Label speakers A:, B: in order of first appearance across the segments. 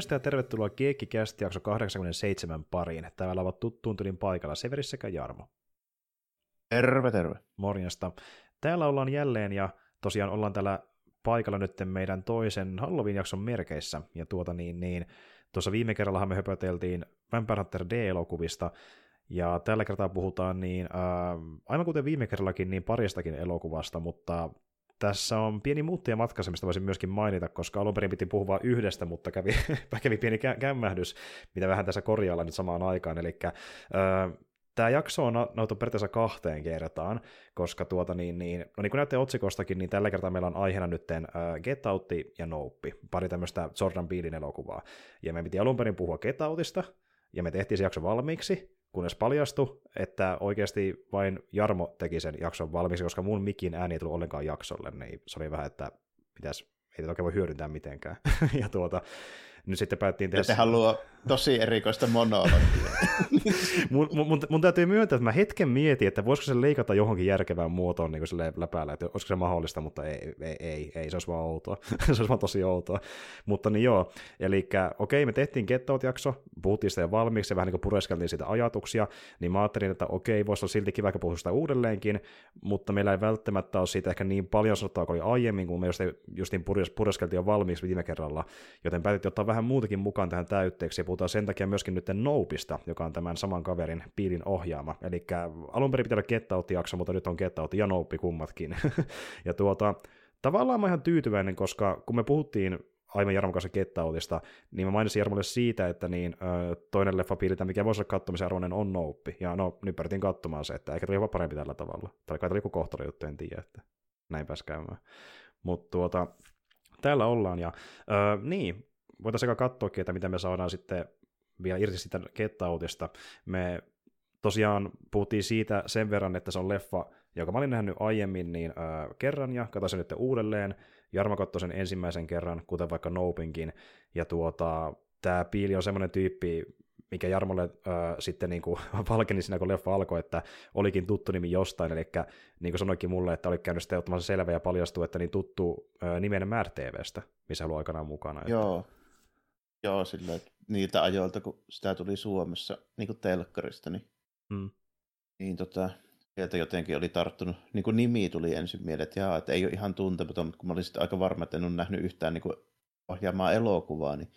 A: Morjesta ja tervetuloa Kiekkikästi jakso 87 pariin. Täällä ovat tuttuun tylin paikalla Severi sekä Jarmo.
B: Terve, terve.
A: Morjesta. Täällä ollaan jälleen ja tosiaan ollaan täällä paikalla nyt meidän toisen Halloween-jakson merkeissä. Ja tuota niin, niin tuossa viime kerrallahan me höpöteltiin Vampire Hunter D-elokuvista, ja tällä kertaa puhutaan niin, äh, aivan kuten viime kerrallakin, niin paristakin elokuvasta, mutta tässä on pieni muuttia matkassa, mistä voisin myöskin mainita, koska alun perin piti puhua vain yhdestä, mutta kävi, kävi pieni kä- kämmähdys, mitä vähän tässä korjaillaan nyt samaan aikaan. Eli tämä jakso on nautu periaatteessa kahteen kertaan, koska tuota niin, niin, no niin kuin näette otsikostakin, niin tällä kertaa meillä on aiheena nyt äh, Get Out ja Nope, pari tämmöistä Jordan Peelin elokuvaa. Ja me piti alun perin puhua Get Outista, ja me tehtiin se jakso valmiiksi, kunnes paljastui, että oikeasti vain Jarmo teki sen jakson valmiiksi, koska mun mikin ääni ei tullut ollenkaan jaksolle, niin se oli vähän, että pitäisi, ei tätä oikein voi hyödyntää mitenkään. ja tuota, nyt sitten päättiin tehdä...
B: Sehän luo tosi erikoista monologia.
A: mun, mun, mun, täytyy myöntää, että mä hetken mietin, että voisiko se leikata johonkin järkevään muotoon niin läpäällä, että olisiko se mahdollista, mutta ei, ei, ei, ei se olisi vaan outoa. se olisi vaan tosi outoa. Mutta niin joo, eli okei, me tehtiin Get Out-jakso, puhuttiin sitä jo valmiiksi ja vähän niin kuin pureskeltiin siitä ajatuksia, niin mä ajattelin, että okei, voisi olla silti kiva, puhua sitä uudelleenkin, mutta meillä ei välttämättä ole siitä ehkä niin paljon sanottavaa kuin oli aiemmin, kun me just, justiin pureskeltiin jo valmiiksi viime kerralla, joten päätettiin ottaa vähän muutakin mukaan tähän täytteeksi, ja puhutaan sen takia myöskin nyt Nopeista, joka on tämän saman kaverin piilin ohjaama. Eli alun perin pitää olla Out-jakso, mutta nyt on Out ja Nope kummatkin. ja tuota, tavallaan mä ihan tyytyväinen, koska kun me puhuttiin aivan Jarmon kanssa Get Outista, niin mä mainitsin Jarmolle siitä, että niin, toinen leffa piilitä, mikä voisi olla katsomisen arvoinen, on Nope. Ja no, nyt päätin katsomaan se, että ehkä tuli jopa parempi tällä tavalla. Tai kai tuli joku kohtalo juttu, en tiedä, että näin pääsi käymään. Mutta tuota, täällä ollaan, ja öö, niin, voitaisiin katsoakin, että mitä me saadaan sitten vielä irti sitä Get-Outista. Me tosiaan puhuttiin siitä sen verran, että se on leffa, joka mä olin nähnyt aiemmin niin äh, kerran ja katsoin nyt uudelleen. Jarmo katsoi sen ensimmäisen kerran, kuten vaikka Nopinkin. Ja tuota, tämä Piili on semmoinen tyyppi, mikä Jarmolle äh, sitten niin kuin valkeni siinä, kun leffa alkoi, että olikin tuttu nimi jostain, eli niin kuin sanoikin mulle, että oli käynyt sitten ottamassa selvä ja paljastui, että niin tuttu äh, nimen Mär TVstä, missä ollut aikanaan mukana.
B: Joo, että... Joo sillä niiltä ajoilta, kun sitä tuli Suomessa niin kuin telkkarista, niin, mm. niin tota, sieltä jotenkin oli tarttunut, niin kuin nimi tuli ensin mieleen, että, jaa, että ei ole ihan tuntematon, mutta kun mä olin sitten aika varma, että en ole nähnyt yhtään niin kuin ohjaamaa elokuvaa, niin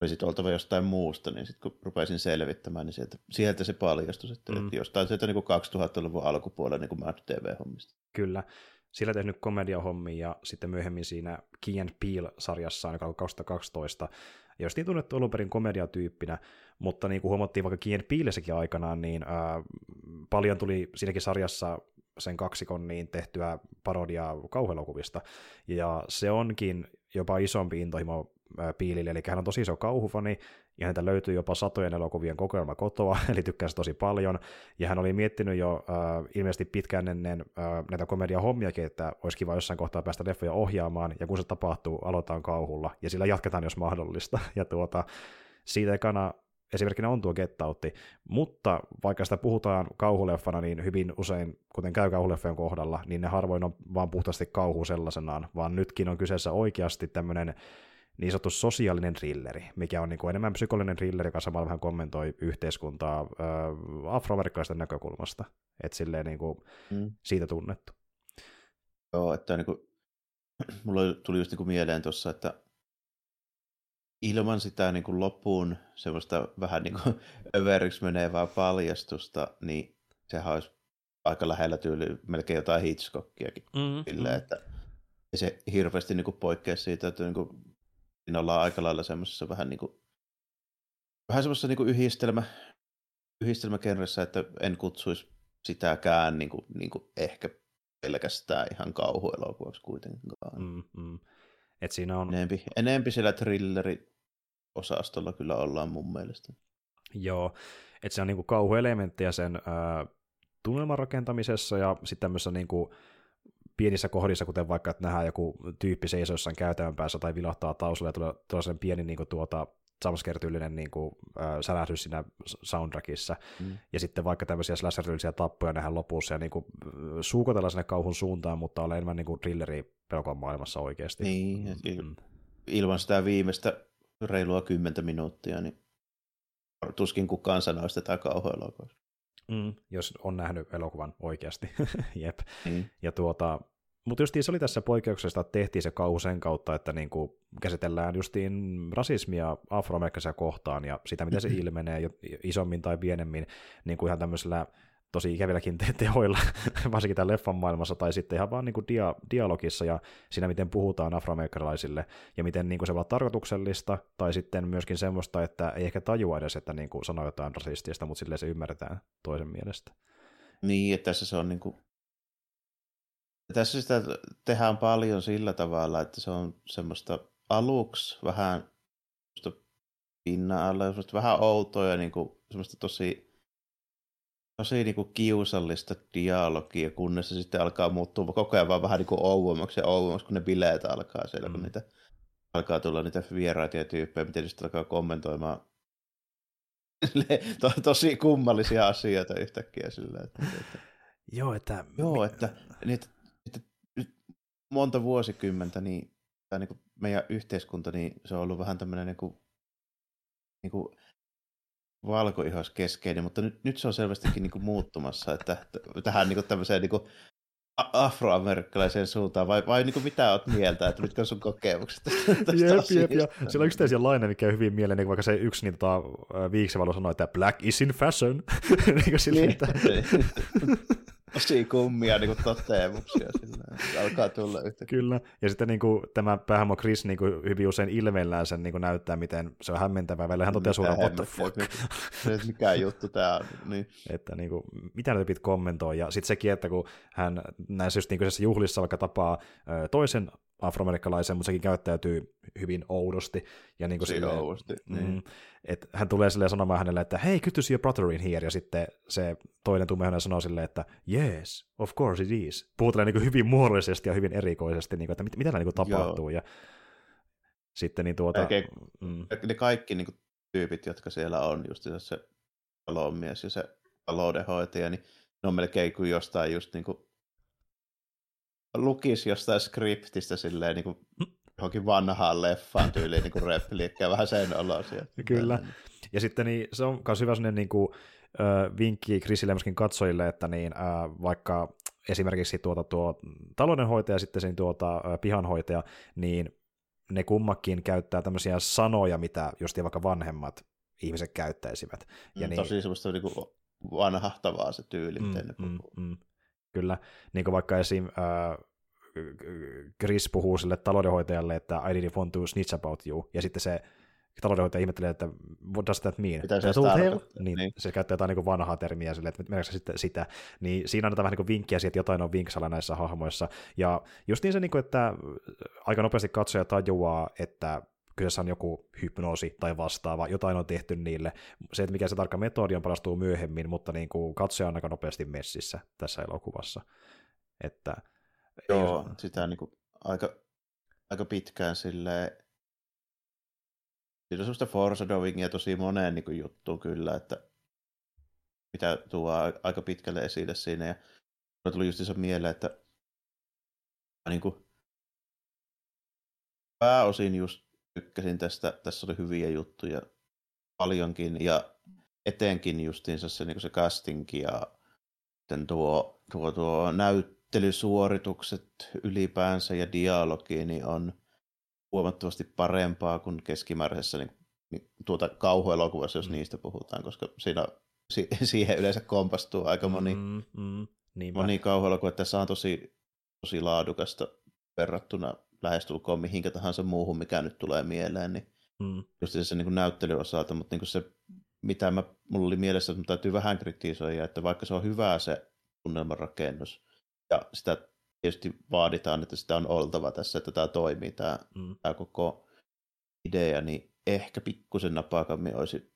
B: olisi oltava jostain muusta, niin sitten kun rupesin selvittämään, niin sieltä, sieltä se paljastui, että, mm. että jostain sieltä niin kuin 2000-luvun alkupuolella niin kuin TV-hommista.
A: Kyllä. Sillä tehnyt komediahommia ja sitten myöhemmin siinä Key and Peele-sarjassa, joka on 2012, ja jos niin tunnettu alun perin komediatyyppinä, mutta niin kuin huomattiin vaikka Key and Peelessäkin aikanaan, niin ää, paljon tuli siinäkin sarjassa sen kaksikon niin tehtyä parodiaa kauhuelokuvista, ja se onkin jopa isompi intohimo Piilille, eli hän on tosi iso kauhufani, ja häntä löytyy jopa satojen elokuvien kokoelma kotoa, eli tykkäsi tosi paljon, ja hän oli miettinyt jo äh, ilmeisesti pitkään ennen äh, näitä komediahommiakin, että olisi kiva jossain kohtaa päästä leffoja ohjaamaan, ja kun se tapahtuu, aloitetaan kauhulla, ja sillä jatketaan, jos mahdollista, ja tuota, siitä ekana esimerkkinä on tuo Gettautti, mutta vaikka sitä puhutaan kauhuleffana, niin hyvin usein, kuten käy kauhuleffojen kohdalla, niin ne harvoin on vaan puhtaasti kauhu sellaisenaan, vaan nytkin on kyseessä oikeasti tämmöinen niin sanottu sosiaalinen thrilleri, mikä on niin kuin enemmän psykologinen thrilleri, joka samalla vähän kommentoi yhteiskuntaa äh, afroamerikkalaisten näkökulmasta. Että silleen niin kuin mm. siitä tunnettu.
B: Joo, että niin kuin, mulla tuli just niin kuin mieleen tuossa, että ilman sitä niin kuin loppuun semmoista vähän niin kuin överiksi menevää paljastusta, niin sehän olisi aika lähellä tyyli melkein jotain Hitchcockiakin. Mm-hmm. Sille, että ei se hirveästi niin kuin poikkea siitä, että niin kuin siinä ollaan aika lailla semmoisessa vähän niin kuin, vähän semmoisessa niin kuin yhdistelmä, yhdistelmäkenressä, että en kutsuisi sitäkään niin kuin, niin kuin ehkä pelkästään ihan kauhuelokuvaksi kuitenkaan. Mm, mm.
A: Et siinä on...
B: Enempi, enempi siellä thriller-osastolla kyllä ollaan mun mielestä.
A: Joo, että se on niinku kauhuelementtejä sen ää, tunnelman rakentamisessa ja sitten tämmöisessä niinku pienissä kohdissa, kuten vaikka, että nähdään joku tyyppi seisoo jossain käytävän päässä tai vilahtaa tausalla ja tulee, tulee sen pieni niinku tuota, jumpscare-tyylinen niin kuin, äh, sälähdys siinä soundtrackissa. Mm. Ja sitten vaikka tämmöisiä slasher tappoja nähdään lopussa ja niin kuin, suukotella sinne kauhun suuntaan, mutta olla enemmän niin kuin thrilleri pelokuvan maailmassa oikeasti.
B: Niin, mm. ilman sitä viimeistä reilua kymmentä minuuttia, niin tuskin kukaan sanoisi tätä kauhuelokuvaa.
A: Mm, jos on nähnyt elokuvan oikeasti. Jep. Mm. Ja tuota, mutta justiin se oli tässä poikkeuksesta, että tehtiin se kauhu sen kautta, että niinku käsitellään justiin rasismia afroamerikkalaisia kohtaan ja sitä, miten se ilmenee isommin tai pienemmin niin kuin ihan tämmöisellä tosi ikävilläkin te- tehoilla, varsinkin tämän leffan maailmassa, tai sitten ihan vaan niin kuin dia- dialogissa ja siinä, miten puhutaan afroamerikkalaisille, ja miten niin kuin se voi olla tarkoituksellista, tai sitten myöskin semmoista, että ei ehkä tajua edes, että niin kuin sanoo jotain rasistista, mutta silleen se ymmärretään toisen mielestä.
B: Niin, että tässä se on niin kuin tässä sitä tehdään paljon sillä tavalla, että se on semmoista aluksi vähän pinnan alla, semmoista vähän outoa ja niin kuin, semmoista tosi, tosi niin kuin kiusallista dialogia, kunnes se sitten alkaa muuttua koko ajan vaan vähän niin kuin ouummaksi ja ouummaksi, kun ne bileet alkaa siellä, mm. kun niitä alkaa tulla niitä vieraita ja tyyppejä, miten sitten alkaa kommentoimaan to, tosi kummallisia asioita yhtäkkiä sillä, että, että
A: Joo, että...
B: Joo, että niitä monta vuosikymmentä, niin, tämä niin kuin meidän yhteiskunta, niin se on ollut vähän tämmöinen niin kuin, niin kuin valkoihoskeskeinen, mutta nyt, nyt se on selvästikin niin kuin muuttumassa, että tähän niin kuin tämmöiseen niin kuin afroamerikkalaiseen suuntaan, vai, vai niin kuin mitä olet mieltä, että mitkä on sun kokemukset tästä
A: jep, jep, ja siellä on yksittäisiä laineja, mikä on hyvin mieleen, niin vaikka se yksi niin, tota, viiksevalo sanoi, että black is in fashion, niin kuin sille, niin. että
B: tosi kummia niin kuin toteamuksia sillä, alkaa tulla yhtä.
A: Kyllä, ja sitten niin kuin, tämä päähämo Chris niin kuin, hyvin usein ilmeellään sen niin kuin, näyttää, miten se on hämmentävää. Välillä hän toteaa suoraan, what the fuck.
B: Se, mikä juttu tämä on. Niin.
A: Että niin kuin, mitä näitä pitää kommentoi. Ja sitten sekin, että kun hän näissä just niin juhlissa vaikka tapaa toisen afroamerikkalaisen, mutta sekin käyttäytyy hyvin oudosti. Ja niin kuin silleen,
B: oudosti, niin. mm,
A: että hän tulee silleen sanomaan hänelle, että hei, good to see your brother in here, ja sitten se toinen tummehoinen sanoo silleen, että yes, of course it is. Puhutaan niin hyvin muodollisesti ja hyvin erikoisesti, niin kuin, että mit, mitä niin kuin tapahtuu. Joo. Ja sitten niin tuota...
B: Oikein, mm. Ne kaikki niin kuin, tyypit, jotka siellä on, just se talonmies ja se taloudenhoitaja, niin ne on melkein kuin jostain just niin kuin lukisi jostain skriptistä silleen niin kuin johonkin vanhaan leffaan tyyliin niin repliikkiä, vähän sen olosia.
A: Kyllä. Ja sitten niin, se on myös hyvä sellainen niin kuin, äh, vinkki Chrisille myöskin katsojille, että niin, äh, vaikka esimerkiksi tuota, tuo taloudenhoitaja ja sitten sen tuota, äh, pihanhoitaja, niin ne kummakin käyttää tämmöisiä sanoja, mitä just vaikka vanhemmat ihmiset käyttäisivät.
B: Ja mm, niin, tosi semmoista niin kuin vanhahtavaa se tyyli, mm, miten ne mm, puhuu. Mm, mm.
A: Kyllä, niin kuin vaikka esim. Äh, Chris puhuu sille taloudenhoitajalle, että I didn't want to snitch about you, ja sitten se taloudenhoitaja ihmettelee, että what does that mean?
B: Mitä se tarkoittaa?
A: Niin, niin, se käyttää jotain niin vanhaa termiä sille, että meneekö sitten sitä, niin siinä annetaan vähän niin vinkkiä siitä, että jotain on vinksalla näissä hahmoissa, ja just niin se, niin kuin, että aika nopeasti katsoja tajuaa, että kyseessä on joku hypnoosi tai vastaava, jotain on tehty niille. Se, että mikä se tarkka metodi on, palastuu myöhemmin, mutta niin kuin katsoja on aika nopeasti messissä tässä elokuvassa. Että,
B: Joo, ole... sitä niin kuin aika, aika pitkään sille Siinä on semmoista foreshadowingia tosi moneen niin juttuun kyllä, että mitä tuo aika pitkälle esille siinä. Ja tuli just mieleen, että niin kuin, pääosin just tykkäsin tästä, tässä oli hyviä juttuja paljonkin ja etenkin justiinsa se, niin se casting ja sitten tuo, tuo, tuo näyttelysuoritukset ylipäänsä ja dialogi niin on huomattavasti parempaa kuin keskimääräisessä niin, niin, tuota kauhuelokuvassa, jos mm. niistä puhutaan, koska siinä, si, siihen yleensä kompastuu aika moni, mm, mm, moni kauhuelokuva. Tässä on tosi, tosi laadukasta verrattuna lähestulkoon mihinkä tahansa muuhun, mikä nyt tulee mieleen, niin mm. just se niin näyttelyosalta, mutta niin se, mitä mä, mulla oli mielessä, että täytyy vähän kritisoida, että vaikka se on hyvä se tunnelmanrakennus, ja sitä tietysti vaaditaan, että sitä on oltava tässä, että tämä toimii, tämä, mm. tämä koko idea, niin ehkä pikkusen napakammin olisi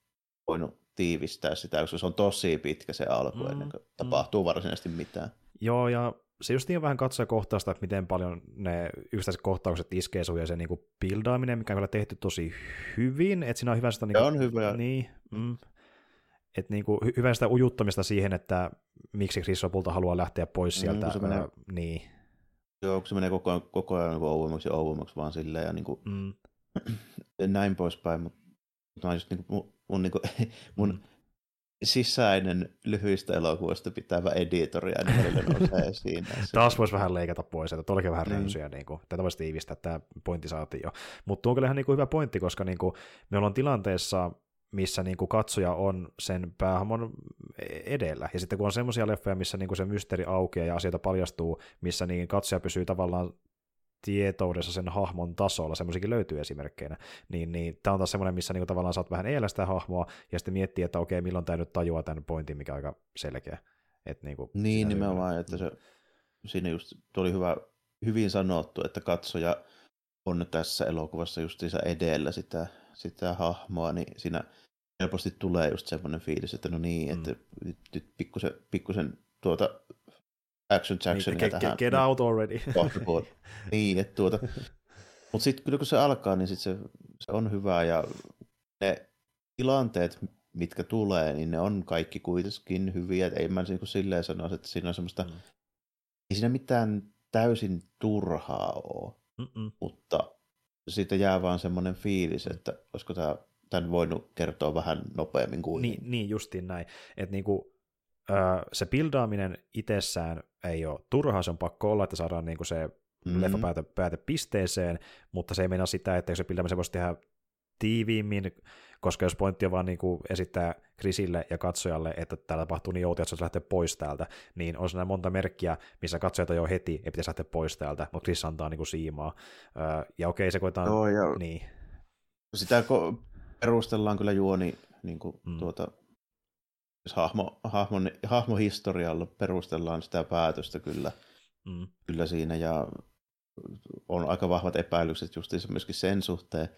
B: voinut tiivistää sitä, koska se on tosi pitkä se alku mm. ennen kuin mm. tapahtuu varsinaisesti mitään.
A: Joo, ja se just niin vähän katsoa kohtaista, että miten paljon ne yksittäiset kohtaukset iskee sun ja se niinku buildaaminen, mikä on kyllä tehty tosi hyvin, että siinä on hyvä sitä... Niinku,
B: on hyvä.
A: Niin, mm, että niinku, hyvä sitä ujuttamista siihen, että miksi Chris lopulta haluaa lähteä pois mm, sieltä. Mm, menee, niin.
B: Joo, kun se menee koko ajan, koko ajan niin ouemmaksi ja ouemmaksi vaan silleen ja niin kuin, mm. näin poispäin, mutta mä just niin kuin, mun, mun, niin kuin, mun mm sisäinen lyhyistä elokuvista pitävä editori ja välillä nousee siinä.
A: Taas voisi vähän leikata pois, että tuollakin vähän niin. rönsyjä, niin kuin, tätä voisi tiivistää, tämä pointti saatiin jo. Mutta tuo on kyllä ihan niin kuin hyvä pointti, koska niin kuin, me ollaan tilanteessa, missä niin kuin katsoja on sen päähamon edellä. Ja sitten kun on semmoisia leffoja, missä niin kuin se mysteeri aukeaa ja asioita paljastuu, missä niin katsoja pysyy tavallaan tietoudessa sen hahmon tasolla, semmoisikin löytyy esimerkkeinä, niin, niin tämä on taas semmoinen, missä niinku tavallaan saat vähän eellä sitä hahmoa, ja sitten miettii, että okei, milloin tämä nyt tajuaa tämän pointin, mikä on aika selkeä. Et niinku,
B: niin, nimenomaan, että se, siinä just tuli hyvä, hyvin sanottu, että katsoja on tässä elokuvassa justiinsa edellä sitä, sitä hahmoa, niin siinä helposti tulee just semmoinen fiilis, että no niin, että mm. nyt, nyt pikkusen, pikkusen tuota Action Jacksonia
A: niin, tähän. Get out already.
B: niin, että tuota. Mutta sitten kyllä kun se alkaa, niin sit se, se on hyvä ja ne tilanteet, mitkä tulee, niin ne on kaikki kuitenkin hyviä. Et ei mä niin silleen sanoisi, että siinä on semmoista, mm. ei siinä mitään täysin turhaa ole, Mm-mm. mutta siitä jää vaan semmoinen fiilis, että olisiko tämä tämän voinut kertoa vähän nopeammin kuin.
A: Niin, niin justiin näin. Että niinku, se bildaaminen itsessään ei ole turhaa, se on pakko olla, että saadaan niinku se mm-hmm. leffa päätä, päätä pisteeseen, mutta se ei mennä sitä, että se bildaamisen voisi tehdä tiiviimmin, koska jos pointti on vaan niin kuin esittää Chrisille ja katsojalle, että täällä tapahtuu niin outoja, että se lähteä pois täältä, niin on siinä monta merkkiä, missä katsojat jo heti, ei pitäisi lähteä pois täältä, mutta Chris antaa niin kuin siimaa. Ja okei, se koetaan...
B: Joo, ja
A: niin.
B: Sitä perustellaan kyllä juoni niin kuin, mm. tuota, hahmo, hahmon, hahmohistorialla perustellaan sitä päätöstä kyllä, mm. kyllä siinä ja on aika vahvat epäilykset justiinsa myöskin sen suhteen,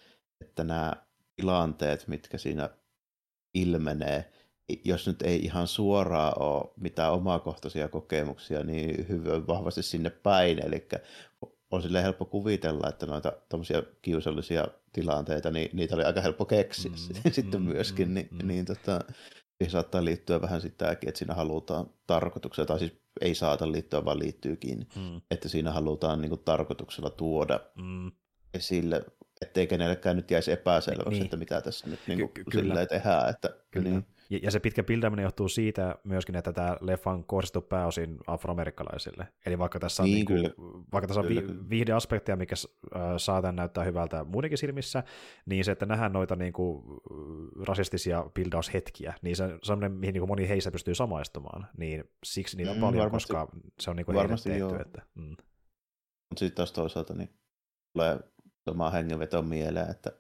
B: että nämä tilanteet, mitkä siinä ilmenee, jos nyt ei ihan suoraan ole mitään omakohtaisia kokemuksia, niin hyvin vahvasti sinne päin. Eli on sille helppo kuvitella, että noita kiusallisia tilanteita, niin niitä oli aika helppo keksiä mm, sitten mm, myöskin. Mm, niin, mm. niin tota, siihen saattaa liittyä vähän sitäkin, että siinä halutaan tarkoituksella, tai siis ei saata liittyä, vaan liittyykin, mm. että siinä halutaan niin kuin, tarkoituksella tuoda mm. esille, ettei kenellekään nyt jäisi epäselväksi, niin. että mitä tässä nyt niin kuin, Ky- kyllä. tehdään. Että,
A: kyllä. Niin. Ja, ja se pitkä pildaaminen johtuu siitä myöskin, että tämä leffa on kohdistettu pääosin afroamerikkalaisille. Eli vaikka tässä on, niin, niin kuin, vaikka tässä on vi- viihdeaspekteja, mikä äh, saattaa näyttää hyvältä muidenkin silmissä, niin se, että nähdään noita niin kuin, rasistisia pildaushetkiä, niin se on sellainen, mihin niin kuin moni heistä pystyy samaistumaan. Niin siksi niitä on mm, paljon, varmasti, koska se on niin kuin varmasti tehty. Joo. Että, mm.
B: Mutta sitten taas toisaalta niin tulee samaa hengenveto mieleen, että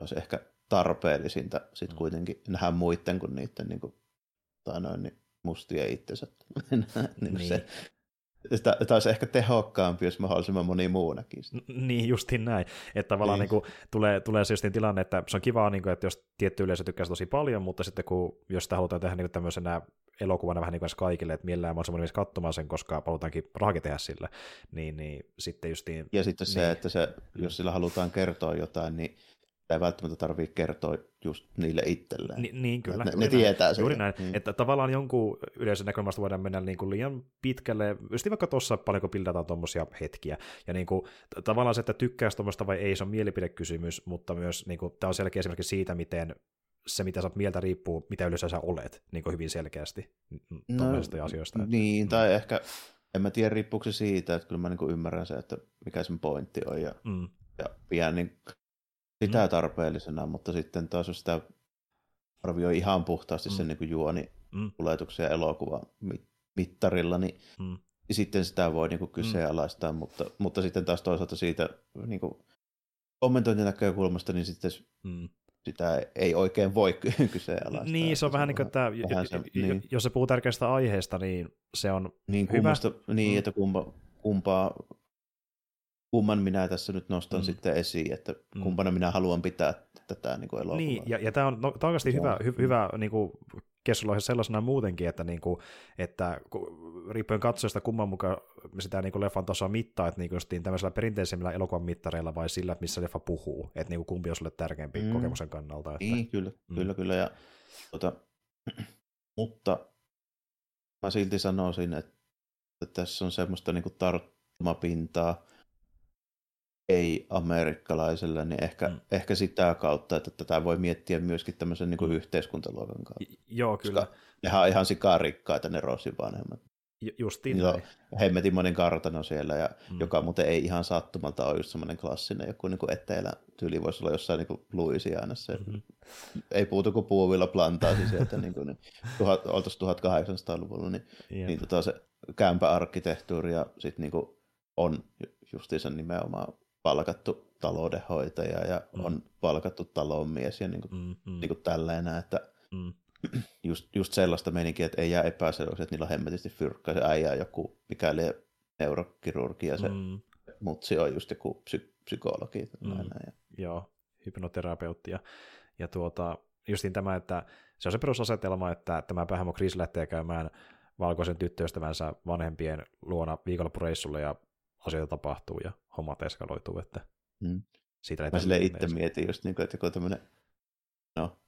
B: olisi ehkä tarpeellisinta sitten mm. kuitenkin nähdä muiden kuin niiden niin kuin, tai noin, niin mustia itsensä. niin niin. Se, tämä olisi ehkä tehokkaampi, jos mahdollisimman moni muunakin.
A: Niin, justiin näin. Että tavallaan niin. Niin kuin, tulee, tulee se justiin tilanne, että se on kivaa, niin kuin, että jos tietty yleisö tykkää tosi paljon, mutta sitten kun, jos sitä halutaan tehdä niin kuin tämmöisenä elokuvana vähän niin kuin kaikille, että millään on semmoinen katsomaan sen, koska halutaankin rahakin tehdä sillä, niin, niin sitten justiin...
B: Ja sitten se, niin. että se, jos sillä halutaan kertoa jotain, niin ei välttämättä tarvitse kertoa just niille itselleen.
A: Ni, niin kyllä.
B: Ne, ne tietää sen.
A: Juuri näin, mm. että tavallaan jonkun yleisön näkökulmasta voidaan mennä niin kuin liian pitkälle, just vaikka tuossa paljonko pildataan tuommoisia hetkiä, ja niin kuin, tavallaan se, että tykkäisi tuommoista vai ei, se on mielipidekysymys, mutta myös niin kuin, tämä on selkeä esimerkki siitä, miten se, mitä sä oot mieltä, riippuu, mitä yleensä sä olet, niin kuin hyvin selkeästi no, asioista.
B: Niin, tai mm. ehkä, en mä tiedä, riippuuko se siitä, että kyllä mä niin ymmärrän se, että mikä sen pointti on, ja, mm. ja pidän niin mm. tarpeellisena, mutta sitten taas jos sitä arvioi ihan puhtaasti mm. sen niin juoni mm. tuletuksen ja elokuvan mittarilla, niin, mm. niin sitten sitä voi niin kuin mm. kyseenalaistaa, mm. mutta, mutta sitten taas toisaalta siitä niin kuin kommentointinäkökulmasta, niin sitten mm. sitä ei oikein voi kyseenalaistaa.
A: Niin, se on vähän niin kuin, että se, niin. jos se puhuu tärkeästä aiheesta, niin se on
B: niin,
A: hyvä.
B: Kummasta, niin, mm. että kumpa, kumpaa, kumman minä tässä nyt nostan mm. sitten esiin, että mm. kumpana minä haluan pitää tätä niin elokuvaa.
A: Niin, ja, ja tämä on, no, tämä on oikeasti hyvä, hy, hyvä niin kuin, keskustelu sellaisena muutenkin, että, niin kuin, että riippuen katsojasta kumman mukaan sitä niin kuin leffan tasoa mittaa, että niin kuin tämmöisellä perinteisemmillä elokuvan mittareilla vai sillä, missä leffa puhuu, että niin kuin kumpi on sulle tärkeämpi mm. kokemuksen kannalta. Että...
B: Niin, kyllä, mm. kyllä, kyllä. Ja, tuota, mutta mä silti sanoisin, että, että tässä on semmoista niin kuin tarttumapintaa, ei-amerikkalaiselle, niin ehkä, mm. ehkä sitä kautta, että tätä voi miettiä myöskin tämmöisen niin kuin mm. yhteiskuntaluokan kautta.
A: Joo, kyllä.
B: Koska nehän on ihan sikarikkaita ne Rossin vanhemmat.
A: Justiin
B: hemmetin monen kartano siellä, ja mm. joka muuten ei ihan sattumalta ole just semmoinen klassinen, joku niin etelä tyyli voisi olla jossain niin Louisianassa. Mm-hmm. Ei puutu kuin puuvilla plantaasi sieltä, niin kuin, niin, tuhat, oltaisiin 1800-luvulla, niin, yep. niin tota, se kämpäarkkitehtuuri ja sitten niin on justiinsa nimenomaan palkattu taloudenhoitaja ja mm. on palkattu talonmies ja niin kuin, mm, mm. Niin kuin tällainen, että mm. just, just sellaista meininkiä, että ei jää epäselväksi, että niillä on hemmetisti fyrkkä, se äijä joku mikäli neurokirurgi ja se mm. mutsi on just joku psy- psykologi. Mm. Ja...
A: Joo, hypnoterapeutti ja, ja tuota, justiin tämä, että se on se perusasetelma, että tämä päähämo Chris lähtee käymään valkoisen tyttöystävänsä vanhempien luona viikonloppureissulle ja asioita tapahtuu ja hommat eskaloituu, että
B: mm. siitä ei Mä sille itse mietin just, niin kuin, että kun tämmöinen, no,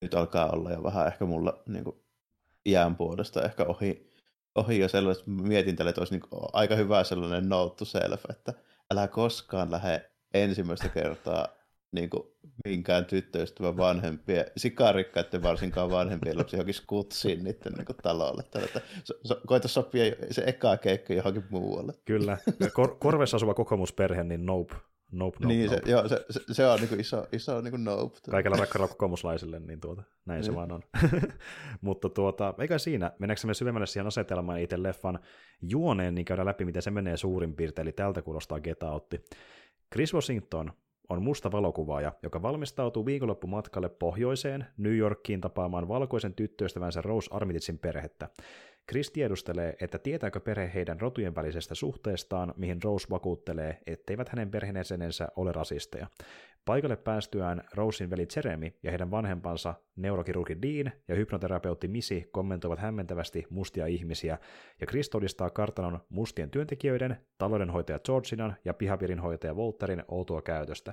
B: nyt alkaa olla jo vähän ehkä mulla niin kuin, iän puolesta ehkä ohi, ohi jo sellaista, mietin tälle, että olisi niin kuin, aika hyvä sellainen note to self, että älä koskaan lähde ensimmäistä kertaa niin kuin, minkään tyttöystävän vanhempien, sikarikkaiden varsinkaan vanhempien lapsi johonkin skutsiin niiden niin kuin, talolle. So, so, koita sopia se eka keikka johonkin muualle.
A: Kyllä. Kor- korvessa asuva kokoomusperhe, niin nope. Nope, nope,
B: niin,
A: nope.
B: Se, joo, se, se, on niin iso, iso niin nope.
A: Kaikilla rakkailla kokoomuslaisille, niin tuota, näin niin. se vaan on. Mutta tuota, eikä siinä, mennäänkö me syvemmälle siihen asetelmaan itse leffan juoneen, niin käydään läpi, miten se menee suurin piirtein, eli tältä kuulostaa Get Out. Chris Washington on musta valokuvaaja, joka valmistautuu viikonloppumatkalle pohjoiseen New Yorkiin tapaamaan valkoisen tyttöystävänsä Rose Armititsin perhettä. Chris tiedustelee, että tietääkö perhe heidän rotujen välisestä suhteestaan, mihin Rose vakuuttelee, etteivät hänen perheenjäsenensä ole rasisteja. Paikalle päästyään Rosein veli Jeremy ja heidän vanhempansa neurokirurgi Dean ja hypnoterapeutti Missy kommentoivat hämmentävästi mustia ihmisiä, ja Chris todistaa kartanon mustien työntekijöiden, taloudenhoitaja Georginan ja pihapirinhoitaja Walterin outoa käytöstä.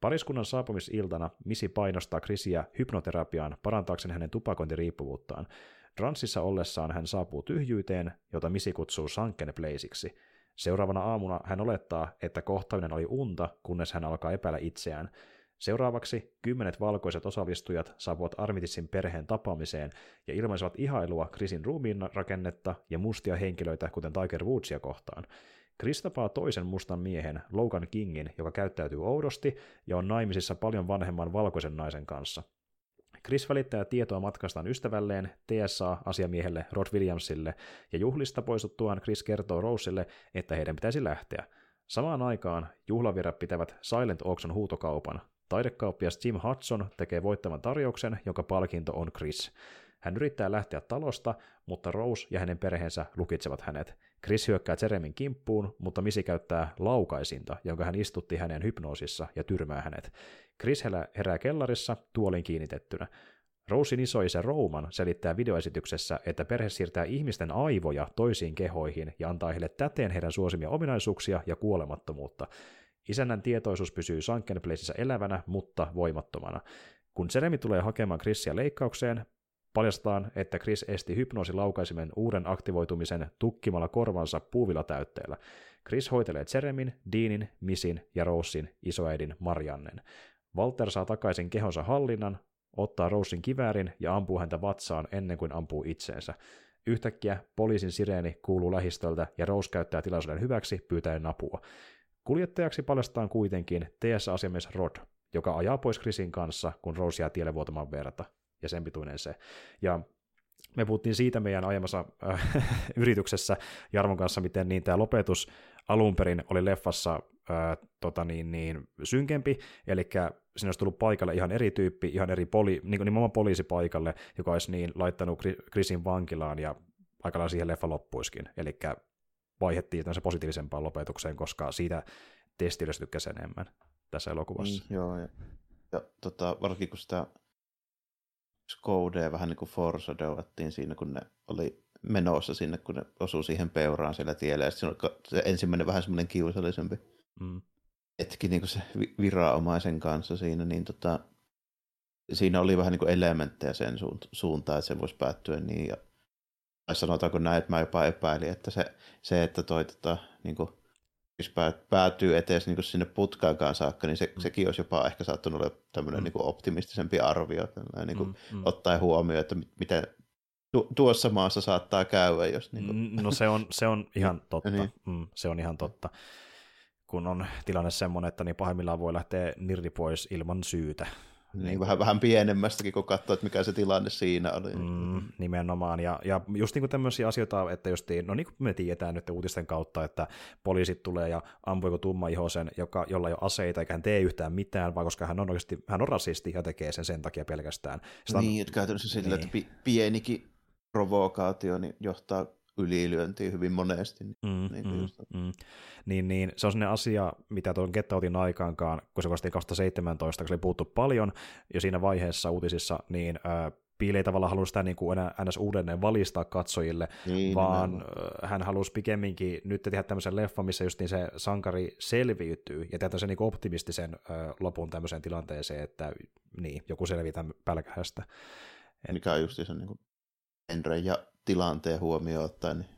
A: Pariskunnan saapumisiltana Missy painostaa Chrisiä hypnoterapiaan parantaakseen hänen tupakointiriippuvuuttaan. Transissa ollessaan hän saapuu tyhjyyteen, jota Missy kutsuu Sunken Placeiksi – Seuraavana aamuna hän olettaa, että kohtaaminen oli unta, kunnes hän alkaa epäillä itseään. Seuraavaksi kymmenet valkoiset osallistujat saapuvat Armitissin perheen tapaamiseen ja ilmaisivat ihailua Chrisin ruumiin rakennetta ja mustia henkilöitä, kuten Tiger Woodsia kohtaan. Chris tapaa toisen mustan miehen, Logan Kingin, joka käyttäytyy oudosti ja on naimisissa paljon vanhemman valkoisen naisen kanssa. Chris välittää tietoa matkastaan ystävälleen, TSA-asiamiehelle Rod Williamsille, ja juhlista poistuttuaan Chris kertoo Roselle, että heidän pitäisi lähteä. Samaan aikaan juhlavirrat pitävät Silent Auction huutokaupan. Taidekauppias Jim Hudson tekee voittavan tarjouksen, jonka palkinto on Chris. Hän yrittää lähteä talosta, mutta Rose ja hänen perheensä lukitsevat hänet. Chris hyökkää Jeremin kimppuun, mutta Misi käyttää laukaisinta, jonka hän istutti hänen hypnoosissa ja tyrmää hänet. Chris herää kellarissa tuolin kiinnitettynä. Rosin isoisä Roman selittää videoesityksessä, että perhe siirtää ihmisten aivoja toisiin kehoihin ja antaa heille täteen heidän suosimia ominaisuuksia ja kuolemattomuutta. Isännän tietoisuus pysyy Sunken Placeissa elävänä, mutta voimattomana. Kun Jeremy tulee hakemaan Chrisia leikkaukseen, Paljastetaan, että Chris esti hypnoosilaukaisemen uuden aktivoitumisen tukkimalla korvansa puuvilatäytteellä. Chris hoitelee Jeremin, Deanin, Missin ja Rosin isoäidin Mariannen. Walter saa takaisin kehonsa hallinnan, ottaa Rosin kiväärin ja ampuu häntä vatsaan ennen kuin ampuu itseensä. Yhtäkkiä poliisin sireeni kuuluu lähistöltä ja Rose käyttää tilaisuuden hyväksi pyytäen apua. Kuljettajaksi paljastetaan kuitenkin TS-asiamies Rod, joka ajaa pois Chrisin kanssa, kun Rose jää tielle vuotamaan verta ja sen pituinen se. Ja me puhuttiin siitä meidän aiemmassa äh, yrityksessä Jarmon kanssa, miten niin tämä lopetus alun perin oli leffassa ää, tota niin, niin, synkempi, eli sinne olisi tullut paikalle ihan eri tyyppi, ihan eri poli, niin nimenomaan poliisi paikalle, joka olisi niin laittanut Chrisin vankilaan ja aikanaan siihen leffa loppuiskin, eli vaihettiin tämmöisen positiivisempaan lopetukseen, koska siitä testiydestä tykkäsi enemmän tässä elokuvassa.
B: Mm, joo, ja, ja tota, varsinkin kun sitä Skodea vähän niin kuin siinä, kun ne oli menossa sinne, kun ne osui siihen peuraan siellä tiellä, ja se, se ensimmäinen vähän semmoinen kiusallisempi mm. hetki niin kuin se viranomaisen kanssa siinä, niin tota, siinä oli vähän niin kuin elementtejä sen suuntaan, että se voisi päättyä niin, ja tai sanotaanko näin, että mä jopa epäilin, että se, se että toi tota, niin kuin, jos päätyy eteen niin sinne putkaankaan saakka, niin se, mm. sekin olisi jopa ehkä saattanut olla tämmöinen mm. niin kuin optimistisempi arvio, niin kuin, mm, ottaen huomioon, että miten tu- tuossa maassa saattaa käydä. Jos, niin kuin...
A: No se on, se on ihan totta. niin. mm, se on ihan totta. Kun on tilanne semmoinen, että niin pahimmillaan voi lähteä nirri pois ilman syytä.
B: Niin, niin vähän, vähän pienemmästäkin, kun katsoo, että mikä se tilanne siinä oli.
A: Mm, nimenomaan, ja, ja just niin kuin tämmöisiä asioita, että just, no niin kuin me tiedetään nyt uutisten kautta, että poliisit tulee ja ampuu tumma ihosen, joka, jolla ei ole aseita, eikä hän tee yhtään mitään, vaan koska hän on oikeasti, hän on rasisti ja tekee sen sen takia pelkästään.
B: Sitä niin, että käytännössä sillä, niin. että pienikin provokaatio niin johtaa ylilyöntiin hyvin monesti. Niin, mm, niin, mm,
A: mm. Niin, niin, se on sellainen asia, mitä tuon Gettoutin aikaankaan, kun se kosti 2017, kun se oli puhuttu paljon jo siinä vaiheessa uutisissa, niin äh, Piili ei tavallaan halunnut sitä niin kuin enää, enää uudelleen valistaa katsojille, niin, vaan no. hän halusi pikemminkin nyt tehdä tämmöisen leffan, missä just niin se sankari selviytyy, ja tehdä sen niin optimistisen äh, lopun tämmöiseen tilanteeseen, että niin, joku selvii pälkähästä.
B: Mikä on just se niin kuin ja tilanteen huomioon ottaen, niin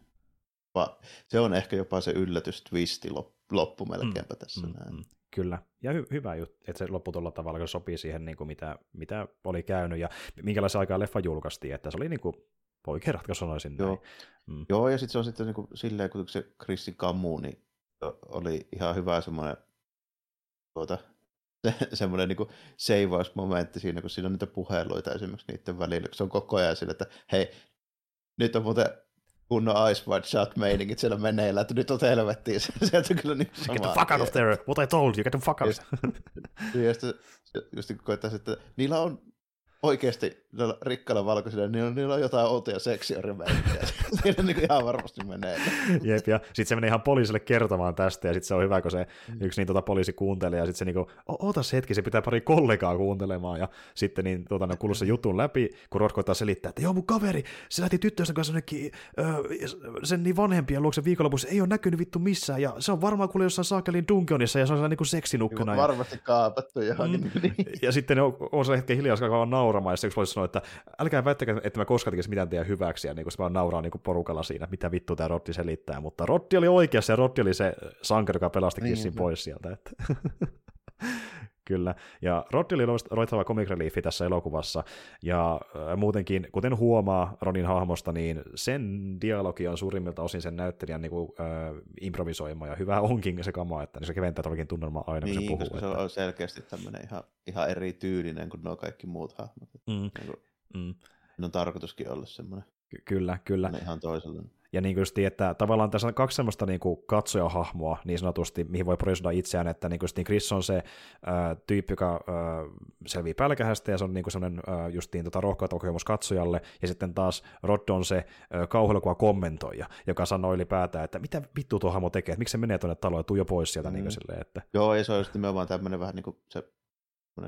B: se on ehkä jopa se yllätys twisti loppu melkeinpä mm, tässä mm, näin. Mm,
A: kyllä, ja hy- hyvä juttu, että se loppu tuolla tavalla, kun sopii siihen, niin kuin mitä, mitä oli käynyt, ja minkälaisen aikaa leffa julkaistiin, että se oli niin kuin oikea ratkaisu sanoisin
B: Joo, mm. Joo ja sitten se on sitten niin kuin, silleen, kun se Chrisin Kammu, niin oli ihan hyvä semmoinen tuota, se, semmoinen niin seivausmomentti siinä, kun siinä on niitä puheluita esimerkiksi niiden välillä, kun se on koko ajan sille, että hei, nyt on muuten kunnon Ice White Shot meiningit siellä meneillä, että nyt on helvettiin. Sieltä kyllä niin
A: sama. Get the fuck out of there, what I told you, get the fuck out.
B: Ja sitten just kun koittaa, että niillä on oikeasti rikkailla valkoisilla, niin niillä, niillä on jotain outoja seksiorimerkkejä. Siinä niin ihan varmasti menee.
A: Jep, ja sitten se menee ihan poliisille kertomaan tästä, ja sitten se on hyvä, kun se mm. yksi niin tota, poliisi kuuntelee, ja sitten se niinku, ootas hetki, se pitää pari kollegaa kuuntelemaan, ja sitten niin, tota, ne kuuluu sen jutun läpi, kun Rod koittaa selittää, että joo, mun kaveri, se lähti tyttöystä kanssa jonnekin, öö, sen niin vanhempia luokse viikonlopussa, ei ole näkynyt vittu missään, ja se on varmaan kuule jossain saakelin Dungeonissa, ja se on sellainen niin seksinukkana.
B: Varmasti kaapattu johonkin. Mm.
A: Niin. Ja sitten ne on, on se hetken hiljaa, nauramaan, ja sitten yksi sanoi, että älkää väittäkää, että mä koskaan tekisi mitään teidän hyväksi, ja niin kuin se vaan nauraa niin kuin porukalla siinä, mitä vittu tämä Roddi selittää, mutta Roddi oli oikeassa, ja Roddi oli se sankari, joka pelasti niin, kissin pois sieltä. Että. Kyllä, ja Roddi oli roittava comic reliefi tässä elokuvassa, ja äh, muutenkin, kuten huomaa Ronin hahmosta, niin sen dialogi on suurimmilta osin sen näyttelijän niin kuin, äh, improvisoima, ja hyvä onkin se kama, että niin se keventää todellakin tunnelmaa aina,
B: niin,
A: kun se
B: puhuu. Koska että... se on selkeästi tämmöinen ihan, ihan eri tyylinen kuin nuo kaikki muut hahmot. Mm. Niin kuin, mm. on tarkoituskin olla semmoinen.
A: Ky- kyllä, kyllä.
B: Ihan toisella.
A: Ja niin kuin että tavallaan tässä on kaksi semmoista niin kuin katsojahahmoa niin sanotusti, mihin voi projisoida itseään, että niin kuin niin Chris on se ää, tyyppi, joka ää, selvii pälkähästä ja se on niin kuin semmoinen ää, justiin tota rohkeata kokemus katsojalle, ja sitten taas Rod on se kauhuelokuva kommentoija, joka sanoo ylipäätään, että mitä vittu tuo hahmo tekee, että miksi se menee tuonne taloon ja tuu jo pois sieltä. Mm. Niin kuin silleen, että...
B: Joo, ja se on just nimenomaan tämmöinen vähän niin kuin se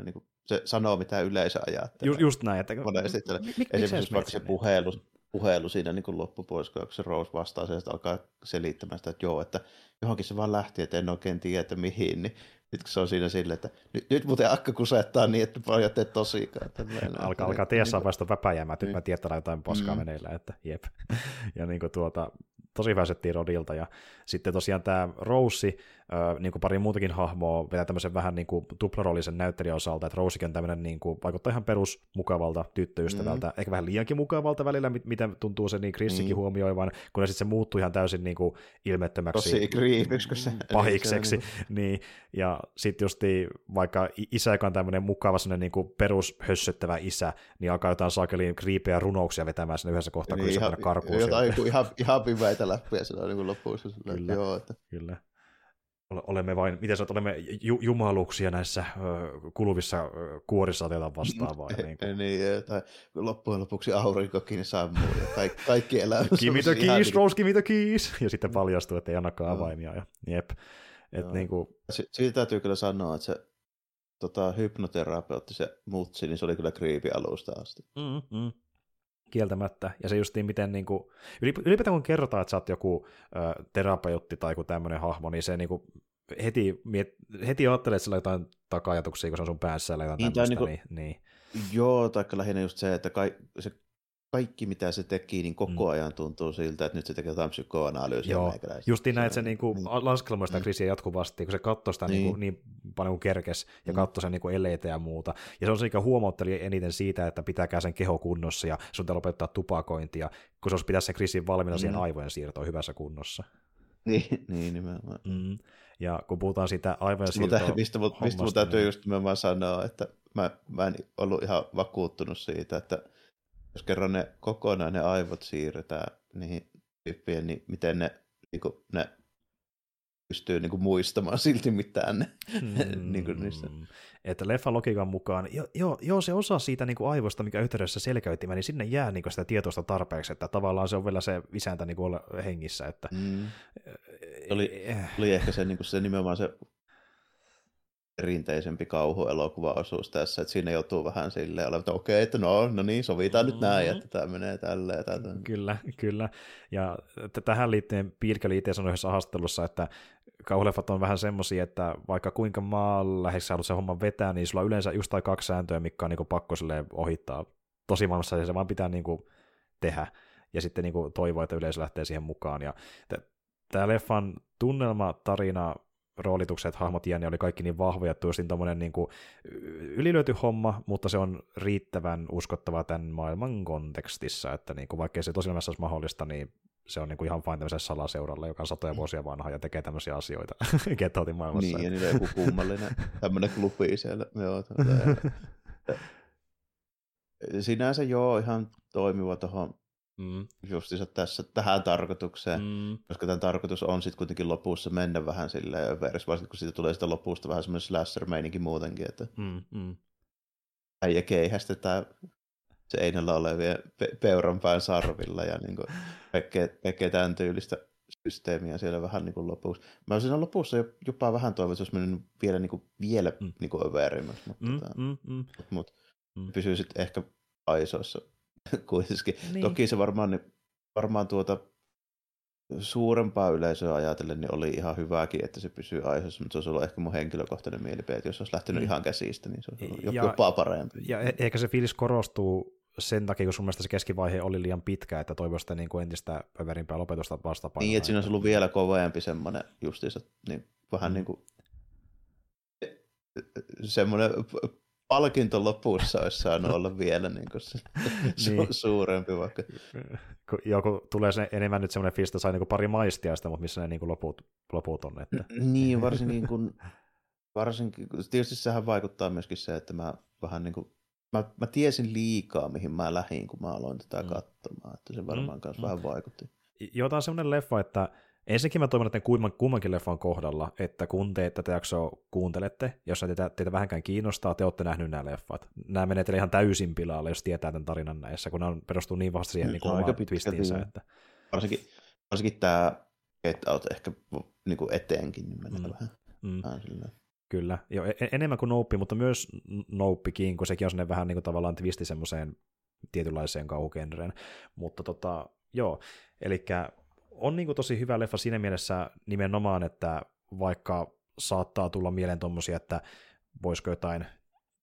B: niin kuin, se sanoo, mitä yleisö ajattelee.
A: Just, just näin. Että...
B: Monesti, että mik, esimerkiksi vaikka se puhelu, puhelu siinä niin kuin loppupuolessa, kun se Rose vastaa se, että alkaa selittämään sitä, että joo, että johonkin se vaan lähti, että en oikein tiedä, että mihin, niin nyt se on siinä silleen, että nyt, nyt muuten akka kusettaa niin, että paljon teet tosikaan. Että
A: alkaa, alkaa niin, vasta väpäjäämään, että nyt mä niin. tiedän jotain paskaa mm. meneillä, että jep. ja niin kuin tuota, tosi hyvä Rodilta, ja sitten tosiaan tämä Rose, niin kuin pari muutakin hahmoa, vetää tämmöisen vähän niin kuin tuplarollisen näyttelijän osalta, että Rosekin on tämmöinen, niin kuin, vaikuttaa ihan perus mukavalta tyttöystävältä, mm. ehkä vähän liiankin mukavalta välillä, miten tuntuu se niin Chrissikin mm. huomioivan, kun sitten se muuttuu ihan täysin niin kuin ilmettömäksi.
B: Tosi se
A: pahikseksi, niin. niin, ja sitten just vaikka isä, joka on tämmöinen mukava niin kuin perushössöttävä isä, niin alkaa jotain saakeliin kriipejä runouksia vetämään sinne yhdessä kohtaa, niin, kun ihan,
B: karkuun. Jotain ihan, ihan pimeitä läppiä siellä niin lopussa. Kyllä, joo, että...
A: kyllä. Olemme vain, miten sä olemme ju- jumaluksia näissä ö, kuluvissa ö, kuorissa otetaan vastaan vai?
B: Niin, kuin. niin tai loppujen lopuksi aurinkokin sammuu ja kaikki, kaikki elämä.
A: Give me the keys, niin... Rose, give me the keys. Ja sitten paljastuu, että ei annakaan avaimia. Ja, jep. Et niin kuin...
B: si- siitä täytyy kyllä sanoa, että se tota, hypnoterapeutti, se mutsi, niin se oli kyllä kriipi alusta asti.
A: Mm, mm kieltämättä. Ja se justiin miten, niin kuin, ylipäätään kun kerrotaan, että sä oot joku ö, terapeutti tai joku tämmöinen hahmo, niin se niin kuin, heti, miet, heti ajattelee, että sillä on jotain taka-ajatuksia, kun se on sun päässä tai jotain niin, tämmöistä. Niin, kuin, niin, niin.
B: Joo, tai lähinnä just se, että kai, se kaikki, mitä se teki, niin koko mm. ajan tuntuu siltä, että nyt se tekee jotain psykoanalyysiä.
A: Joo, justiin näin, että se niinku niin. laskelmoi sitä kriisiä jatkuvasti, kun se katsoi sitä niin. Niinku, niin paljon kuin kerkes ja mm. katsoi sen niinku eleitä ja muuta. Ja se on se, mikä huomautteli eniten siitä, että pitääkää sen keho kunnossa ja sun pitää lopettaa tupakointia, kun se olisi pitäisi sen kriisin valmiina mm. siihen aivojen siirtoon hyvässä kunnossa.
B: Niin, niin nimenomaan. Mm.
A: Ja kun puhutaan siitä aivojen siirtoa
B: Mistä, mistä, mistä mun täytyy niin... just nimenomaan sanoa, että mä, mä en ollut ihan vakuuttunut siitä, että jos kerran ne kokonaan ne aivot siirretään niihin tyyppien, niin miten ne, niin kuin, ne pystyy niin kuin, muistamaan silti mitään ne, mm, niin kuin niistä.
A: Että leffan logiikan mukaan, jo, jo, jo se osa siitä niin kuin aivosta, mikä yhteydessä selkäyttimä, niin sinne jää niin kuin sitä tietoista tarpeeksi, että tavallaan se on vielä se isäntä niin kuin olla hengissä. Että, mm.
B: oli, eh. oli ehkä se, niin kuin se nimenomaan se perinteisempi kauhuelokuva-osuus tässä, että siinä joutuu vähän silleen olemaan, että okei, että no, no niin, sovitaan mm. nyt näin, että tämä menee tälleen. Tätä.
A: Kyllä, kyllä. Ja tähän liittyen Piilkä itse sanoi yhdessä haastattelussa, että kauhuleffat on vähän semmoisia, että vaikka kuinka lähes haluat sen homman vetää, niin sulla on yleensä just tai kaksi sääntöä, mikä on niin pakko ohittaa tosi maailmassa, ja se vaan pitää niin kuin tehdä, ja sitten niin kuin toivoa, että yleisö lähtee siihen mukaan. Ja tämä leffan tunnelma, tarina, roolitukset, hahmot jänne oli kaikki niin vahvoja, että just tommonen niin kuin ylilöity homma, mutta se on riittävän uskottava tämän maailman kontekstissa, että niin kuin, vaikka se tosiaan olisi mahdollista, niin se on niin kuin ihan vain tämmöisellä salaseuralla, joka on satoja mm. vuosia vanha ja tekee tämmöisiä asioita Getoutin maailmassa.
B: Niin, ja niillä on joku kummallinen tämmöinen klubi siellä. Joo, Sinänsä joo, ihan toimiva tuohon Mm. Justiinsa tässä tähän tarkoitukseen, mm. koska tämän tarkoitus on sitten kuitenkin lopussa mennä vähän silleen överiksi, varsinkin kun siitä tulee sitä lopusta vähän semmoinen slasher-meininki muutenkin, että mm, mm. äijä keihästetään seinällä olevien pe- peuranpään sarvilla ja niin kuin tekee, tämän tyylistä systeemiä siellä vähän niin kuin lopussa. Mä siinä lopussa jopa vähän toivon, että olisi mennyt vielä, niin kuin, vielä mm. niin kuin överimmäksi, mutta, mm, tota, mm, mm. mutta mm. pysyy sitten ehkä aisoissa kuitenkin. Niin. Toki se varmaan, varmaan tuota suurempaa yleisöä ajatellen niin oli ihan hyvääkin, että se pysyy aiheessa, mutta se olisi ollut ehkä mun henkilökohtainen mielipide, että jos olisi lähtenyt mm. ihan käsistä, niin se olisi ollut ja, jopa parempi.
A: Ja e- ehkä se fiilis korostuu sen takia, kun sun mielestä se keskivaihe oli liian pitkä, että toivoisi niin kuin entistä överimpää lopetusta vastapainoa.
B: Niin, että siinä olisi ollut vielä kovempi semmoinen justiinsa, niin vähän mm. niin kuin semmoinen palkinto lopussa olisi saanut olla vielä niin kuin se su- niin. suurempi vaikka.
A: Joku tulee se enemmän nyt semmoinen fiilis, että sai niin pari maistiaista, mutta missä ne niin kuin loput, loput on. Että.
B: Niin, varsinkin kun, varsinkin, tietysti sehän vaikuttaa myöskin se, että mä vähän niin kuin, mä, mä tiesin liikaa, mihin mä lähdin, kun mä aloin tätä mm. katsomaan, että se varmaan mm. kanssa mm. vähän vaikutti.
A: Jotain semmoinen leffa, että Ensinnäkin mä toivon, että kumman, kummankin leffan kohdalla, että kun te tätä jaksoa kuuntelette, jos teitä, teitä vähänkään kiinnostaa, te olette nähneet nämä leffat. Nämä menee teille ihan täysin pilalle, jos tietää tämän tarinan näissä, kun ne perustuu niin vasta siihen niin omaan twistiinsä. Että...
B: Varsinkin, varsinkin tämä Get Out ehkä niin kuin eteenkin niin menee mm. vähän. Mm. vähän
A: Kyllä, jo, e-, enemmän kuin Nope, mutta myös Nopekin, kun sekin on sinne vähän niin kuin tavallaan twisti semmoiseen tietynlaiseen kauhugenreen. Mutta tota, joo, eli on niin kuin tosi hyvä leffa siinä mielessä nimenomaan, että vaikka saattaa tulla mieleen tuommoisia, että voisiko jotain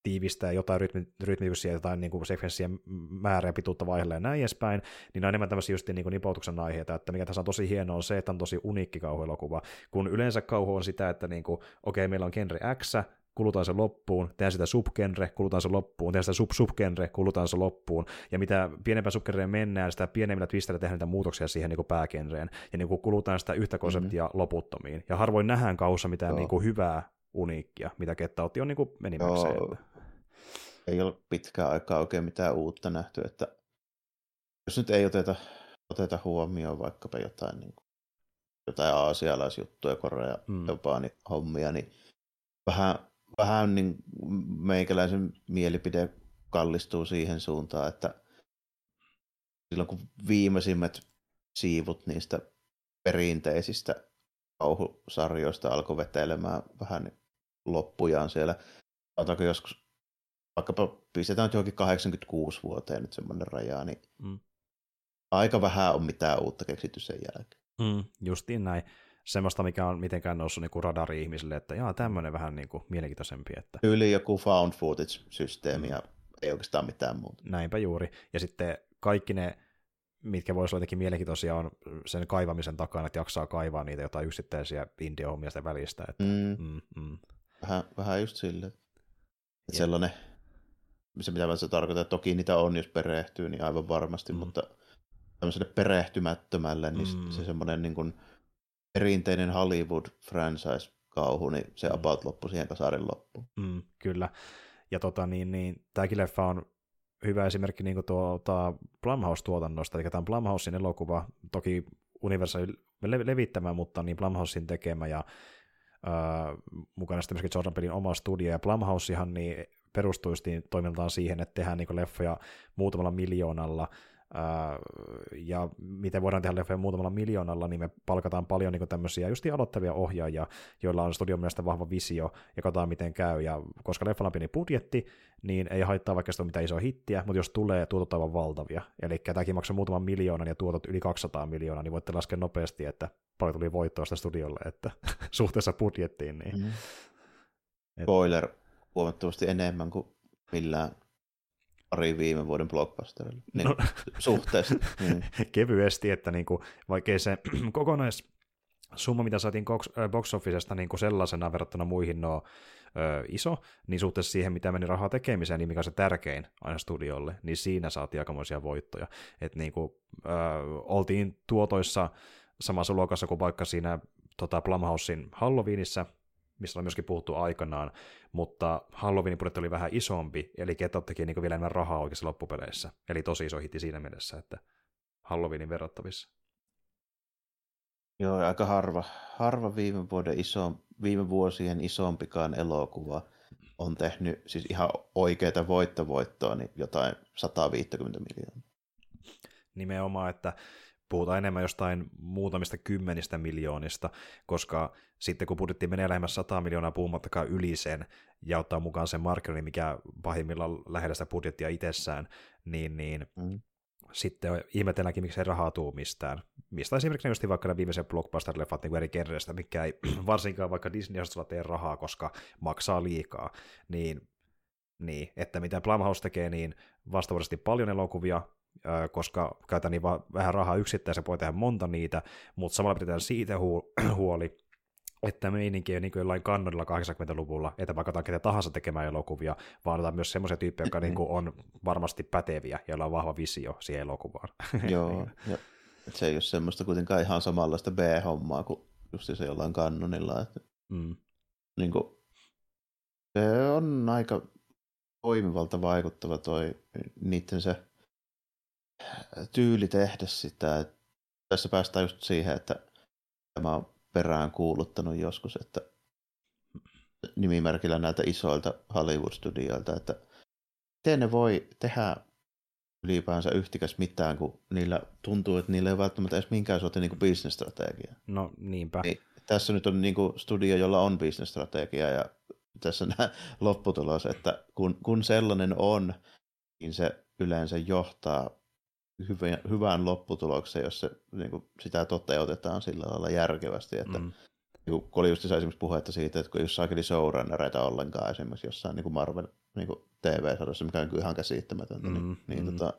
A: tiivistää jotain rytmi, rytmityksiä, jotain niin kuin sekvenssien määrää ja pituutta vaihdella ja näin edespäin, niin on enemmän tämmöisiä just niin kuin nipoutuksen aiheita, että mikä tässä on tosi hienoa on se, että on tosi uniikki kauhuelokuva, kun yleensä kauhu on sitä, että niin kuin, okei, okay, meillä on genre X, kulutaan se loppuun, tehdään sitä subgenre, kulutaan se loppuun, tehdään sitä sub-subgenre, kulutaan se loppuun, ja mitä pienempään subgenreen mennään, sitä pienemmillä twisteillä tehdään niitä muutoksia siihen niin kuin päägenreen, ja niin kuin kulutaan sitä yhtä konseptia mm-hmm. loputtomiin. Ja harvoin nähdään kaussa mitään niin kuin hyvää uniikkia, mitä Kettautti on niin kuin enimmäkseen.
B: Ei ole pitkään aikaa oikein mitään uutta nähty, että jos nyt ei oteta, oteta huomioon vaikkapa jotain niin kuin jotain aasialaisjuttuja, Korea,
A: Mm.
B: Japani hommia, niin vähän, vähän niin meikäläisen mielipide kallistuu siihen suuntaan, että silloin kun viimeisimmät siivut niistä perinteisistä kauhusarjoista alkoi vetelemään vähän loppujaan siellä, otako joskus, vaikkapa pistetään nyt johonkin 86 vuoteen nyt semmoinen raja, niin
A: Mm.
B: aika vähän on mitään uutta keksitty sen jälkeen.
A: Mm, justiin näin. Semmoista, mikä on mitenkään noussut niinku radari ihmisille, että jaa, tämmöinen vähän niinku mielenkiintoisempi, että
B: Yli joku found footage-systeemi ja ei oikeastaan mitään muuta.
A: näinpä juuri. Ja sitten kaikki ne, mitkä voisi olla jotenkin mielenkiintoisia, on sen kaivamisen takana, että jaksaa kaivaa niitä jotain yksittäisiä indie-hommia sitä välistä. Että,
B: Mm,
A: mm, mm,
B: vähän, vähän just silleen. Että sellainen, se mitä mä se tarkoitan, että toki niitä on, jos perehtyy, niin aivan varmasti,
A: Mm.
B: mutta tämmöiselle perehtymättömälle, niin
A: mm.
B: se semmoinen niin kuin perinteinen Hollywood franchise-kauhu, niin se
A: Mm.
B: about loppui siihen kasarin loppuun.
A: mm, kyllä. Ja tota, niin, niin, tämäkin leffa on hyvä esimerkki niin tuota Blumhouse-tuotannosta, eli tämä on Blumhousein elokuva, toki Universal le- levittämä, mutta niin Blumhousein tekemä, ja ää, mukana sitten myöskin Jordan Pelin oma studio, ja Blumhousehan niin perustuisi toimintaan siihen, että tehdään niin leffoja muutamalla miljoonalla, ja miten voidaan tehdä leffoja muutamalla miljoonalla, niin me palkataan paljon niin tämmöisiä just aloittavia ohjaajia, joilla on studion mielestä vahva visio, ja katsotaan miten käy, ja koska leffalla on pieni budjetti, niin ei haittaa vaikka sitä mitään isoa hittiä, mutta jos tulee, tuotot aivan valtavia, eli tämäkin maksaa muutaman miljoonan ja tuotot yli 200 miljoonaa, niin voitte laskea nopeasti, että paljon tuli voittoa sitä studiolle, että suhteessa budjettiin, niin
B: Mm.
A: Et-
B: Spoiler huomattavasti enemmän kuin millään pari viime vuoden blockbusterilla. Niin,
A: No.
B: Suhteessa. Mm.
A: kevyesti, että niinku, vaikkei se kokonaissumma, mitä saatiin box, officesta niinku sellaisena verrattuna muihin no ö, iso, niin suhteessa siihen, mitä meni rahaa tekemiseen, niin mikä on se tärkein aina studiolle, niin siinä saatiin aikamoisia voittoja. Että niinku, ö, oltiin tuotoissa samassa luokassa kuin vaikka siinä tota Blumhousein Halloweenissa, mistä on myöskin puhuttu aikanaan, mutta Halloweenin budjetti oli vähän isompi, eli Ketot teki niin vielä enemmän rahaa oikeassa loppupeleissä. Eli tosi iso hitti siinä mielessä, että Halloweenin verrattavissa.
B: Joo, aika harva, harva viime, vuoden iso, viime vuosien isompikaan elokuva on tehnyt siis ihan oikeita voittovoittoa, niin jotain 150 miljoonaa.
A: Nimenomaan, että puhutaan enemmän jostain muutamista kymmenistä miljoonista, koska sitten kun budjetti menee lähemmäs 100 miljoonaa puhumattakaan yli sen ja ottaa mukaan sen markkinoinnin, mikä pahimmillaan lähellä sitä budjettia itsessään, niin, niin
B: Mm.
A: sitten ihmetelläänkin, miksi ei rahaa tuu mistään. Mistä esimerkiksi just vaikka ne viimeiset blockbuster-leffat niin eri kerreistä, mikä ei varsinkaan vaikka Disney-osastolla tee rahaa, koska maksaa liikaa. Niin, niin että mitä Blumhouse tekee, niin vastaavasti paljon elokuvia, koska käytetään niin vähän rahaa yksittäin, voi tehdä monta niitä, mutta samalla pidetään siitä hu- huoli, että meininki ei ole niin jollain kannonilla 80-luvulla, että vaikka ketä tahansa tekemään elokuvia, vaan otetaan myös semmoisia tyyppejä, jotka niin on varmasti päteviä, joilla on vahva visio siihen elokuvaan.
B: Joo, ja se ei ole semmoista kuitenkaan ihan samanlaista B-hommaa kuin just se jollain kannonilla. Että,
A: Mm.
B: niin kuin, se on aika toimivalta vaikuttava toi niiden se tyyli tehdä sitä. Et tässä päästään just siihen, että tämä on perään kuuluttanut joskus, että nimimerkillä näiltä isoilta Hollywood-studioilta, että miten ne voi tehdä ylipäänsä yhtikäs mitään, kun niillä tuntuu, että niillä ei välttämättä edes minkään sortin niin bisnesstrategiaa.
A: No niinpä.
B: Niin, tässä nyt on niin kuin studio, jolla on bisnesstrategia ja tässä on lopputulos, että kun, kun sellainen on, niin se yleensä johtaa hyvään, hyvään lopputulokseen, jos se, niin kuin, sitä toteutetaan sillä lailla järkevästi. Että,
A: Mm.
B: niin kun oli just esimerkiksi puhetta siitä, että kun ei ole saakeli showrunnereita ollenkaan esimerkiksi jossain niin kuin Marvel niin kuin TV-sarjassa, mikä on kyllä ihan käsittämätöntä,
A: Mm,
B: niin, niin,
A: mm.
B: tota,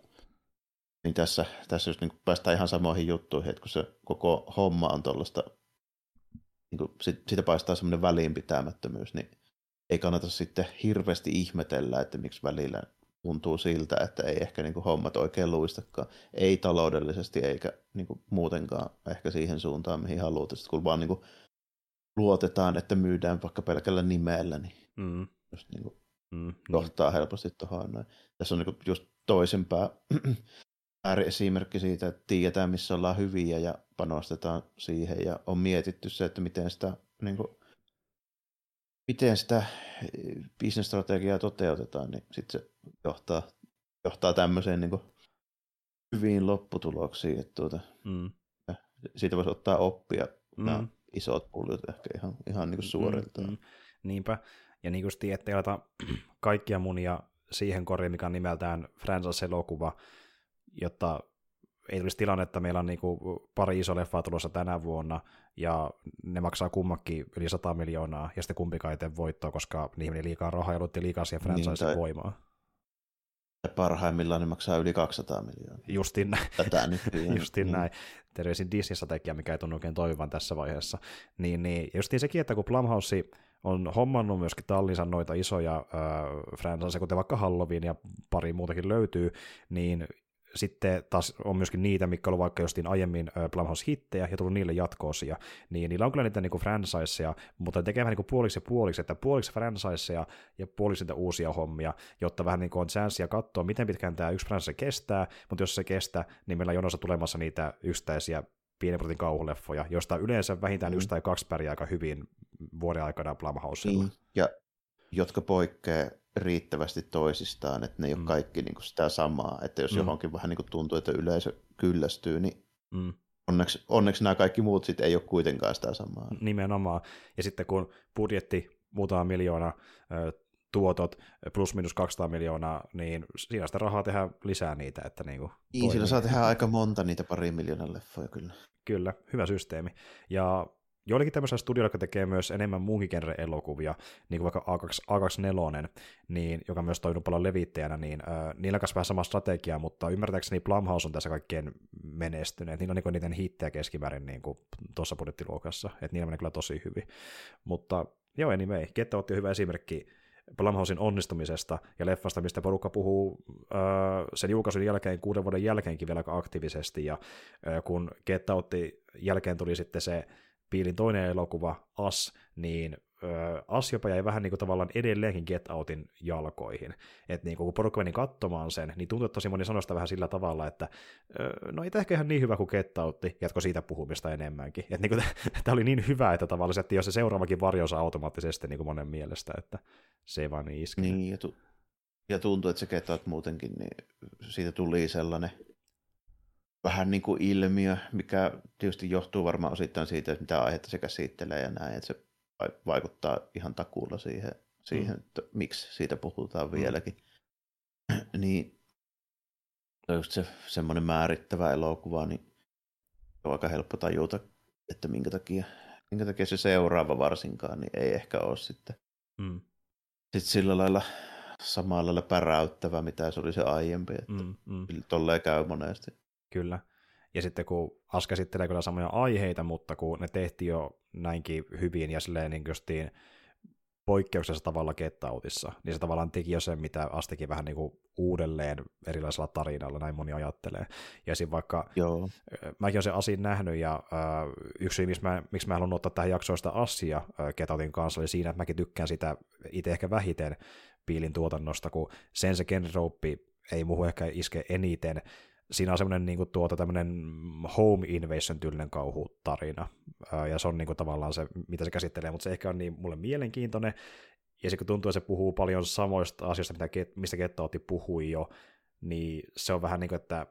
B: niin tässä, tässä just niin kuin päästään ihan samoihin juttuihin, että kun se koko homma on tuollaista, niin kuin, sit, siitä paistaa semmoinen väliinpitämättömyys, niin ei kannata sitten hirveästi ihmetellä, että miksi välillä tuntuu siltä, että ei ehkä niin kuin hommat oikein luistakaan. Ei taloudellisesti eikä niin kuin muutenkaan ehkä siihen suuntaan, mihin haluat. Sitten kun vaan niin kuin luotetaan, että myydään vaikka pelkällä nimellä, niin
A: Mm.
B: just niin kuin
A: Mm. Niin.
B: johtaa helposti tuohon noin. Tässä on niin just toisenpää ääriesimerkki siitä, että tiedetään missä ollaan hyviä ja panostetaan siihen ja on mietitty se, että miten sitä, niin kuin, miten sitä bisnesstrategiaa toteutetaan, niin sitten se johtaa, johtaa tämmöiseen niin kuin, hyviin lopputuloksiin. Että tuota, mm. Siitä voisi ottaa oppia mm. nämä isot pullit ehkä ihan, ihan niin kuin suoriltaan. Mm, mm.
A: Niinpä. Ja niin kuin ettei aleta kaikkia munia siihen koriin, mikä on nimeltään franchise-elokuva, jotta ei tulisi tilanne, että meillä on niin kuin pari iso leffaa tulossa tänä vuonna, ja ne maksaa kummakin yli 100 miljoonaa, ja sitten kumpikaan ei tee voittoa, koska niihin meni liikaa rahaa ja luotti liikaa siihen franchise niin, voimaa.
B: Parhaimmillaan ne maksaa yli 200 miljoonaa.
A: Justin näin.
B: Tätä nyt.
A: Justin niin. näin. Terveisin Disney-strategia, mikä ei tunnu oikein toimivan tässä vaiheessa. Niin, niin justiin sekin, että kun Blumhouse on hommannut myöskin tallinsa noita isoja äh, franchise, kuten vaikka Halloween ja pari muutakin löytyy, niin sitten taas on myöskin niitä, mitkä on vaikka jostain aiemmin Blumhouse-hittejä ja tullut niille jatkoosia, niin niillä on kyllä niitä niin franchiseja, mutta tekee vähän niin puoliksi ja puoliksi, että puoliksi franchiseja ja puoliksi niitä uusia hommia, jotta vähän niin kuin on chanssia katsoa, miten pitkään tämä yksi franchise kestää, mutta jos se kestää, niin meillä on jonossa tulemassa niitä yksittäisiä pienen protin kauhuleffoja, josta yleensä vähintään mm. yksi tai kaksi pärjää aika hyvin vuoden aikana Blumhousella. Niin,
B: ja jotka poikkeaa riittävästi toisistaan, että ne ei mm. ole kaikki niin kuin sitä samaa, että jos mm. johonkin vähän niin kuin tuntuu, että yleisö kyllästyy, niin mm. onneksi, onneksi nämä kaikki muut sitten ei ole kuitenkaan sitä samaa.
A: Nimenomaan, ja sitten kun budjetti muutama miljoona, tuotot plus minus 200 miljoonaa, niin siinä sitä rahaa tehdä lisää niitä. Että niin, kuin
B: niin sillä saa tehdä aika monta niitä pari miljoonan leffoja kyllä.
A: Kyllä, hyvä systeemi. Ja joillekin tämmöisellä studioilla, jotka tekee myös enemmän muunkin elokuvia, niin kuin vaikka A2, A24, niin, joka myös toiminut paljon levittäjänä, niin äh, niillä on vähän sama strategia, mutta ymmärtääkseni Blumhouse on tässä kaikkein menestyneet. Niillä on niin niiden hittejä keskimäärin niin tuossa budjettiluokassa, että niillä menee kyllä tosi hyvin. Mutta joo, anyway, Ketta otti hyvä esimerkki Blumhousein onnistumisesta ja leffasta, mistä porukka puhuu äh, sen julkaisun jälkeen, kuuden vuoden jälkeenkin vielä aika aktiivisesti, ja kun Ketta otti jälkeen tuli sitten se Piilin toinen elokuva, As, niin As jopa jäi vähän niin kuin tavallaan edelleenkin Get Outin jalkoihin. Että niin kun porukka meni katsomaan sen, niin tuntui, että tosi moni sanoi sitä vähän sillä tavalla, että no ei ehkä ihan niin hyvä kuin Get Outti, jatko siitä puhumista enemmänkin. Että niin tämä oli niin hyvä, että tavallaan että jos se seuraavakin varjosa automaattisesti niin kuin monen mielestä, että se ei vaan niin iske.
B: Niin, ja, tu- ja tuntuu, että se Get Out muutenkin, niin siitä tuli sellainen vähän niin kuin ilmiö, mikä tietysti johtuu varmaan osittain siitä, että mitä aihetta se käsittelee ja näin, että se vaikuttaa ihan takuulla siihen, siihen mm. että miksi siitä puhutaan mm. vieläkin. niin on just se semmoinen määrittävä elokuva, niin on aika helppo tajuta, että minkä takia, minkä takia se seuraava varsinkaan, niin ei ehkä ole sitten, mm. sitten sillä lailla samalla lailla päräyttävä, mitä se oli se aiempi. Että mm, mm. Tolleen käy monesti.
A: Kyllä. Ja sitten kun As käsittelee kyllä samoja aiheita, mutta kun ne tehtiin jo näinkin hyvin ja silleen niin justiin poikkeuksellisessa tavalla kettautissa, niin se tavallaan teki jo sen, mitä Astikin vähän niin kuin uudelleen erilaisella tarinalla, näin moni ajattelee. Ja siinä vaikka, Joo. mäkin olen sen Asin nähnyt, ja äh, yksi miksi mä, miksi mä haluan ottaa tähän jaksoista Asia äh, ketautin kanssa, oli siinä, että mäkin tykkään sitä itse ehkä vähiten piilin tuotannosta, kun sen se Ken Rope ei muuhun ehkä iske eniten, siinä on semmoinen niin tuota, home invasion tyylinen kauhutarina, ja se on niin kuin, tavallaan se, mitä se käsittelee, mutta se ehkä on niin mulle mielenkiintoinen, ja se kun tuntuu, että se puhuu paljon samoista asioista, mitä, mistä Ketta otti puhui jo, niin se on vähän niin kuin, että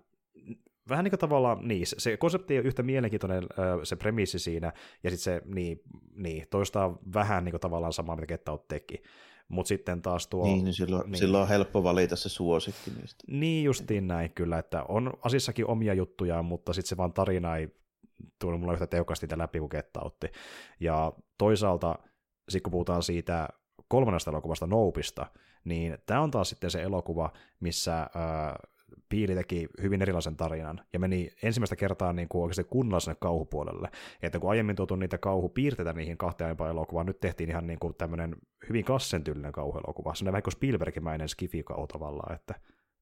A: vähän niin kuin tavallaan, niin, se konsepti on yhtä mielenkiintoinen, se premissi siinä, ja sitten se, niin, niin, toistaa vähän niin kuin tavallaan samaa, mitä Ketta teki. Mutta sitten taas tuo...
B: Niin, niin silloin, niin. silloin on helppo valita se suosikki niistä.
A: Niin justiin näin kyllä, että on asissakin omia juttuja, mutta sitten se vaan tarina ei tullut mulla yhtä tehokkaasti niitä läpi kuin kettautti. Ja toisaalta, sitten kun puhutaan siitä kolmannesta elokuvasta Noupista, niin tämä on taas sitten se elokuva, missä Piili teki hyvin erilaisen tarinan ja meni ensimmäistä kertaa niin kuin oikeasti kunnolla sinne kauhupuolelle. Että kun aiemmin tuotu niitä kauhupiirteitä niihin kahteen aiempaan elokuvaan, nyt tehtiin ihan niin kuin tämmöinen hyvin klassentyylinen kauhuelokuva. Se on vähän kuin Spielbergimäinen skifi tavallaan, että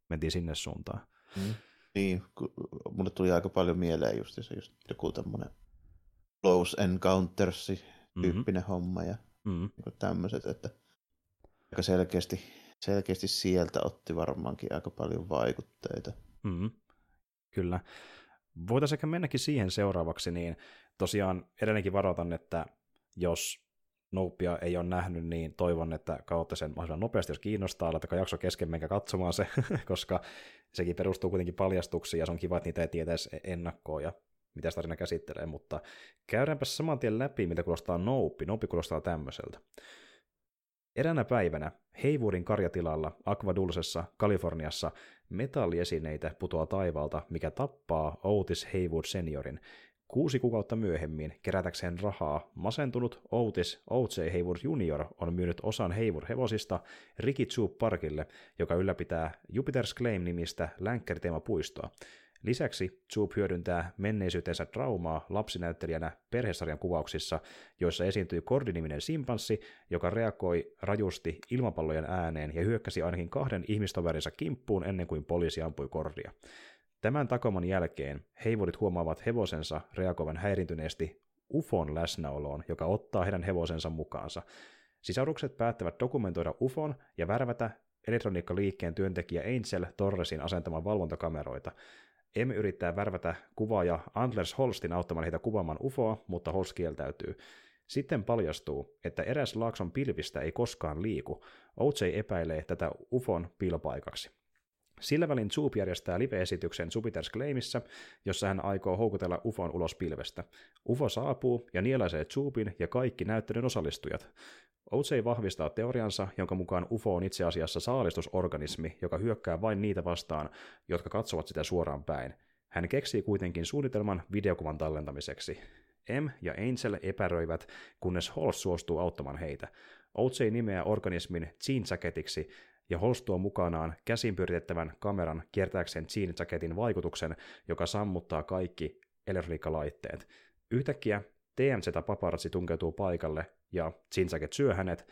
A: mentiin sinne suuntaan.
B: Mm. Niin, mulle tuli aika paljon mieleen just se just joku tämmöinen Close Encounters-tyyppinen mm-hmm. homma ja mm-hmm. niin tämmöiset, että aika selkeästi selkeästi sieltä otti varmaankin aika paljon vaikutteita. Mm.
A: Kyllä. Voitaisiin ehkä mennäkin siihen seuraavaksi, niin tosiaan edelleenkin varoitan, että jos Nopea ei ole nähnyt, niin toivon, että kautta sen mahdollisimman nopeasti, jos kiinnostaa, laittakaa jakso kesken, menkää katsomaan se, koska sekin perustuu kuitenkin paljastuksiin, ja se on kiva, että niitä ei tietäisi ennakkoon, ja mitä tarina käsittelee, mutta käydäänpä saman tien läpi, mitä kuulostaa Nope. Nope kuulostaa tämmöiseltä. Eräänä päivänä Heivuudin karjatilalla Aquadulsessa, Kaliforniassa metalliesineitä putoaa taivaalta, mikä tappaa Otis Haywood seniorin. Kuusi kuukautta myöhemmin, kerätäkseen rahaa, masentunut Otis O.J. Haywood Jr. on myynyt osan Haywood-hevosista Ricky Parkille, joka ylläpitää Jupiter's Claim-nimistä länkkäritemapuistoa. Lisäksi Zoop hyödyntää menneisyytensä traumaa lapsinäyttelijänä perhesarjan kuvauksissa, joissa esiintyi kordiniminen simpanssi, joka reagoi rajusti ilmapallojen ääneen ja hyökkäsi ainakin kahden ihmistoverinsa kimppuun ennen kuin poliisi ampui kordia. Tämän takoman jälkeen heivurit huomaavat hevosensa reagoivan häirintyneesti UFOn läsnäoloon, joka ottaa heidän hevosensa mukaansa. Sisaurukset päättävät dokumentoida UFOn ja värvätä elektroniikkaliikkeen työntekijä Angel Torresin asentamaan valvontakameroita. Emme yrittää värvätä kuvaaja Antlers Holstin auttamaan heitä kuvaamaan UFOa, mutta Holst kieltäytyy. Sitten paljastuu, että eräs laakson pilvistä ei koskaan liiku. OJ epäilee tätä UFOn pilpaikaksi. Sillä välin Zoop järjestää live-esityksen Jupiter's Claimissa, jossa hän aikoo houkutella UFOn ulos pilvestä. UFO saapuu ja nielaisee Zoopin ja kaikki näyttelyn osallistujat. OJ vahvistaa teoriansa, jonka mukaan UFO on itse asiassa saalistusorganismi, joka hyökkää vain niitä vastaan, jotka katsovat sitä suoraan päin. Hän keksii kuitenkin suunnitelman videokuvan tallentamiseksi. M ja Angel epäröivät, kunnes Holst suostuu auttamaan heitä. OJ nimeää organismin Gene Jacketiksi, ja Holst tuo mukanaan käsin pyöritettävän kameran kiertääkseen Gene Jacketin vaikutuksen, joka sammuttaa kaikki elektroniikkalaitteet. Yhtäkkiä TMZ paparazzi tunkeutuu paikalle ja Zinsaket syö hänet,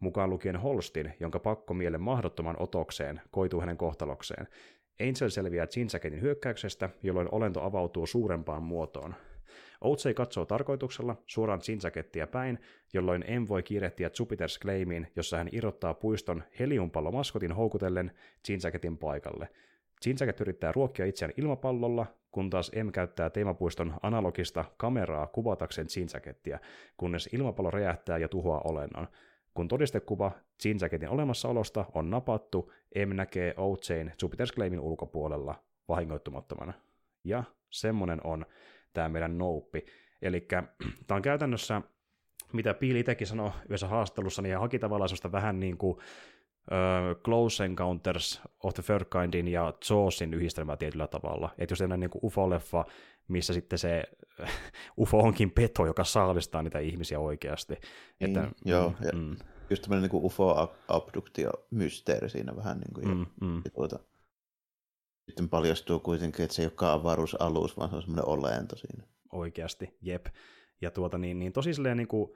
A: mukaan lukien Holstin, jonka pakkomielen mahdottoman otokseen koituu hänen kohtalokseen. Angel selviää Zinsaketin hyökkäyksestä, jolloin olento avautuu suurempaan muotoon. Outsei katsoo tarkoituksella suoraan Zinjakettia päin, jolloin M voi kiirehtiä Jupiter's Claimiin, jossa hän irrottaa puiston heliumpallomaskotin houkutellen Zinjaketin paikalle. Zinjaket yrittää ruokkia itseään ilmapallolla, kun taas M käyttää teemapuiston analogista kameraa kuvatakseen Zinjakettia, kunnes ilmapallo räjähtää ja tuhoaa olennon. Kun todistekuva Zinjaketin olemassaolosta on napattu, M näkee OJn Jupiter's Claimin ulkopuolella vahingoittumattomana. Ja semmonen on tämä meidän nouppi. Eli tämä on käytännössä, mitä Piili itsekin sanoi yhdessä haastattelussa, niin haki tavallaan sellaista vähän niin kuin uh, Close Encounters of the Third Kindin ja Jawsin yhdistelmää tietyllä tavalla. Että jos niin UFO-leffa, missä sitten se UFO onkin peto, joka saalistaa niitä ihmisiä oikeasti.
B: Niin, että, joo, mm, ja mm. just tämmöinen niin UFO-abduktio-mysteeri siinä vähän niin kuin, mm, ja, mm. ja tuota, sitten paljastuu kuitenkin, että se ei olekaan avaruusalus, vaan se on semmoinen olento siinä.
A: Oikeasti, jep. Ja tuota niin, niin tosi silleen niin kuin,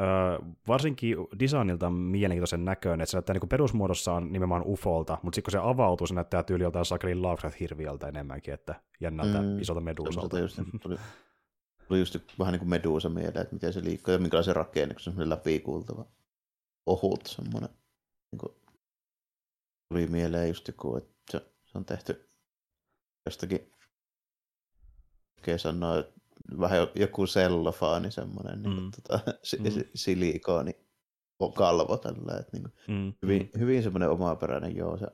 A: Öö, varsinkin designilta mielenkiintoisen näköinen, että se näyttää niin perusmuodossa on nimenomaan ufolta, mutta sitten kun se avautuu, se näyttää tyyli joltain Sakelin Lovecraft-hirviöltä enemmänkin, että jännältä mm, isolta meduusalta.
B: Just, tuli, tuli just vähän niin kuin meduusa mieleen, että miten se liikkuu ja minkälaisen rakenne, kun se on semmoinen läpikuultava ohut semmoinen. Niin kuin, tuli mieleen just joku, että se, se on tehty jostakin oikein sanoa, vähän joku sellofaani semmoinen niin mm. tota, mm. silikoni kalvo tällä, että niin kuin, mm. hyvin, mm. hyvin semmoinen omaperäinen joo se,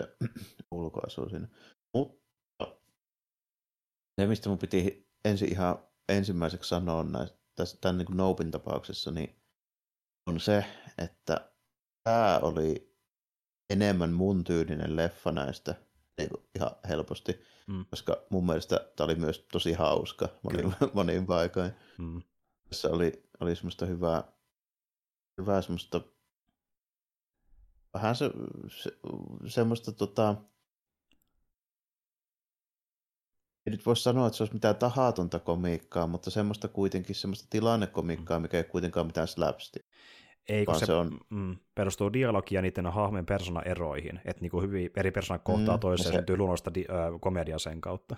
B: se ulkoasu siinä. Mutta se, mistä mun piti ensin ihan ensimmäiseksi sanoa näistä, tässä, tämän niin Nopin tapauksessa, niin on se, että tämä oli enemmän mun tyylinen leffa näistä niin kuin ihan helposti, mm. koska mun mielestä tämä oli myös tosi hauska monin, monin paikoin. Mm. Tässä oli, oli semmoista hyvää, hyvää semmoista vähän se, se, semmoista tota, ei nyt voi sanoa, että se olisi mitään tahatonta komiikkaa, mutta semmoista kuitenkin semmoista tilannekomiikkaa, mikä ei kuitenkaan mitään slapstick.
A: Ei, kun se, se on... mm, perustuu dialogia niiden hahmojen persoonaeroihin, että niinku hyvin eri persoonat kohtaa mm, toiseen se... syntyy luonnosta di- äh, komedia sen kautta.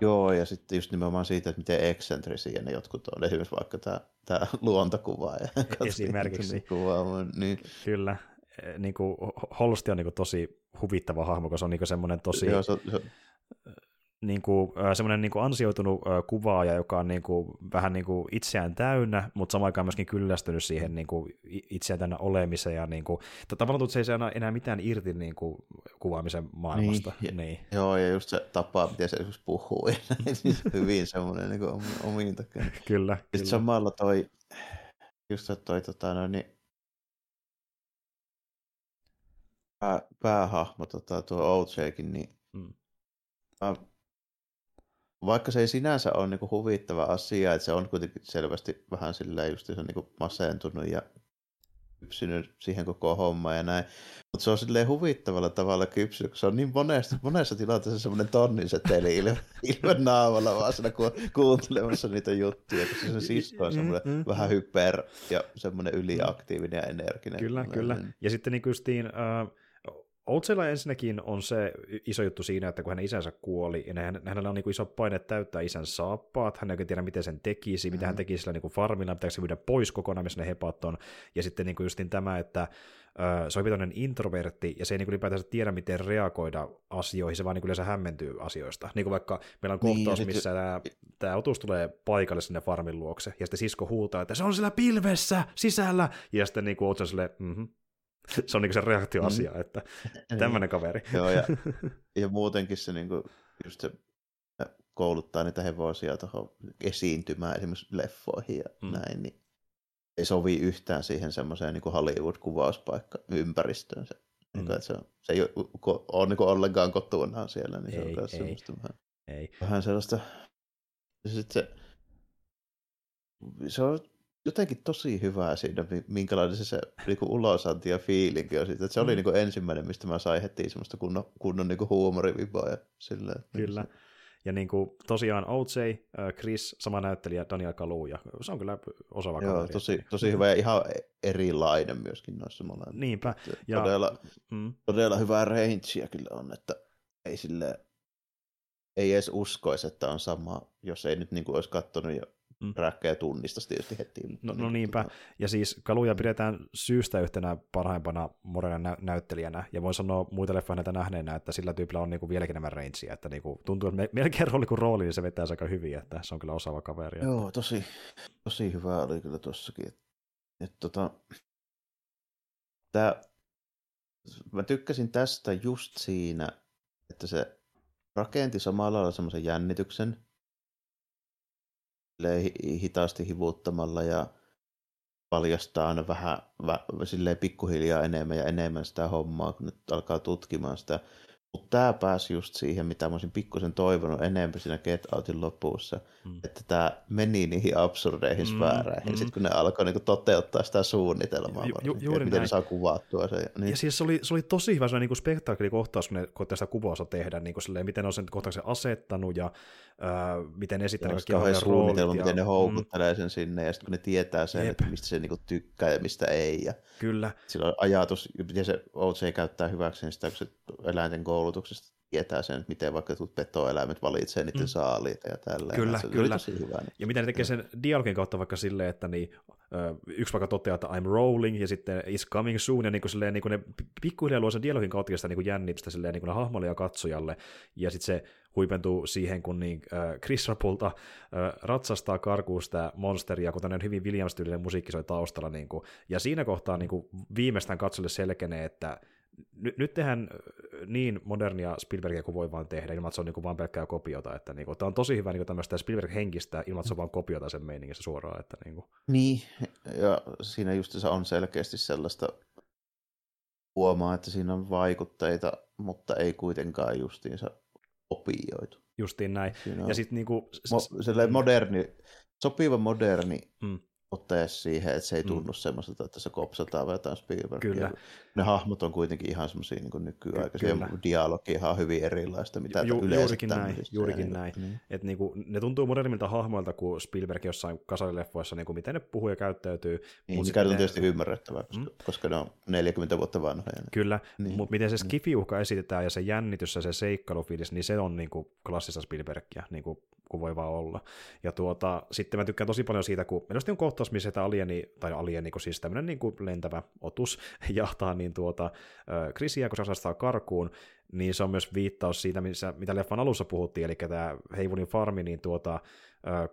B: Joo, ja sitten just nimenomaan siitä, että miten eksentrisiä ne jotkut on. Esimerkiksi vaikka tämä, tämä luontokuva. Ja
A: Esimerkiksi.
B: Kuva, niin.
A: Kyllä. E, niin kuin, Holsti on niin kuin tosi huvittava hahmo, koska se on niin semmoinen tosi...
B: Joo, se, se,
A: niin kuin, semmoinen niin kuin ansioitunut kuvaaja, joka on niin kuin, vähän niin kuin itseään täynnä, mutta samaan aikaan myöskin kyllästynyt siihen niin kuin, itseään täynnä olemiseen. Ja niin kuin, tavallaan tuntuu, että se ei saa enää mitään irti niin kuin, kuvaamisen maailmasta.
B: Niin,
A: niin.
B: Joo, ja just se tapa, miten se esimerkiksi puhuu, ja siis hyvin semmoinen niin kuin omiin takia.
A: Kyllä,
B: Sitten kyllä. samalla toi, just toi tota, no, niin, pää, päähahmo, tota, tuo OJkin, niin mm. mä, vaikka se ei sinänsä ole niinku huvittava asia, että se on kuitenkin selvästi vähän silleen just se niinku masentunut ja kypsynyt siihen koko hommaan ja näin. Mutta se on silleen huvittavalla tavalla kypsynyt, kun se on niin monessa, monessa tilanteessa semmoinen tonnin seteli ilme, ilme naamalla vaan siinä ku, kuuntelemassa niitä juttuja, koska se sisko on semmoinen mm, mm, vähän hyper ja semmoinen yliaktiivinen ja energinen.
A: Kyllä, kyllä. Ja sitten niin justiin, uh, Outsella ensinnäkin on se iso juttu siinä, että kun hänen isänsä kuoli, ja hän, hänellä on niin kuin iso paine täyttää isän saappaat, hän ei oikein tiedä, miten sen tekisi, mitä mm-hmm. hän tekisi sillä niin kuin farmilla, pitääkö se myydä pois kokonaan, missä ne hepat on, ja sitten niin kuin justin tämä, että ö, se on hyvin introvertti, ja se ei niin kuin ylipäätänsä tiedä, miten reagoida asioihin, se vaan niin kuin yleensä hämmentyy asioista. Niin kuin vaikka meillä on kohtaus, niin, missä tämä, tämä otus tulee paikalle sinne farmin luokse, ja sitten sisko huutaa, että se on siellä pilvessä sisällä, ja sitten niin kuin silleen, mm-hmm, se on niin se reaktioasia, mm. että niin. tämmöinen kaveri.
B: Joo, ja, ja muutenkin se, niin kuin, just se kouluttaa niitä hevosia tuohon esiintymään esimerkiksi leffoihin ja mm. näin, niin ei sovi yhtään siihen semmoiseen niin Hollywood-kuvauspaikka ympäristöön. Se, niin mm. niin, se, on, se ei ole, ole niin ollenkaan kotuunaan siellä, niin ei, se on ei, semmoista vähän, ei. vähän sellaista. Ja sitten se, se on jotenkin tosi hyvää siinä, minkälainen se, se niin ulosanti ja fiilinki on siitä. Että se oli mm. niin kuin ensimmäinen, mistä mä sain heti semmoista kunnon, kunnon niin huumorivipaa. Ja silleen,
A: kyllä. Se... Ja niin kuin, tosiaan OJ, Chris, sama näyttelijä, Daniel Kaluuja. Se on kyllä osaava
B: Joo, kaveri. tosi, tosi hyvä ja ihan erilainen myöskin noissa molemmissa.
A: Niinpä.
B: Ja, todella, mm. todella hyvää rangea kyllä on, että ei sille ei edes uskoisi, että on sama, jos ei nyt niin kuin olisi katsonut jo mm. räkkäjä tunnistaisi tietysti heti.
A: No, no niin, niinpä, ja siis Kaluja pidetään syystä yhtenä parhaimpana moderna nä- näyttelijänä, ja voin sanoa muita leffoja näitä nähneenä, että sillä tyypillä on niinku vieläkin enemmän rangea, että niinku, tuntuu, että me, melkein rooli kuin rooli, niin se vetää aika hyvin, että se on kyllä osaava kaveri.
B: Joo, tosi, tosi hyvä oli kyllä tossakin. Et, et, tota, tää, mä tykkäsin tästä just siinä, että se rakenti samalla lailla semmoisen jännityksen, hitaasti hivuttamalla ja paljastaa aina vähän silleen pikkuhiljaa enemmän ja enemmän sitä hommaa, kun nyt alkaa tutkimaan sitä mutta tämä pääsi just siihen, mitä mä olisin pikkusen toivonut enemmän siinä Get Outin lopussa, mm. että tämä meni niihin absurdeihin mm, sfääreihin, mm. sitten kun ne alkoi niinku toteuttaa sitä suunnitelmaa, ju, ju, juuri miten näin. ne saa kuvattua se.
A: Niin. Ja siis se oli, se oli tosi hyvä niin spektaakkelikohtaus, kun ne koettaa sitä kuvausta tehdä, niin kuin silleen, miten ne on sen kohtauksen asettanut ja äh, miten esittänyt
B: kaikki kauhean suunnitelma, ja, miten ne mm. houkuttelee mm. sen sinne, ja sitten kun ne tietää sen, Jep. että mistä se niinku tykkää ja mistä ei. Ja
A: Kyllä.
B: Sillä on ajatus, miten se OJ käyttää hyväkseen sitä, kun se eläinten koulu koulutuksesta tietää sen, että miten vaikka petoeläimet valitsee niiden mm. saaliita ja tälleen.
A: Kyllä, se kyllä. Tosi hyvä, niin. Ja miten ne tekee sen dialogin kautta vaikka silleen, että niin, yksi vaikka toteaa, että I'm rolling, ja sitten is coming soon, ja niin kuin silleen, niin kuin ne pikkuhiljaa luo sen dialogin kautta sitä niin kuin jännitystä silleen, niin kuin hahmolle ja katsojalle, ja sitten se huipentuu siihen, kun niin, äh, Chris Rapulta äh, ratsastaa karkuun sitä monsteria, kun tämmöinen hyvin Williams-tyylinen musiikki soi taustalla, niin kuin, ja siinä kohtaa niin kuin, viimeistään katsolle selkenee, että nyt, nyt tehdään niin modernia Spielbergia kuin voi vaan tehdä, ilman että se on niin kuin vaan pelkkää kopiota. Että niin kuin, tämä on tosi hyvä niin tämmöistä Spielberg-henkistä, ilman että se on vaan kopiota sen meiningissä suoraan. Että niin, kuin.
B: niin, ja siinä just se on selkeästi sellaista, huomaa, että siinä on vaikutteita, mutta ei kuitenkaan justiinsa kopioitu.
A: Justiin näin. Siinä ja sitten niinku...
B: Mo- moderni, sopiva moderni mm ottaja siihen, että se ei mm. tunnu mm. semmoiselta, että se kopsataan vai jotain Spielbergia. Kyllä. Ne hahmot on kuitenkin ihan semmoisia niin nykyaikaisia, Kyllä. dialogi ihan hyvin erilaista, mitä Ju, yleensä Juurikin
A: näin, juurikin näin. Niin. Et niin kuin, ne tuntuu modernimilta hahmoilta kuin Spielberg jossain kasarileffoissa, niin kuin miten ne puhuu ja käyttäytyy.
B: Niin, se on tietysti ymmärrettävää, koska, mm. koska ne on 40 vuotta vanhoja. Niin.
A: Kyllä, niin. mutta miten se skifiuhka esitetään ja se jännitys ja se seikkailufiilis, niin se on niin kuin klassista Spielbergia, niin kuin kun voi vaan olla. Ja tuota, sitten mä tykkään tosi paljon siitä, kun meillä on kohtaus, missä tämä alieni, tai alieni, kun siis tämmöinen niin kuin lentävä otus jahtaa niin tuota, Chrisia, kun se osastaa karkuun, niin se on myös viittaus siitä, missä, mitä leffan alussa puhuttiin, eli tämä Heivunin farmi niin tuota,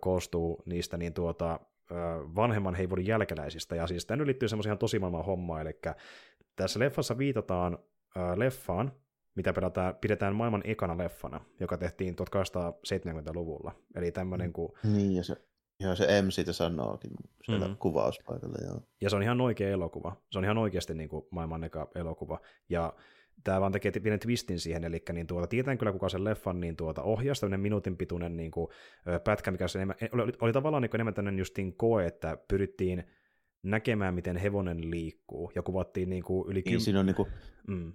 A: koostuu niistä niin tuota, vanhemman Heivunin jälkeläisistä, ja siis tänne liittyy semmoisia tosi maailman hommaa, eli tässä leffassa viitataan leffaan, mitä pidetään, pidetään maailman ekana leffana, joka tehtiin 1870-luvulla. Eli tämmöinen mm. kuin...
B: Niin, ja se, ja se M siitä sanookin siellä mm. kuvauspaikalla. Joo.
A: Ja se on ihan oikea elokuva. Se on ihan oikeasti niin kuin maailman eka elokuva. Ja tämä vaan tekee pienen twistin siihen, eli niin tuota, tietään kyllä kuka sen leffan niin tuota, ohjasi, tämmöinen minuutin pituinen niin kuin, pätkä, mikä se enemmän, oli, oli tavallaan niin enemmän tämmöinen justiin koe, että pyrittiin näkemään, miten hevonen liikkuu, ja kuvattiin niin kuin yli...
B: Niin, siinä on niin kuin, mm.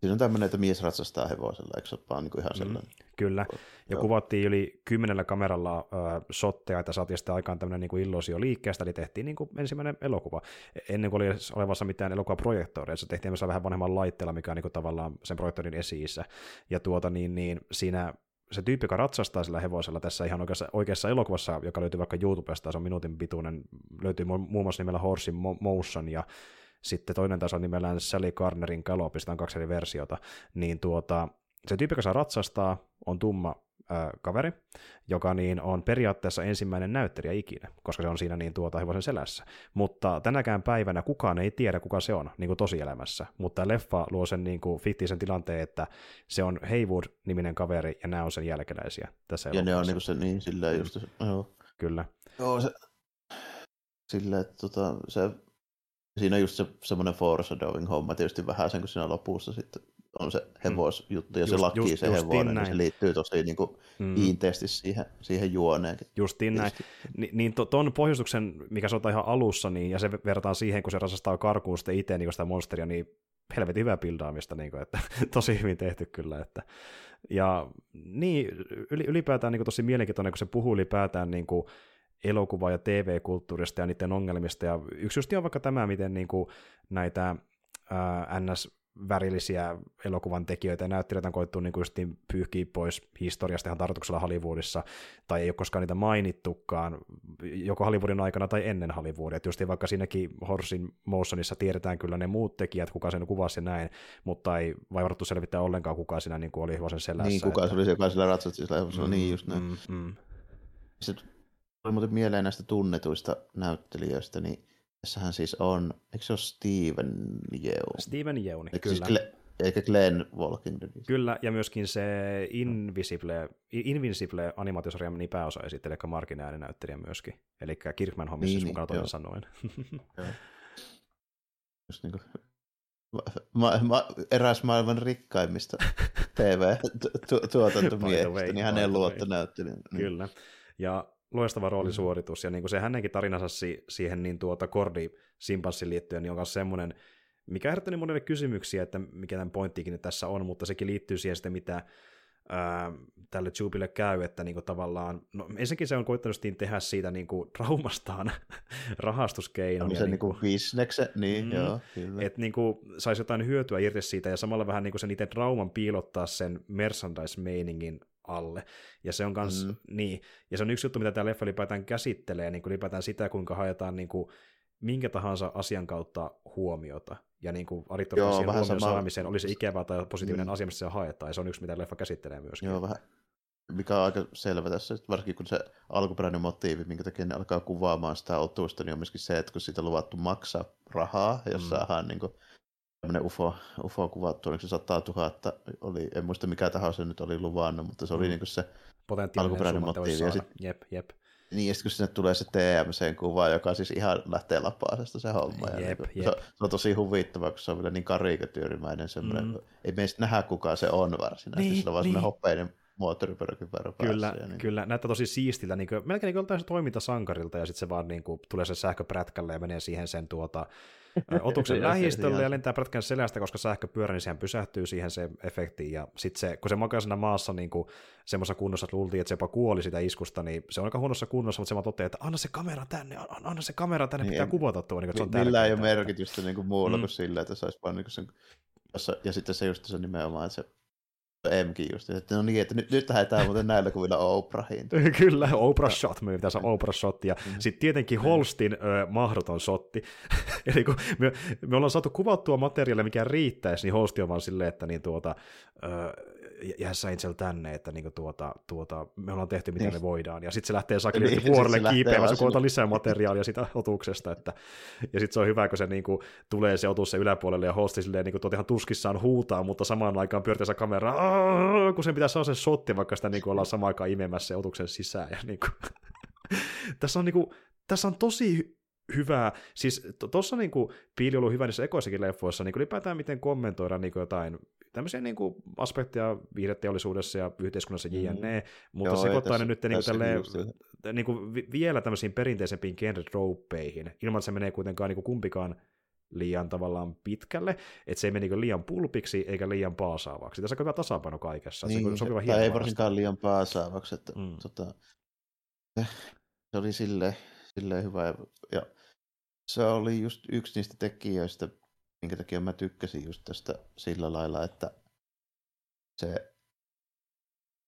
B: Siinä on tämmöinen, että mies ratsastaa hevosella, eikö se ole vaan niin ihan mm, sellainen? Mm,
A: kyllä, ja Joo. kuvattiin yli kymmenellä kameralla äh, shotteja, että saatiin sitten aikaan tämmöinen niin illosio liikkeestä, eli tehtiin niin kuin ensimmäinen elokuva. Ennen kuin oli olevassa mitään elokuvaprojektoria, se tehtiin myös vähän vanhemman laitteella, mikä on niin kuin tavallaan sen projektorin esiissä. Ja tuota niin, niin siinä se tyyppi, joka ratsastaa sillä hevosella tässä ihan oikeassa, oikeassa elokuvassa, joka löytyy vaikka YouTubesta, se on minuutin pituinen, löytyy muun muassa nimellä Horse in Motion, ja sitten toinen taso nimellään Sally Garnerin Galopista on kaksi eri versiota, niin tuota, se tyyppi, joka saa ratsastaa, on tumma äh, kaveri, joka niin on periaatteessa ensimmäinen näyttelijä ikinä, koska se on siinä niin tuota hevosen selässä. Mutta tänäkään päivänä kukaan ei tiedä, kuka se on niin kuin tosielämässä. Mutta leffa luo sen niin kuin fiktiisen tilanteen, että se on Haywood-niminen kaveri ja nämä on sen jälkeläisiä tässä
B: Ja ne on niin kuin se niin sillä just, joo.
A: Kyllä.
B: Joo, se, sillä, että tota, se siinä on just se semmoinen foreshadowing homma tietysti vähän sen, kun siinä lopussa sitten on se hevosjuttu ja just, se laki just, se hevonen, niin se liittyy tosi niin kuin mm. kiinteästi siihen, siihen juoneenkin.
A: Justiin näin. Ni, niin to, ton pohjustuksen, mikä se ihan alussa, niin, ja se verrataan siihen, kun se rasastaa karkuun sitten itse niin sitä monsteria, niin helvetin hyvää pildaamista, niin kuin, että tosi hyvin tehty kyllä. Että, ja niin, ylipäätään niin kuin, tosi mielenkiintoinen, kun se puhuu ylipäätään niin kuin, elokuva- ja TV-kulttuurista ja niiden ongelmista. Ja yksi just on vaikka tämä, miten niin kuin näitä ää, NS värillisiä elokuvan tekijöitä ja näyttelijöitä on koettu niin just pyyhkiä pois historiasta ihan tarkoituksella Hollywoodissa, tai ei ole koskaan niitä mainittukaan, joko Hollywoodin aikana tai ennen Hollywoodia. Just vaikka siinäkin Horsin Motionissa tiedetään kyllä ne muut tekijät, kuka sen kuvasi ja näin, mutta ei vaivarattu selvittää ollenkaan, kuka siinä niin kuin oli hevosen selässä.
B: Niin, kuka että... se oli se, joka sillä ratsasti sillä hevosella, mm, niin just näin. Mm, mm. Sitten oli muuten mieleen näistä tunnetuista näyttelijöistä, niin tässähän siis on, eikö se ole Steven Yeun?
A: Steven Yeun,
B: eikö siis kyllä. Siis Gle- eikä Glenn Walking Dead.
A: Kyllä, ja myöskin se Invisible, Invincible animaatiosarjan niin pääosa esittelee, eli Markin ääninäyttelijä myöskin. Eli Kirkman hommissa, niin, mukana toisin sanoen.
B: Just niin kuin, ma- ma- eräs maailman rikkaimmista TV-tuotantomiehistä, niin hänen luottonäyttelijä.
A: Niin. Kyllä. Ja loistava roolisuoritus, ja niin kuin se hänenkin tarinansa si- siihen niin tuota Kordi Simpanssin liittyen, niin on myös semmoinen, mikä herättänyt monelle kysymyksiä, että mikä tämän pointtikin tässä on, mutta sekin liittyy siihen sitten, mitä ää, tälle Jubille käy, että niinku tavallaan, no ensinnäkin se on koittanut tehdä siitä niinku traumastaan rahastuskeinon.
B: Se niinku, niinku bisnekse, niin mm, joo,
A: kyllä. Että niinku saisi jotain hyötyä irti siitä ja samalla vähän niinku sen itse trauman piilottaa sen merchandise-meiningin alle. Ja se on kans, mm. niin, ja se on yksi juttu, mitä tämä leffa ylipäätään käsittelee, niin kuin ylipäätään sitä, kuinka haetaan niin kuin, minkä tahansa asian kautta huomiota. Ja niin kuin siihen huomion sama... saamiseen, oli se ikävä tai positiivinen mm. asia, mistä se haetaan, ja se on yksi, mitä leffa käsittelee myöskin.
B: Joo, vähän, mikä on aika selvä tässä, varsinkin kun se alkuperäinen motiivi, minkä takia ne alkaa kuvaamaan sitä otusta, niin on myöskin se, että kun siitä luvattu maksaa rahaa, jos mm. saadaan niin kuin, tämmöinen UFO, UFO kuvattu, oliko se 100 000, oli, en muista mikä taho se nyt oli luvannut, mutta se oli mm. niin se alkuperäinen motiivi. Ja sit,
A: jep, jep.
B: Niin, ja sitten kun sinne tulee se TMC-kuva, joka siis ihan lähtee lapaasesta se homma. Ja jep, niin, jep. Se, se, on tosi huvittava, kun se on vielä niin karikatyyrimäinen semmoinen. Mm. Ei meistä nähdä kuka se on varsinaisesti, niin, sillä on vaan niin. semmoinen hoppeinen moottoripyöräkypärä
A: Kyllä, päässä, niin. kyllä. Näyttää tosi siistiltä, niin kuin, melkein niin kuin toimintasankarilta, ja sitten se vaan niin kuin, tulee se sähköprätkälle ja menee siihen sen tuota, otuksen lähistölle ja lentää prätkän selästä, koska sähköpyörä, niin sehän pysähtyy siihen se efektiin. Ja sitten se, kun se makaa siinä maassa niin kuin semmoisessa kunnossa, että luultiin, että se jopa kuoli sitä iskusta, niin se on aika huonossa kunnossa, mutta se vaan toteaa, että anna se kamera tänne, anna se kamera tänne, niin, pitää kuvata tuo. Niin,
B: että se on Millä ei ole merkitystä niin kuin muulla mm. kuin sillä, että saisi vaan niin sen, ja sitten se just se nimenomaan, että se Mkin just, että no niin, että nyt, nyt lähdetään muuten näillä kuvilla Oprahiin.
A: Kyllä, Oprah shot, me pitäisi Oprah shot, ja mm. sitten tietenkin Holstin ö, mahdoton shotti. Eli kun me, me ollaan saatu kuvattua materiaalia, mikä riittäisi, niin Holsti on vaan silleen, että niin tuota, ö, jää Angel tänne, että niinku tuota, tuota, me ollaan tehty mitä niin. me voidaan. Ja sitten se lähtee sakeli niin, vuorelle se kiipeämään, se koota lisää materiaalia sitä otuksesta. Että, ja sitten se on hyvä, kun se niinku, tulee se otus se yläpuolelle ja hosti silleen, niinku, tuot ihan tuskissaan huutaa, mutta samaan aikaan pyörittää kameraa, kun sen pitäisi saada se sotti, vaikka sitä niinku, ollaan samaan aikaan imemässä se otuksen sisään. Ja, niinku, tässä on niinku, tässä on tosi hyvää, siis tuossa niinku, piili on ollut hyvä niissä ekoissakin leffoissa, niin ylipäätään miten kommentoida niinku jotain tämmöisiä niin kuin aspekteja viihdeteollisuudessa ja yhteiskunnassa jne, mm. mutta Joo, sekoittaa ne nyt niin kuin tälleen, niin kuin vielä tämmöisiin perinteisempiin genre-tropeihin, ilman että se menee kuitenkaan niin kuin kumpikaan liian tavallaan pitkälle, että se ei mene niin liian pulpiksi eikä liian paasaavaksi. Tässä on hyvä tasapaino kaikessa.
B: Niin,
A: se, sopiva
B: tai ei varsinkaan liian paasaavaksi. Että, mm. tota, se oli silleen, silleen hyvä. Ja, ja se oli just yksi niistä tekijöistä, minkä takia mä tykkäsin just tästä sillä lailla, että se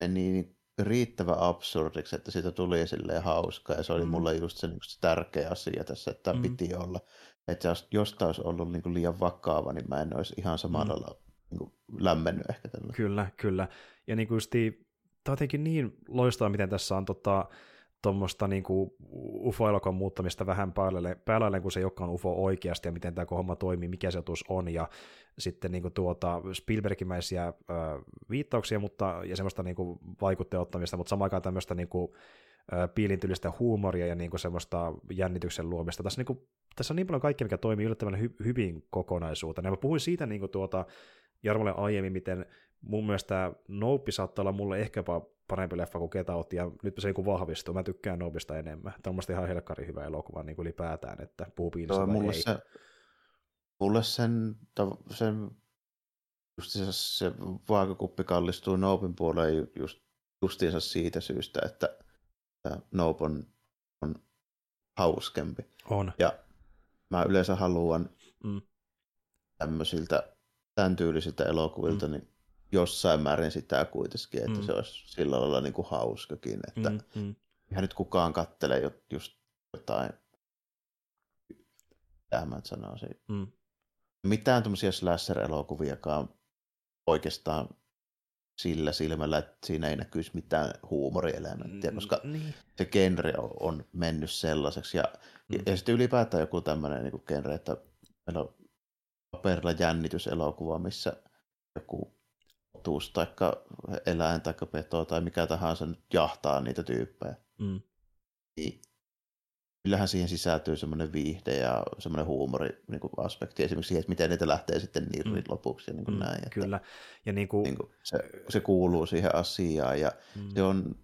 B: meni niin riittävä absurdiksi, että siitä tuli silleen hauska ja se oli mm. mulle just se, niin se tärkeä asia tässä, että mm. piti olla. Että jos tämä olisi ollut niin kuin liian vakava, niin mä en olisi ihan samalla mm. lailla niin kuin lämmennyt ehkä tällä.
A: Kyllä, kyllä. Ja niin kuin tämä on jotenkin niin loistavaa, miten tässä on tota, tuommoista niin UFO-elokuvan muuttamista vähän päälle, päälle kun se joka on UFO oikeasti ja miten tämä homma toimii, mikä se otus on ja sitten niin kuin tuota Spielbergimäisiä äh, viittauksia mutta, ja semmoista niin vaikutteen ottamista, mutta samaan aikaan tämmöistä niin kuin, piilintyllistä huumoria ja niin kuin semmoista jännityksen luomista. Tässä, niin kuin, tässä on niin paljon kaikkea, mikä toimii yllättävän hy- hyvin kokonaisuutena. Mä puhuin siitä niin kuin tuota, Jarmolle aiemmin, miten mun mielestä Nope saattaa olla mulle ehkäpä parempi leffa kuin Get Out, ja nyt se niin vahvistuu. Mä tykkään Nobista enemmän. Tämä on ihan helkkari hyvä elokuva niin kuin ylipäätään, että puu piilistä
B: mulle ei. Se, mulle sen, sen just se, se vaakakuppi kallistuu Nopen puoleen just, justiinsa siitä syystä, että Nope on, on hauskempi.
A: On.
B: Ja mä yleensä haluan mm. tämmöisiltä, tämän tyylisiltä elokuvilta, mm. niin jossain määrin sitä kuitenkin, että mm. se olisi sillä lailla niin kuin hauskakin, että mm, mm. ihan nyt kukaan kattelee just jotain, mitä mä sanoisin, mm. mitään tämmöisiä slasher-elokuviakaan oikeastaan sillä silmällä, että siinä ei näkyisi mitään huumorielementtiä, koska niin. se genre on mennyt sellaiseksi. Ja, mm. ja sitten ylipäätään joku tämmöinen niin genre, että meillä on paperilla jännityselokuva, missä joku otus tai eläin tai peto tai mikä tahansa nyt jahtaa niitä tyyppejä. Mm. Niin kyllähän siihen sisältyy semmoinen viihde ja semmoinen huumori niin kuin aspekti esimerkiksi siihen, että miten niitä lähtee sitten nirrit mm. lopuksi ja niin kuin mm, näin. Että,
A: kyllä. Ja niin kuin...
B: Niin kuin se, se kuuluu siihen asiaan ja mm. se on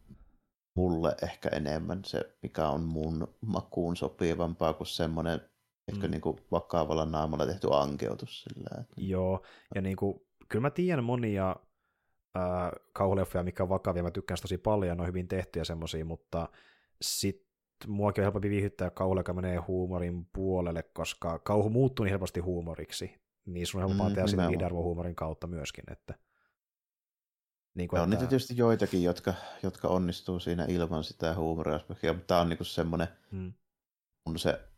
B: mulle ehkä enemmän se, mikä on mun makuun sopivampaa kuin semmoinen ehkä mm. niin kuin vakavalla naamalla tehty ankeutus. Sillä, että...
A: Joo, ja niin kuin, kyllä mä tiedän monia äh, kauhuleffoja, mikä on vakavia, mä tykkään tosi paljon, ne on hyvin tehtyjä semmoisia, mutta sitten muakin on helpompi viihyttää kauhulle, joka menee huumorin puolelle, koska kauhu muuttuu niin helposti huumoriksi, niin sun on helpompaa mm, tehdä sen huumorin kautta myöskin, että
B: niin kuin, on että... niitä tietysti joitakin, jotka, jotka onnistuu siinä ilman sitä huumoriaspektia, mutta tämä on niin semmoinen, hmm. on se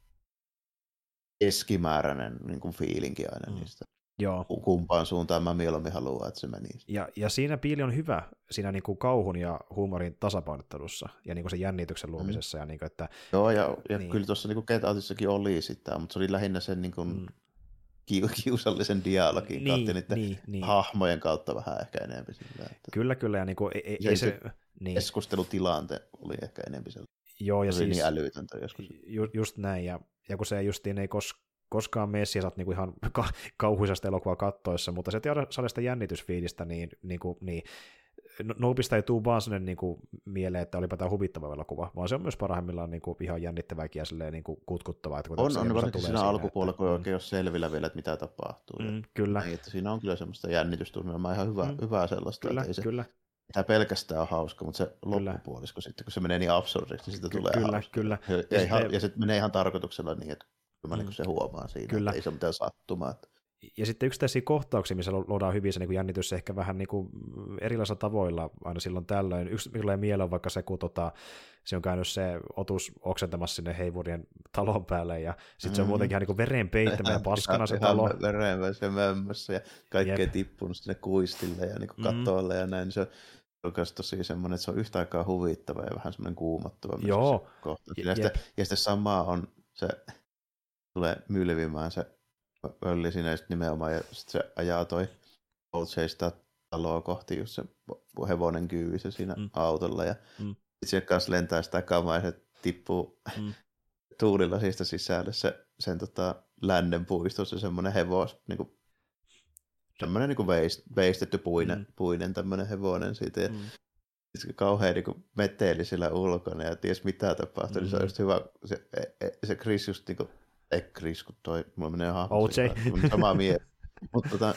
B: keskimääräinen niin kuin fiilinki aina hmm. niistä.
A: Joo.
B: Kumpaan suuntaan mä mieluummin haluan, että se menisi.
A: Ja, ja siinä piili on hyvä, siinä niin kuin kauhun ja huumorin tasapainottelussa ja niin kuin sen jännityksen mm. luomisessa. Mm. Ja niin kuin, että,
B: Joo, ja, ja niin. kyllä tuossa niin Get Outissakin oli sitä, mutta se oli lähinnä sen niin kuin, mm. kiusallisen dialogin niin, kautta, niiden niin, niin. hahmojen kautta vähän ehkä enemmän. Sillä, että...
A: Kyllä, kyllä, ja niin kuin, ei,
B: ei, se, niin. keskustelutilante oli ehkä enemmän sillä.
A: Joo, ja
B: se
A: siis,
B: niin älytöntä joskus.
A: Ju, just näin, ja, ja kun se justiin ei kos, koskaan messi, sä oot niinku ihan ka- kauhuisesta elokuvaa kattoissa, mutta se ei saada sitä jännitysfiilistä, niin, niinku, niin no, Nopista ei tule vaan sellainen niin kuin, mieleen, että olipa tämä huvittava elokuva, vaan se on myös parhaimmillaan niin kuin, ihan jännittävääkin ja silleen, niin kuin, kutkuttavaa. Että
B: on, on varsinkin siinä alkupuolella, kun ei oikein ole selvillä vielä, että mitä tapahtuu.
A: Mm, kyllä.
B: Niin, että siinä on kyllä semmoista jännitystunnelmaa, ihan hyvä, mm. hyvää sellaista.
A: Kyllä,
B: että ei se,
A: kyllä.
B: Tämä pelkästään on hauska, mutta se loppupuolisko sitten, kun se menee niin absurdiksi, niin siitä tulee
A: Kyllä,
B: hauska.
A: kyllä.
B: Ja, ja, ihan, ja se menee ihan tarkoituksella niin, että Kyllä mä niin se huomaan siinä,
A: Kyllä.
B: että ei se mitään sattumaa.
A: ja sitten yksittäisiä kohtauksia, missä luodaan hyvin se niin kuin jännitys ehkä vähän niin kuin erilaisilla tavoilla aina silloin tällöin. Yksi, mikä tulee mieleen, on vaikka se, kun tota, se on käynyt se otus oksentamassa sinne Heivurien talon päälle, ja sitten mm. se on mm. muutenkin ihan niin veren peittämä ja paskana se talo.
B: Veren se mömmössä, ja kaikkea Jep. tippunut sinne kuistille ja niin kuin katolle mm. ja näin. Se on myös tosi semmoinen, että se on yhtä aikaa huvittava ja vähän semmoinen kuumottava.
A: Joo.
B: Se ja, sitten, ja sitten samaa on se, tulee mylvimään se pölli siinä nimenomaan, ja sitten se ajaa toi Chase taloa kohti, just se hevonen kyyvissä siinä mm. autolla, ja mm. sitten se kanssa lentää sitä kamaa, ja se tippuu mm. tuulilla siitä sisälle se, sen tota, lännen puistossa semmoinen hevos, niin kuin, semmoinen niin veist, veistetty puinen, mm. puinen tämmöinen hevonen siitä, ja mm. kauhean niin kuin meteli sillä ulkona, ja ties mitä tapahtuu, mm. niin se on just hyvä, se, e, e, se Chris just niin kuin, ei Chris, kun toi, mulla menee hahmo.
A: OJ.
B: Samaa mieltä. Mutta tota,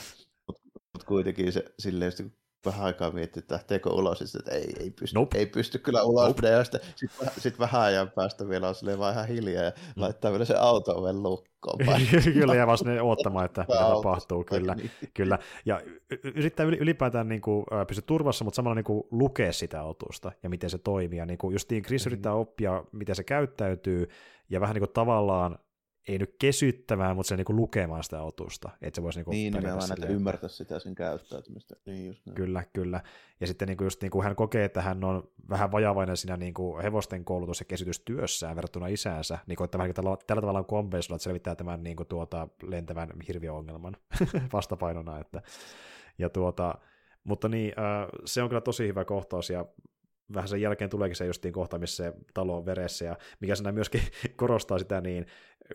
B: mut, mut kuitenkin se silleen, kun vähän aikaa miettii, että lähteekö ulos, sitten, että ei, ei, pysty, nope. ei pysty kyllä ulos. Nope. Ja sitten sit, sit vähän ajan päästä vielä on silleen vaan ihan hiljaa ja mm. laittaa vielä se auto oven lukkoon.
A: kyllä, ja vasta ne odottamaan, että mitä tapahtuu. Kyllä, niin. kyllä. Ja yrittää ylipäätään niin kuin, pysyä turvassa, mutta samalla niin kuin, lukea sitä otusta ja miten se toimii. Ja niin kuin justiin Chris mm-hmm. yrittää oppia, miten se käyttäytyy ja vähän niin kuin, tavallaan ei nyt kesyttämään, mutta se niinku lukemaan sitä otusta. Että se voisi niinku
B: niin, nimenomaan, että ymmärtää sitä sen käyttäytymistä. Niin just näin.
A: Kyllä, kyllä. Ja sitten niinku just niinku hän kokee, että hän on vähän vajavainen siinä niinku hevosten koulutus- ja kesytystyössään verrattuna isäänsä, niinku, että vähän tällä, tällä tavalla on kompensoida, että selvittää tämän niinku tuota, lentävän hirviöongelman vastapainona. Että, ja tuota, mutta niin, äh, se on kyllä tosi hyvä kohtaus, ja vähän sen jälkeen tuleekin se justiin kohta, missä se talo on veressä, ja mikä siinä myöskin korostaa sitä niin,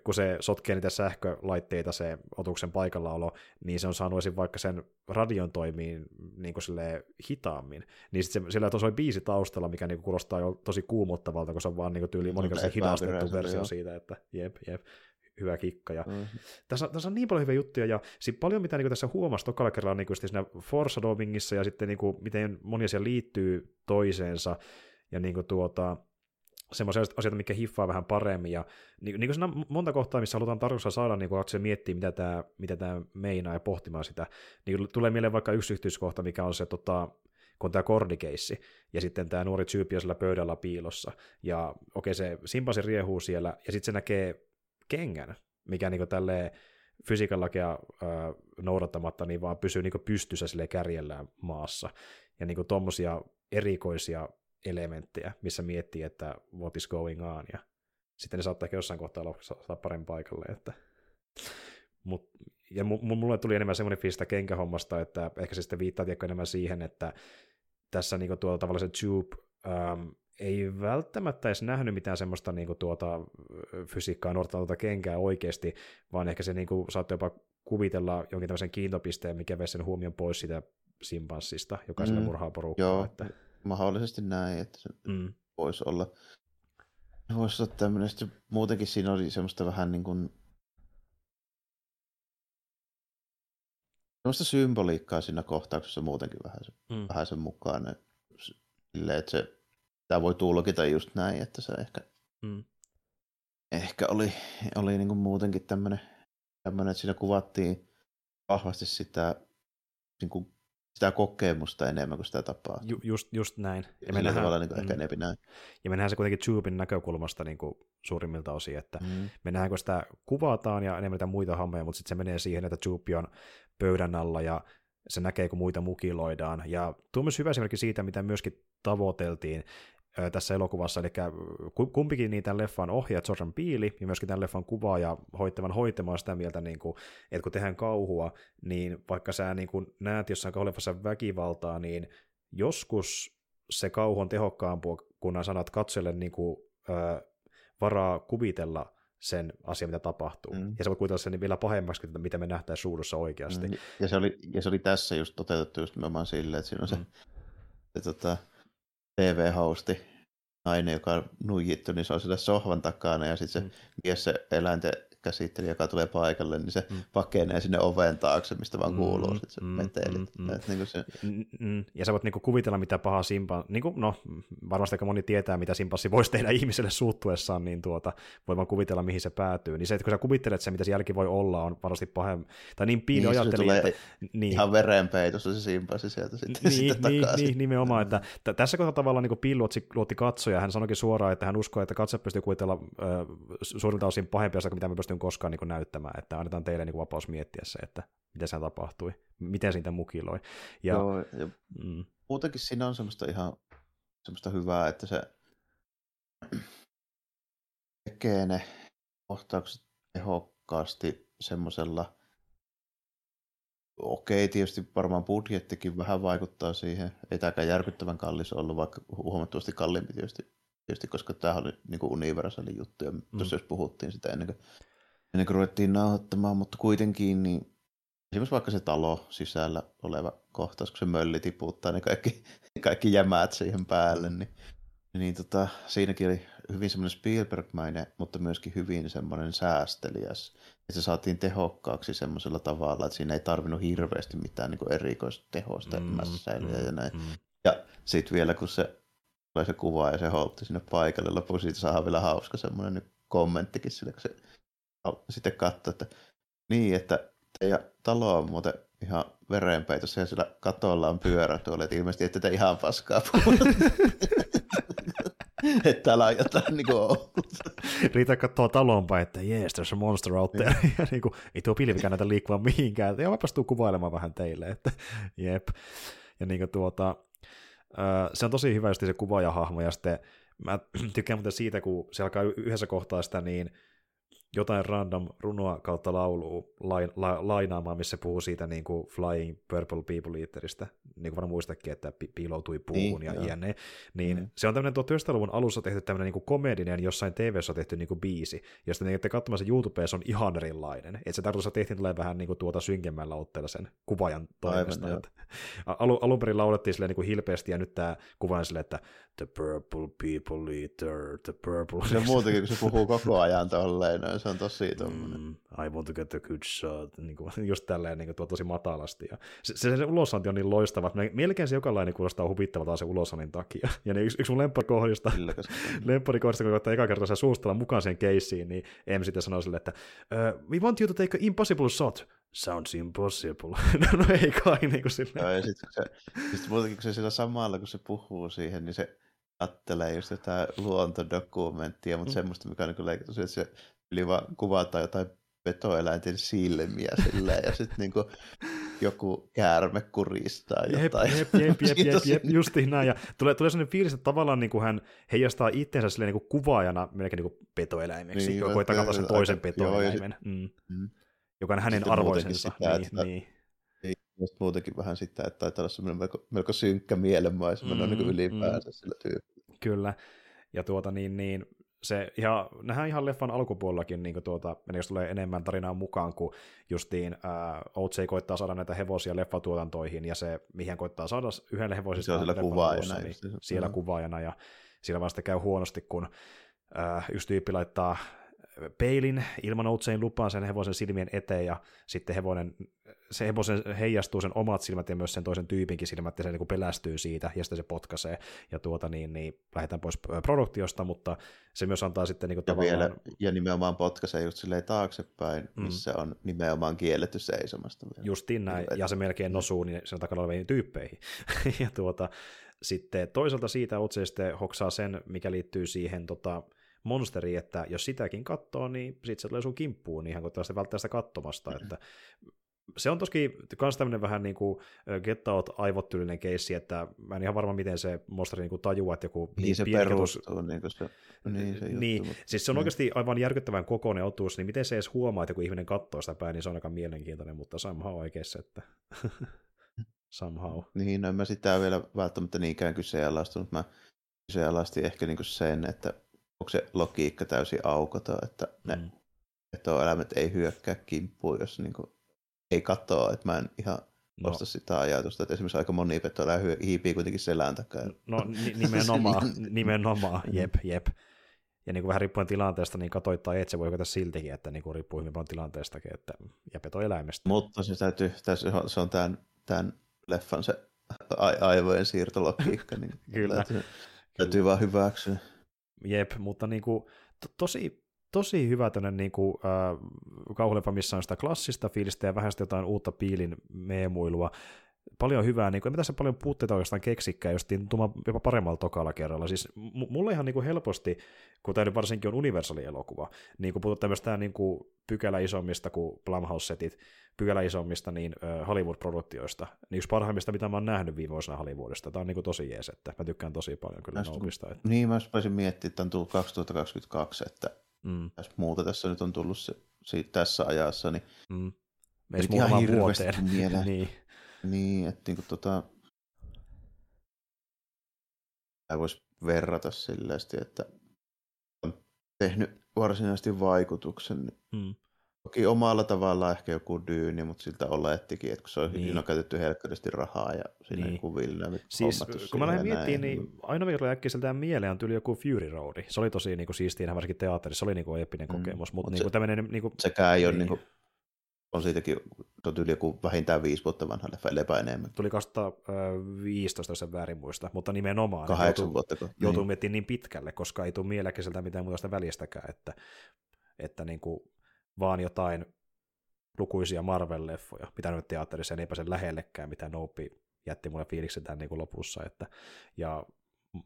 A: kun se sotkee niitä sähkölaitteita, se otuksen paikallaolo, niin se on saanut esim. vaikka sen radion toimiin niin kuin hitaammin. Niin sitten siellä on biisi taustalla, mikä niin kuin kuulostaa jo tosi kuumottavalta, kun se on vaan niin tyyliin monikertaisen hidastettu versio joo. siitä, että jep, jep hyvä kikka. Ja mm. tässä, tässä, on niin paljon hyviä juttuja, ja siinä paljon mitä niin tässä huomasi tokalla kerralla niin siinä Forza Domingissa, ja sitten niin kuin, miten moni asia liittyy toiseensa, ja niin kuin tuota, semmoisia asioita, mikä hiffaa vähän paremmin, ja niin, niin kuin monta kohtaa, missä halutaan tarkoituksella saada niin kuin, miettiä, mitä tämä, mitä tämä meinaa, ja pohtimaan sitä, niin tulee mieleen vaikka yksi yhtyiskohta, mikä on se, tota, kun on tämä kordikeissi, ja sitten tämä nuori tyyppi on sillä pöydällä piilossa, ja okei, se simpasi riehuu siellä, ja sitten se näkee kengän, mikä niin tälleen fysiikan lakia noudattamatta niin vaan pysyy niin pystyssä sille kärjellään maassa. Ja niin tuommoisia erikoisia elementtejä, missä miettii, että what is going on, ja sitten ne saattaa ehkä jossain kohtaa saada paremmin paikalle. Että... Mut, ja mulle tuli enemmän semmoinen fiilis kenkähommasta, että ehkä se sitten viittaa enemmän siihen, että tässä niin tuolla tavalla se tube ähm, ei välttämättä edes nähnyt mitään semmoista niin kuin, tuota, fysiikkaa nuorta tuota kenkää oikeasti, vaan ehkä se niin kuin, saattoi jopa kuvitella jonkin tämmöisen kiintopisteen, mikä vei sen huomion pois siitä simpanssista, joka mm. murhaa porukkaa.
B: Joo, että... mahdollisesti näin, että se mm. voisi olla, voisi olla tämmöinen, muutenkin siinä oli semmoista vähän niin kuin semmoista symboliikkaa siinä kohtauksessa muutenkin vähän, mm. vähän sen mukaan. Silleen, että se Tämä voi tulkita just näin, että se ehkä, mm. ehkä oli, oli niin kuin muutenkin tämmöinen, tämmöinen, että siinä kuvattiin vahvasti sitä, niin kuin, sitä kokemusta enemmän kuin sitä tapaa.
A: Ju, just, just näin.
B: Ja me nähdään, tavalla niin kuin mm. ehkä enemmän näin.
A: Ja me nähdään se kuitenkin Tubin näkökulmasta niin kuin suurimmilta osin, että mm. me nähdään, kun sitä kuvataan ja enemmän muita hammeja, mutta sitten se menee siihen, että Tube on pöydän alla ja se näkee, kun muita mukiloidaan. Ja tuo on myös hyvä esimerkki siitä, mitä myöskin tavoiteltiin tässä elokuvassa, eli kumpikin niin tämän leffan ohjaaja Jordan Peele ja myöskin tämän leffan kuvaaja hoittavan hoitamaan sitä mieltä, niin kuin, että kun tehdään kauhua, niin vaikka sä niin kuin näet jossain kauhuleffassa väkivaltaa, niin joskus se kauhu on tehokkaampua, kun sanat katselle niin kuin, äh, varaa kuvitella sen asian, mitä tapahtuu. Mm. Ja se voi kuvitella sen vielä pahemmaksi, mitä me nähtäisiin suudussa oikeasti. Mm.
B: Ja, se oli, ja se oli tässä just toteutettu just nimenomaan silleen, että siinä on se, mm. se tota, TV-hosti nainen, joka on nuijittu, niin se on sohvan takana ja sitten se mm. mies se eläinten käsittelijä, joka tulee paikalle, niin se mm. pakenee sinne oven taakse, mistä vaan kuuluu mm, se mm, metelit. Mm, mm. Niin se...
A: mm, ja sä voit niinku kuvitella, mitä pahaa simpa, niin kuin, no varmasti aika moni tietää, mitä simpassi voisi tehdä ihmiselle suuttuessaan, niin tuota, voi vaan kuvitella, mihin se päätyy. Niin se, että kun sä kuvittelet se, mitä se jälki voi olla, on varmasti pahempi. Tai niin piini niin, ajatteli,
B: että... Niin. Ihan verenpeitossa se simpassi sieltä sitten,
A: niin,
B: sitten
A: niin, niin, nimenomaan, että t- tässä kohtaa tavallaan niin Pill luotti katsoja, hän sanoikin suoraan, että hän uskoo, että katse pystyy kuvitella äh, suurilta osin pahempia asioita, mitä me pystyn koskaan niin näyttämään, että annetaan teille niin vapaus miettiä se, että mitä se tapahtui, miten siitä mukiloi. Ja,
B: Joo, ja mm. muutenkin siinä on semmoista ihan semmoista hyvää, että se tekee ne kohtaukset tehokkaasti semmoisella Okei, tietysti varmaan budjettikin vähän vaikuttaa siihen. Ei tämäkään järkyttävän kallis ollut, vaikka huomattavasti kalliimpi tietysti, tietysti koska tämä oli niin kuin universaali juttu, ja mm. tuossa jos puhuttiin sitä ennen kuin, ennen kuin ruvettiin nauhoittamaan, mutta kuitenkin niin esimerkiksi vaikka se talo sisällä oleva kohtaus, kun se mölli tiputtaa, niin kaikki, kaikki jämät siihen päälle, niin, niin tota, siinäkin oli hyvin semmoinen Spielberg-mäinen, mutta myöskin hyvin semmoinen säästeliäs. Että se saatiin tehokkaaksi semmoisella tavalla, että siinä ei tarvinnut hirveästi mitään niin erikoistehosta mm, mässäilyä mm, ja näin. Mm. Ja sitten vielä kun se tulee se kuva ja se holtti sinne paikalle, lopuksi siitä saa vielä hauska semmoinen kommenttikin sille, kun se sitten katsoo, että niin, että teidän talo on muuten ihan verenpeitossa ja sillä katolla on pyörä tuolla, että ilmeisesti ette te ihan paskaa että täällä on jotain niin kuin ollut.
A: Riitä katsoa talon päin, että jees, there's a monster out there. Niin. ja niin kuin, ei tuo pilvikään näitä liikkua mihinkään. Ja mä tuu kuvailemaan vähän teille, että jep. Ja niin kuin tuota, se on tosi hyvä just se kuvaajahahmo, ja sitten mä tykkään muuten siitä, kun se alkaa yhdessä kohtaa sitä niin jotain random runoa kautta laulua lain, la, lainaamaan, missä puhuu siitä niin kuin Flying Purple People Eateristä, niin kuin varmaan muistakin, että pi- piiloutui puuhun niin, ja jne. Niin mm. se on tämmöinen 1900-luvun alussa tehty tämmöinen niin komedinen, jossain tv on tehty niin kuin biisi, josta niin, että katsomassa YouTubeen se on ihan erilainen. Että se tarkoitus tehtiin tulee vähän niin kuin tuota synkemmällä otteella sen kuvaajan toimesta. Aivan, alu, alun perin laulettiin silleen niin kuin hilpeästi, ja nyt tämä kuvaaja silleen, että The Purple People Eater, The Purple...
B: Se muutenkin, kun se puhuu koko ajan tolleen, no, se on tosi tommonen. Mm,
A: I want to get a good shot, niin kuin, just tälleen niin kuin, tuo tosi matalasti. Ja se, se, se ulosanti on niin loistava, että melkein se jokainen kuulostaa huvittavalta se ulosannin takia. Ja niin yksi, yksi mun lempparikohdista, lempparikohdista, kun koittaa eka kertaa se suustella mukaan sen keissiin, niin Em sitten sanoi sille, että uh, we want you to take an impossible shot. Sounds impossible. no, no ei kai niin kuin sille.
B: Joo, ja sitten se, sit muutenkin kun se sillä samalla, kun se puhuu siihen, niin se kattelee just jotain luontodokumenttia, mutta mm. semmoista, mikä on niin leikattu, että se yli vaan kuvataan jotain petoeläinten silmiä silleen, ja sitten niinku joku käärme kuristaa jotain.
A: Jep, jep, jep, jep, jep, jep justiin näin. Ja tulee, tulee sellainen fiilis, että tavallaan niin kuin hän heijastaa itsensä silleen niin kuin kuvaajana melkein niin kuin petoeläimeksi, niin, koittaa katsoa sen toisen petoeläimen, mm. Mm. joka on hänen arvoisensa. Sitä, niin, että, niin.
B: Just muutenkin vähän sitä, että taitaa olla semmoinen melko, melko synkkä mielenmaisema mm, niin ylipäänsä mm. sillä tyypillä.
A: Kyllä. Ja tuota niin, niin se ihan, nähdään ihan leffan alkupuolellakin, niin tuota, jos tulee enemmän tarinaa mukaan, kun justiin äh, OJ koittaa saada näitä hevosia leffatuotantoihin, ja se, mihin koittaa saada yhden hevosista
B: se on siellä kuvaajana,
A: niin siellä mm. kuvaajana, ja siellä vasta käy huonosti, kun äh, yksi tyyppi laittaa peilin ilman Outsein lupaan sen hevosen silmien eteen, ja sitten hevonen, se hevosen heijastuu sen omat silmät ja myös sen toisen tyypinkin silmät, ja se niin pelästyy siitä, ja sitten se potkaisee, ja tuota niin, niin lähdetään pois produktiosta, mutta se myös antaa sitten niin kuin
B: ja, tavallaan... vielä, ja nimenomaan potkaisee just silleen taaksepäin, mm. missä mm. on nimenomaan kielletty seisomasta. Vielä.
A: Justiin näin, ja se melkein mm. osuu niin sen takana oleviin tyyppeihin. ja tuota, sitten toisaalta siitä Outse sitten hoksaa sen, mikä liittyy siihen tota, monsteri, että jos sitäkin katsoo, niin sitten se tulee sun kimppuun, niin ihan koittaa sitä välttää sitä katsomasta, mm-hmm. että se on toski myös tämmöinen vähän niin kuin get out aivottyylinen keissi, että mä en ihan varma, miten se monsteri niin kuin tajuaa, että joku
B: niin se perustuu, niin kuin se,
A: niin, se niin, juttu, siis se on niin. oikeasti aivan järkyttävän kokoinen otus, niin miten se edes huomaa, että joku ihminen katsoo sitä päin, niin se on aika mielenkiintoinen, mutta somehow oikeassa, että somehow.
B: Niin, no en mä sitä vielä välttämättä niinkään kyseenalaistunut, mä kyseenalaistin ehkä niin kuin sen, että onko se logiikka täysin aukoton, että ne mm. petoeläimet ei hyökkää kimppuun, jos niin kuin ei katoa, että mä en ihan no. osta sitä ajatusta, että esimerkiksi aika moni petoeläin hiipii kuitenkin selän takaa.
A: No nimenomaan, nimenomaan, jep, jep. Ja niin kuin vähän riippuen tilanteesta, niin et, se voi hyvätä siltikin, että niin kuin riippuu hyvin paljon tilanteestakin, että, ja petoeläimestä.
B: Mutta se täytyy, se on, se on tämän, tämän leffan se aivojen siirtologiikka, niin
A: Kyllä.
B: täytyy, täytyy vaan hyväksyä.
A: Jep, mutta niin kuin, to, tosi, tosi hyvä tämmöinen niin kuin, äh, missä on sitä klassista fiilistä ja vähän sitä jotain uutta piilin meemuilua. Paljon hyvää, niin kuin, ei tässä paljon puutteita oikeastaan keksikään, jos tuntumaan jopa paremmalla tokalla kerralla. Siis m- mulle ihan niin kuin helposti, kun tämä nyt varsinkin on Universal-elokuva, niin kun puhutaan tämmöistä niin kuin pykälä isommista kuin Blumhouse-setit, pykälä isommista niin Hollywood-produktioista, niin yksi parhaimmista, mitä mä oon nähnyt viime vuosina Hollywoodista. Tämä on niin kuin tosi jees, että mä tykkään tosi paljon kyllä
B: Tästä-.
A: Että,
B: Niin, mä voisin miettiä, että on tullut 2022, että
A: mm,
B: jos muuta tässä nyt on tullut se, siitä tässä ajassa, niin,
A: mm. Edes
B: ihan hirveästi mieleen.
A: niin.
B: niin että niin kuin, tota, tai voisi verrata silleen, että on tehnyt varsinaisesti vaikutuksen. niin
A: Mm.
B: Toki omalla tavallaan ehkä joku dyyni, mutta siltä olettikin, että kun se on,
A: Niin.
B: niin. on käytetty helkkaristi rahaa ja siinä
A: Niin.
B: niin. kuvilla
A: Siis kun mä lähdin miettimään, niin ainoa mikä tuli äkkiseltään mieleen on tyyli joku Fury Road. Se oli tosi niin kuin, siistiä, varsinkin teatterissa, se oli niin kuin, eeppinen
B: Mm,
A: kokemus, mutta
B: mut
A: niin
B: se-
A: kuin, tämmöinen niin kuin,
B: Sekään ei ole,
A: Niin.
B: niin. Niin kuin, on siitäkin on yli joku vähintään viisi vuotta vanha leffa, ellei enemmän.
A: tuli 2015, jos en väärin muista, mutta nimenomaan
B: Kahdeksan
A: joutuu,
B: vuotta. kun-
A: joutuu
B: niin.
A: miettimään niin pitkälle, koska ei tule mieleen äkkiseltä mitään muuta sitä väljestäkään, että, että niin kuin, vaan jotain lukuisia Marvel-leffoja, mitä nyt teatterissa, ei pääse lähellekään, mitä Nope jätti mulle fiiliksi tämän niin kuin lopussa, että, ja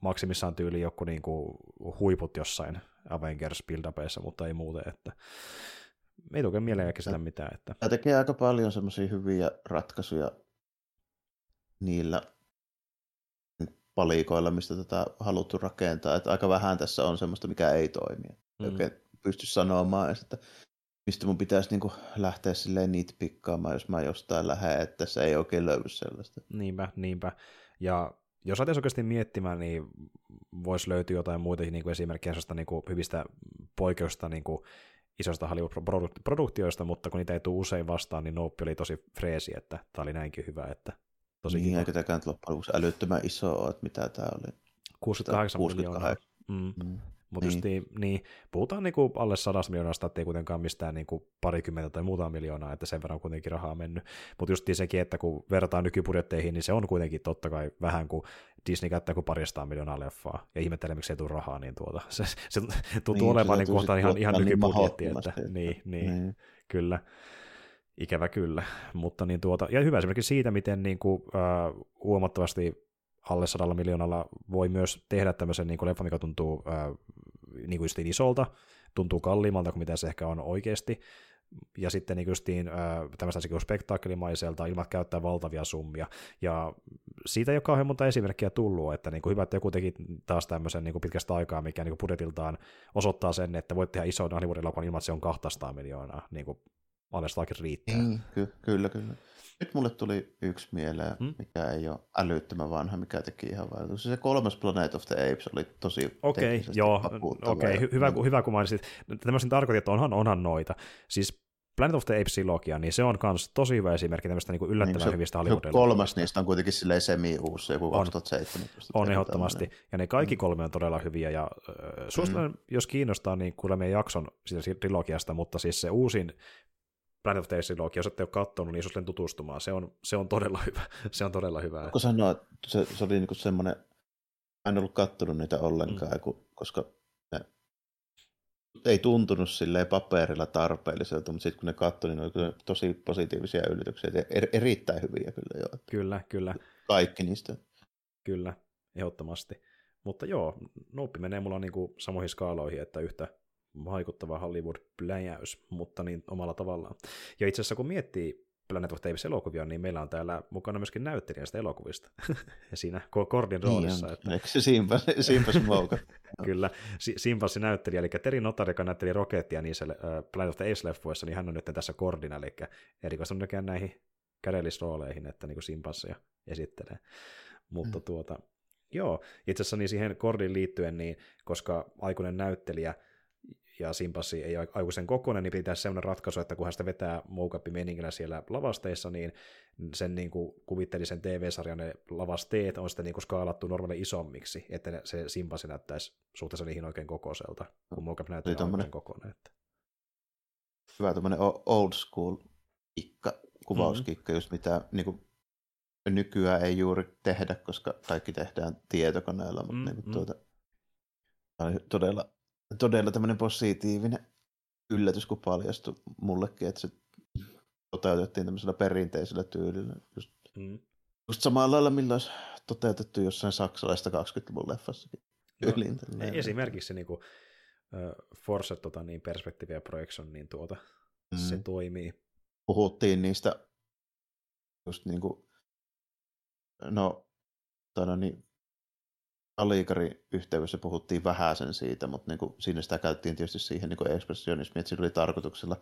A: maksimissaan tyyli joku niin kuin huiput jossain Avengers build mutta ei muuten, että ei tule mieleen äkkiseltä mitään, että
B: Tämä tekee aika paljon semmoisia hyviä ratkaisuja niillä palikoilla, mistä tätä haluttu rakentaa. Että aika vähän tässä on semmoista, mikä ei toimi.
A: Mm.
B: Oikein pysty sanomaan, että mistä mun pitäisi niin lähteä silleen nitpikkaamaan, jos mä jostain lähden, että tässä ei oikein löydy sellaista.
A: Niinpä, niinpä. Ja jos aletaan oikeasti miettimään, niin voisi löytyä jotain muita niin kuin esimerkkejä niin kuin hyvistä poikkeusta niin kuin isoista Hollywood-produktioista, mutta kun niitä ei tule usein vastaan, niin Nope oli tosi freesi, että tämä oli näinkin hyvä, että tosi
B: niin, eikä tämäkään loppujen lopuksi älyttömän iso että mitä tämä oli.
A: 68 miljoonaa.
B: 68.
A: Mm.
B: Mm.
A: Mutta
B: Niin.
A: niin. niin, puhutaan niinku alle sadasta miljoonasta, ettei kuitenkaan mistään niinku parikymmentä tai muuta miljoonaa, että sen verran on kuitenkin rahaa mennyt. Mutta just sekin, että kun vertaa nykybudjetteihin, niin se on kuitenkin totta kai vähän kuin Disney käyttää kuin paristaa miljoonaa leffaa, ja ihmettelee, miksi ei tule rahaa, niin tuota, se, se tuntuu
B: Niin,
A: niin, olemaan niin
B: täytyy
A: kohta
B: sit
A: ihan, ihan
B: niin
A: nykybudjetti, että
B: mahdottomasti,
A: niin, niin,
B: Niin.
A: kyllä. Ikävä kyllä, mutta niin tuota, ja hyvä esimerkiksi siitä, miten niin kuin, äh, huomattavasti alle sadalla miljoonalla voi myös tehdä tämmöisen niin kuin mikä tuntuu äh, niin kuin isolta, tuntuu kalliimmalta kuin mitä se ehkä on oikeasti, ja sitten niin justiin tämmöistä niin spektaakelimaiselta ilman käyttää valtavia summia, ja siitä ei ole kauhean monta esimerkkiä tullut, että niin kuin hyvä, että joku teki taas tämmöisen niin kuin pitkästä aikaa, mikä niin kuin budjetiltaan osoittaa sen, että voit tehdä ison Hollywood-elokuvan ilman, että se on 200 miljoonaa, niin kuin alle riittää.
B: Niin, ky- kyllä, kyllä. Nyt mulle tuli yksi mieleen,
A: Hmm?
B: mikä ei ole älyttömän vanha, mikä teki ihan vaikutuksen. Se kolmas Planet of the Apes oli tosi
A: Okei,
B: teknisesti
A: joo, okei, hy- hyvä, ku- hyvä kun mainitsit. Tämmöisen tarkoitin, että onhan, onhan noita. Siis Planet of the Apes-trilogia, niin se on myös tosi hyvä esimerkki tämmöistä niin yllättävän
B: se-
A: hyvistä
B: se
A: hollywood
B: kolmas niistä on kuitenkin silleen semi-uusi, joku
A: On.
B: 2017.
A: On ehdottomasti, ja ne kaikki kolme on todella hyviä, ja äh, suosittelen, jos kiinnostaa, niin kuule meidän jakson siitä trilogiasta, mutta siis se uusin Planet of the Apes-trilogia, jos ette ole katsonut, niin suosittelen tutustumaan, se on, se on todella hyvä, se on todella hyvä.
B: Kun sanoa, että se, se oli niinku semmoinen, en ollut kattonut niitä ollenkaan,
A: Mm.
B: kun, koska ne ei tuntunut silleen paperilla tarpeelliselta, mutta sitten kun ne katsoi, niin ne oli tosi positiivisia yllätyksiä, ja er, erittäin hyviä kyllä jo,
A: Kyllä, kyllä.
B: kaikki niistä.
A: Kyllä, ehdottomasti. Mutta joo, Nope menee mulla niinku samoihin skaaloihin, että yhtä vaikuttava Hollywood-pläjäys, mutta niin omalla tavallaan. Ja itse asiassa kun miettii Planet of the Apes elokuvia, niin meillä on täällä mukana myöskin näyttelijä sitä elokuvista. ja siinä Ko- Kordin roolissa.
B: Niin,
A: että,
B: eikö se Simba, Simba Smoke?
A: kyllä, Si- Simpassi näyttelijä, eli Terry Notar, joka näytteli Rocketia niissä äh, Planet of the Apes-leffoissa, niin hän on nyt tässä Kordina, eli erikoistunut näkään näihin kädellisrooleihin, että niin kuin Simpassia esittelee. Mutta
B: Mm.
A: tuota, joo, itse asiassa niin siihen Kordin liittyen, niin koska aikuinen näyttelijä ja Simpassi ei ole aikuisen kokoinen, niin pitää sellainen ratkaisu, että kun hän sitä vetää moukappi meningillä siellä lavasteissa, niin sen niin kuin kuvitteli sen TV-sarjan ne lavasteet on sitten niin kuin skaalattu normaali isommiksi, että se Simpassi näyttäisi suhteessa niihin oikein kokoiselta, kun moukappi näyttää oikein kokoinen. Että...
B: Hyvä tämmöinen old school kikka, kuvauskikka, mm-hmm. just mitä niin kuin nykyään ei juuri tehdä, koska kaikki tehdään tietokoneella, mutta mm, niin kuin, tuota, oli todella, todella tämmöinen positiivinen yllätys, kun paljastui mullekin, että se toteutettiin tämmöisellä perinteisellä tyylillä. Just, mm. just samalla lailla, millä olisi toteutettu jossain saksalaista 20-luvun leffassakin.
A: No, esimerkiksi niin kuin, uh, Force tota, niin, perspektiivi projection, niin tuota, mm. se toimii.
B: Puhuttiin niistä just niin kuin, no, tada, niin, Alikari yhteydessä puhuttiin vähäsen siitä, mutta niin kuin, siinä sitä käytettiin tietysti siihen niin ekspressionismiin, että siinä oli tarkoituksella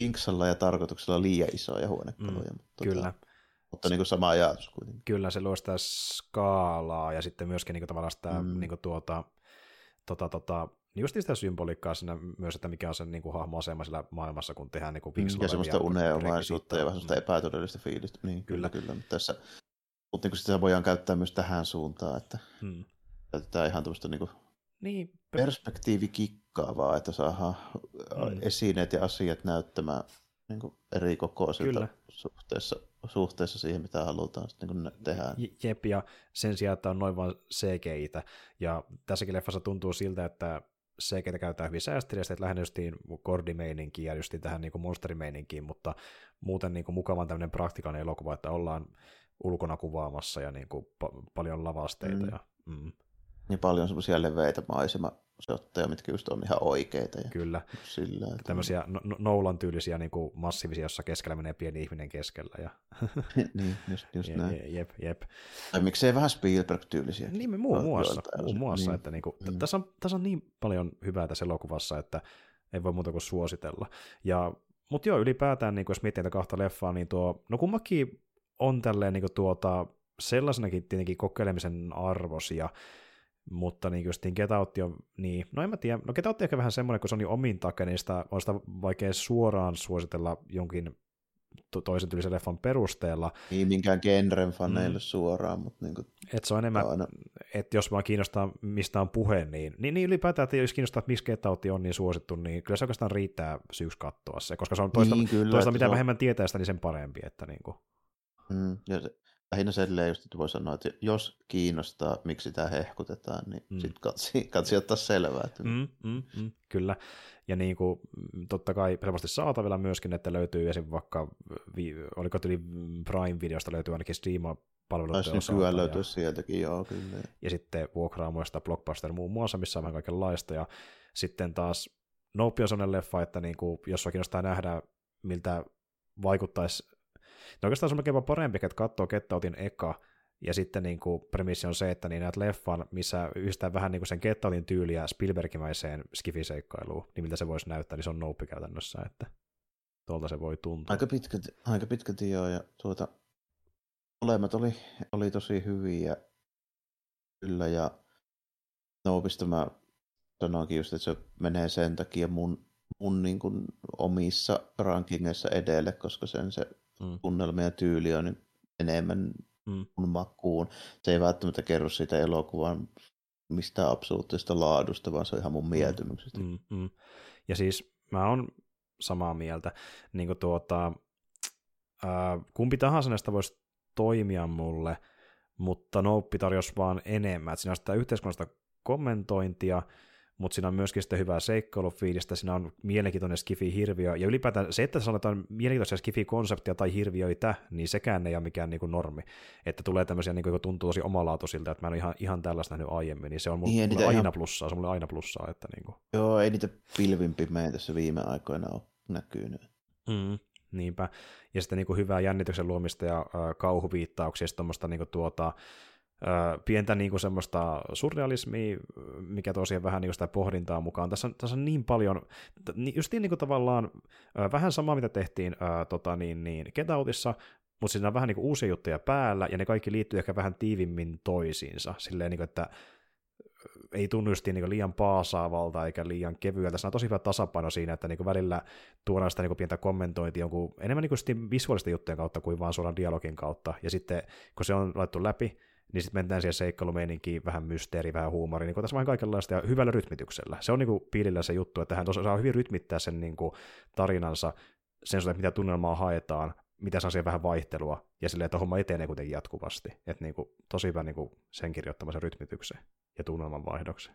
B: inksalla ja tarkoituksella liian isoja huonekaluja. Mm, mutta, tota,
A: kyllä.
B: Tota, mutta niin kuin sama ajatus kuitenkin.
A: Kyllä, se luo sitä skaalaa ja sitten myöskin niin kuin, tavallaan sitä mm. niin kuin, tuota, tota, tota, just sitä symboliikkaa siinä myös, että mikä on sen niin kuin, hahmoasema siellä maailmassa, kun tehdään niin kuin,
B: mm, Ja semmoista uneomaisuutta ja vähän semmoista epätodellista fiilistä. Niin, kyllä, kyllä. kyllä. Mutta, tässä, mutta niin kuin sitä voidaan käyttää myös tähän suuntaan, että hmm käytetään ihan tämmöistä niin niin. perspektiivikikkaavaa, että saadaan mm. esineet ja asiat näyttämään niin kuin eri kokoisilta suhteessa, suhteessa siihen, mitä halutaan sitten niin tehdä.
A: Jep, ja sen sijaan, että on noin vain cgi Ja tässäkin leffassa tuntuu siltä, että cgi käytetään hyvin säästeliästi, että lähinnä justiin kordimeininkiin ja justiin tähän niin monsterimeininkiin, mutta muuten niin kuin mukavan tämmöinen praktikainen elokuva, että ollaan ulkona kuvaamassa ja niin kuin pa- paljon lavasteita. Mm. Ja, mm
B: niin paljon semmoisia leveitä maisemashotteja, mitkä just on ihan oikeita. Ja
A: Kyllä. Sillä, että... Tämmöisiä no-, no- Noulan tyylisiä niin kuin massiivisia, jossa keskellä menee pieni ihminen keskellä. Ja...
B: niin, just, just je, näin.
A: Jep, jep.
B: Tai miksei vähän Spielberg-tyylisiä.
A: Niin, muun muassa. Muun muassa niin. että niin kuin, mm. tässä, on, tässä on niin paljon hyvää tässä elokuvassa, että ei voi muuta kuin suositella. Ja, mutta joo, ylipäätään, niin kuin jos miettii kahta leffaa, niin tuo, no kummakin on tälleen niin kuin tuota, sellaisenakin tietenkin kokeilemisen arvosia, mutta niin justiin Get Out on, niin, no en mä tiedä, no Get Out on ehkä vähän semmoinen, kun se on niin omin takia, niin sitä on sitä vaikea suoraan suositella jonkin toisen tyylisen leffan perusteella.
B: Niin minkään genren faneille mm. suoraan, mutta niin kuin,
A: Et se on enemmän, aina. että jos vaan kiinnostaa, mistä on puhe, niin, niin, niin ylipäätään, että jos kiinnostaa, että miksi Get Out on niin suosittu, niin kyllä se oikeastaan riittää syyksi katsoa se, koska se on toista, niin, kyllä, toista mitä on... vähemmän tietää sitä, niin sen parempi. Että niin kuin.
B: Mm, ja se, lähinnä silleen just, että voi sanoa, että jos kiinnostaa, miksi sitä hehkutetaan, niin mm. sitten katsi, katsi ottaa selvää. Että...
A: Mm, mm, mm, kyllä. Ja niin kuin, mm, totta kai helposti saatavilla myöskin, että löytyy esim. vaikka, oliko tuli Prime-videosta löytyy ainakin Steam palveluita.
B: Taisi nykyään löytyä ja... sieltäkin, joo, kyllä.
A: Ja sitten vuokraamoista Blockbuster muun muassa, missä on vähän kaikenlaista. Ja sitten taas Nope on sellainen leffa, että niin kuin, jos on kiinnostaa nähdä, miltä vaikuttaisi No oikeastaan se on melkein parempi, että katsoo Kettautin eka, ja sitten niin kuin, premissi on se, että niin näet leffan, missä yhdistää vähän niin kuin sen Kettautin tyyliä Spielbergimäiseen skifiseikkailuun, niin miltä se voisi näyttää, niin se on nouppi käytännössä, että tuolta se voi tuntua.
B: Aika pitkälti, aika pitkälti joo, ja tuota, molemmat oli, oli tosi hyviä, kyllä, ja Noopista mä sanoinkin just, että se menee sen takia mun, mun niin kuin omissa rankingeissa edelle, koska sen se mm. tunnelma ja tyyli on enemmän mm. mun makuun. Se ei välttämättä kerro siitä elokuvan mistään absoluuttisesta laadusta, vaan se on ihan mun mm. mieltymyksestä. Mm, mm.
A: Ja siis mä oon samaa mieltä. Niin kuin tuota, ää, kumpi tahansa näistä voisi toimia mulle, mutta Nope tarjosi vaan enemmän. Että siinä on sitä yhteiskunnasta kommentointia, mutta siinä on myöskin sitten hyvää seikkailufiilistä, siinä on mielenkiintoinen skifi-hirviö, ja ylipäätään se, että sanotaan mielenkiintoisia skifi-konseptia tai hirviöitä, niin sekään ei ole mikään niin kuin normi. Että tulee tämmöisiä, niin kuin, tuntuu tosi omalaatuisilta, että mä en ole ihan, ihan tällaista nähnyt aiemmin, niin se on mulle, niin, mulle aina ihan... plussaa, se on mulle aina plussaa. Että niin kuin...
B: Joo, ei niitä pilvin pimeä tässä viime aikoina ole näkynyt.
A: Mm, niinpä. Ja sitten niin kuin hyvää jännityksen luomista ja äh, kauhuviittauksia, ja tuommoista niin kuin, tuota, pientä niin kuin semmoista surrealismia, mikä tosiaan vähän niin kuin sitä pohdintaa mukaan. Tässä tässä on niin paljon, just niin kuin tavallaan vähän samaa, mitä tehtiin tota, niin, niin, Getautissa, mutta siinä on vähän niin kuin uusia juttuja päällä, ja ne kaikki liittyy ehkä vähän tiivimmin toisiinsa. Silleen, niin kuin, että ei tunnu just niin liian paasaavalta eikä liian kevyeltä. Se on tosi hyvä tasapaino siinä, että niin välillä tuodaan sitä niin pientä kommentointia jonkun, enemmän niin visuaalisten juttujen kautta kuin vaan suoraan dialogin kautta. Ja sitten kun se on laittu läpi, niin sitten mennään siihen seikkailumeininkiin, vähän mysteeri, vähän huumori, niin tässä vähän kaikenlaista ja hyvällä rytmityksellä. Se on niin kuin Piilillä se juttu, että hän tosiaan saa hyvin rytmittää sen niin kuin tarinansa sen suhteen, mitä tunnelmaa haetaan, mitä saa siihen vähän vaihtelua, ja silleen, että homma etenee kuitenkin jatkuvasti. Että niin kuin, tosi hyvä niin kuin sen kirjoittamisen rytmityksen ja tunnelman vaihdoksen.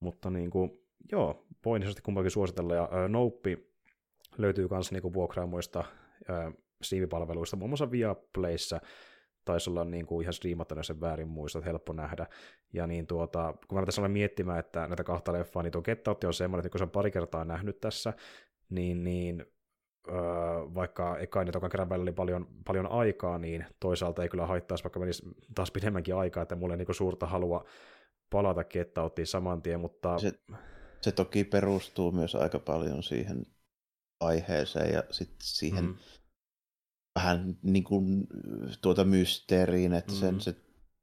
A: Mutta niin kuin, joo, voin isosti kumpakin suositella, ja äh, Nouppi löytyy myös niin vuokraamoista äh, Steam-palveluista, muun muassa Viaplayssä, taisi olla niin kuin ihan striimattuna sen väärin muista, että helppo nähdä. Ja niin tuota, kun mä tässä olen miettimään, että näitä kahta leffaa, niin tuo Get Out on semmoinen, että kun se on pari kertaa nähnyt tässä, niin, niin öö, vaikka eka ja tokan kerran välillä oli paljon, paljon aikaa, niin toisaalta ei kyllä haittaisi, vaikka menisi taas pidemmänkin aikaa, että mulla ei niin suurta halua palata Get Outiin saman tien, mutta...
B: Se, se toki perustuu myös aika paljon siihen aiheeseen ja sitten siihen mm vähän niin kuin tuota mysteeriin, että sen mm. se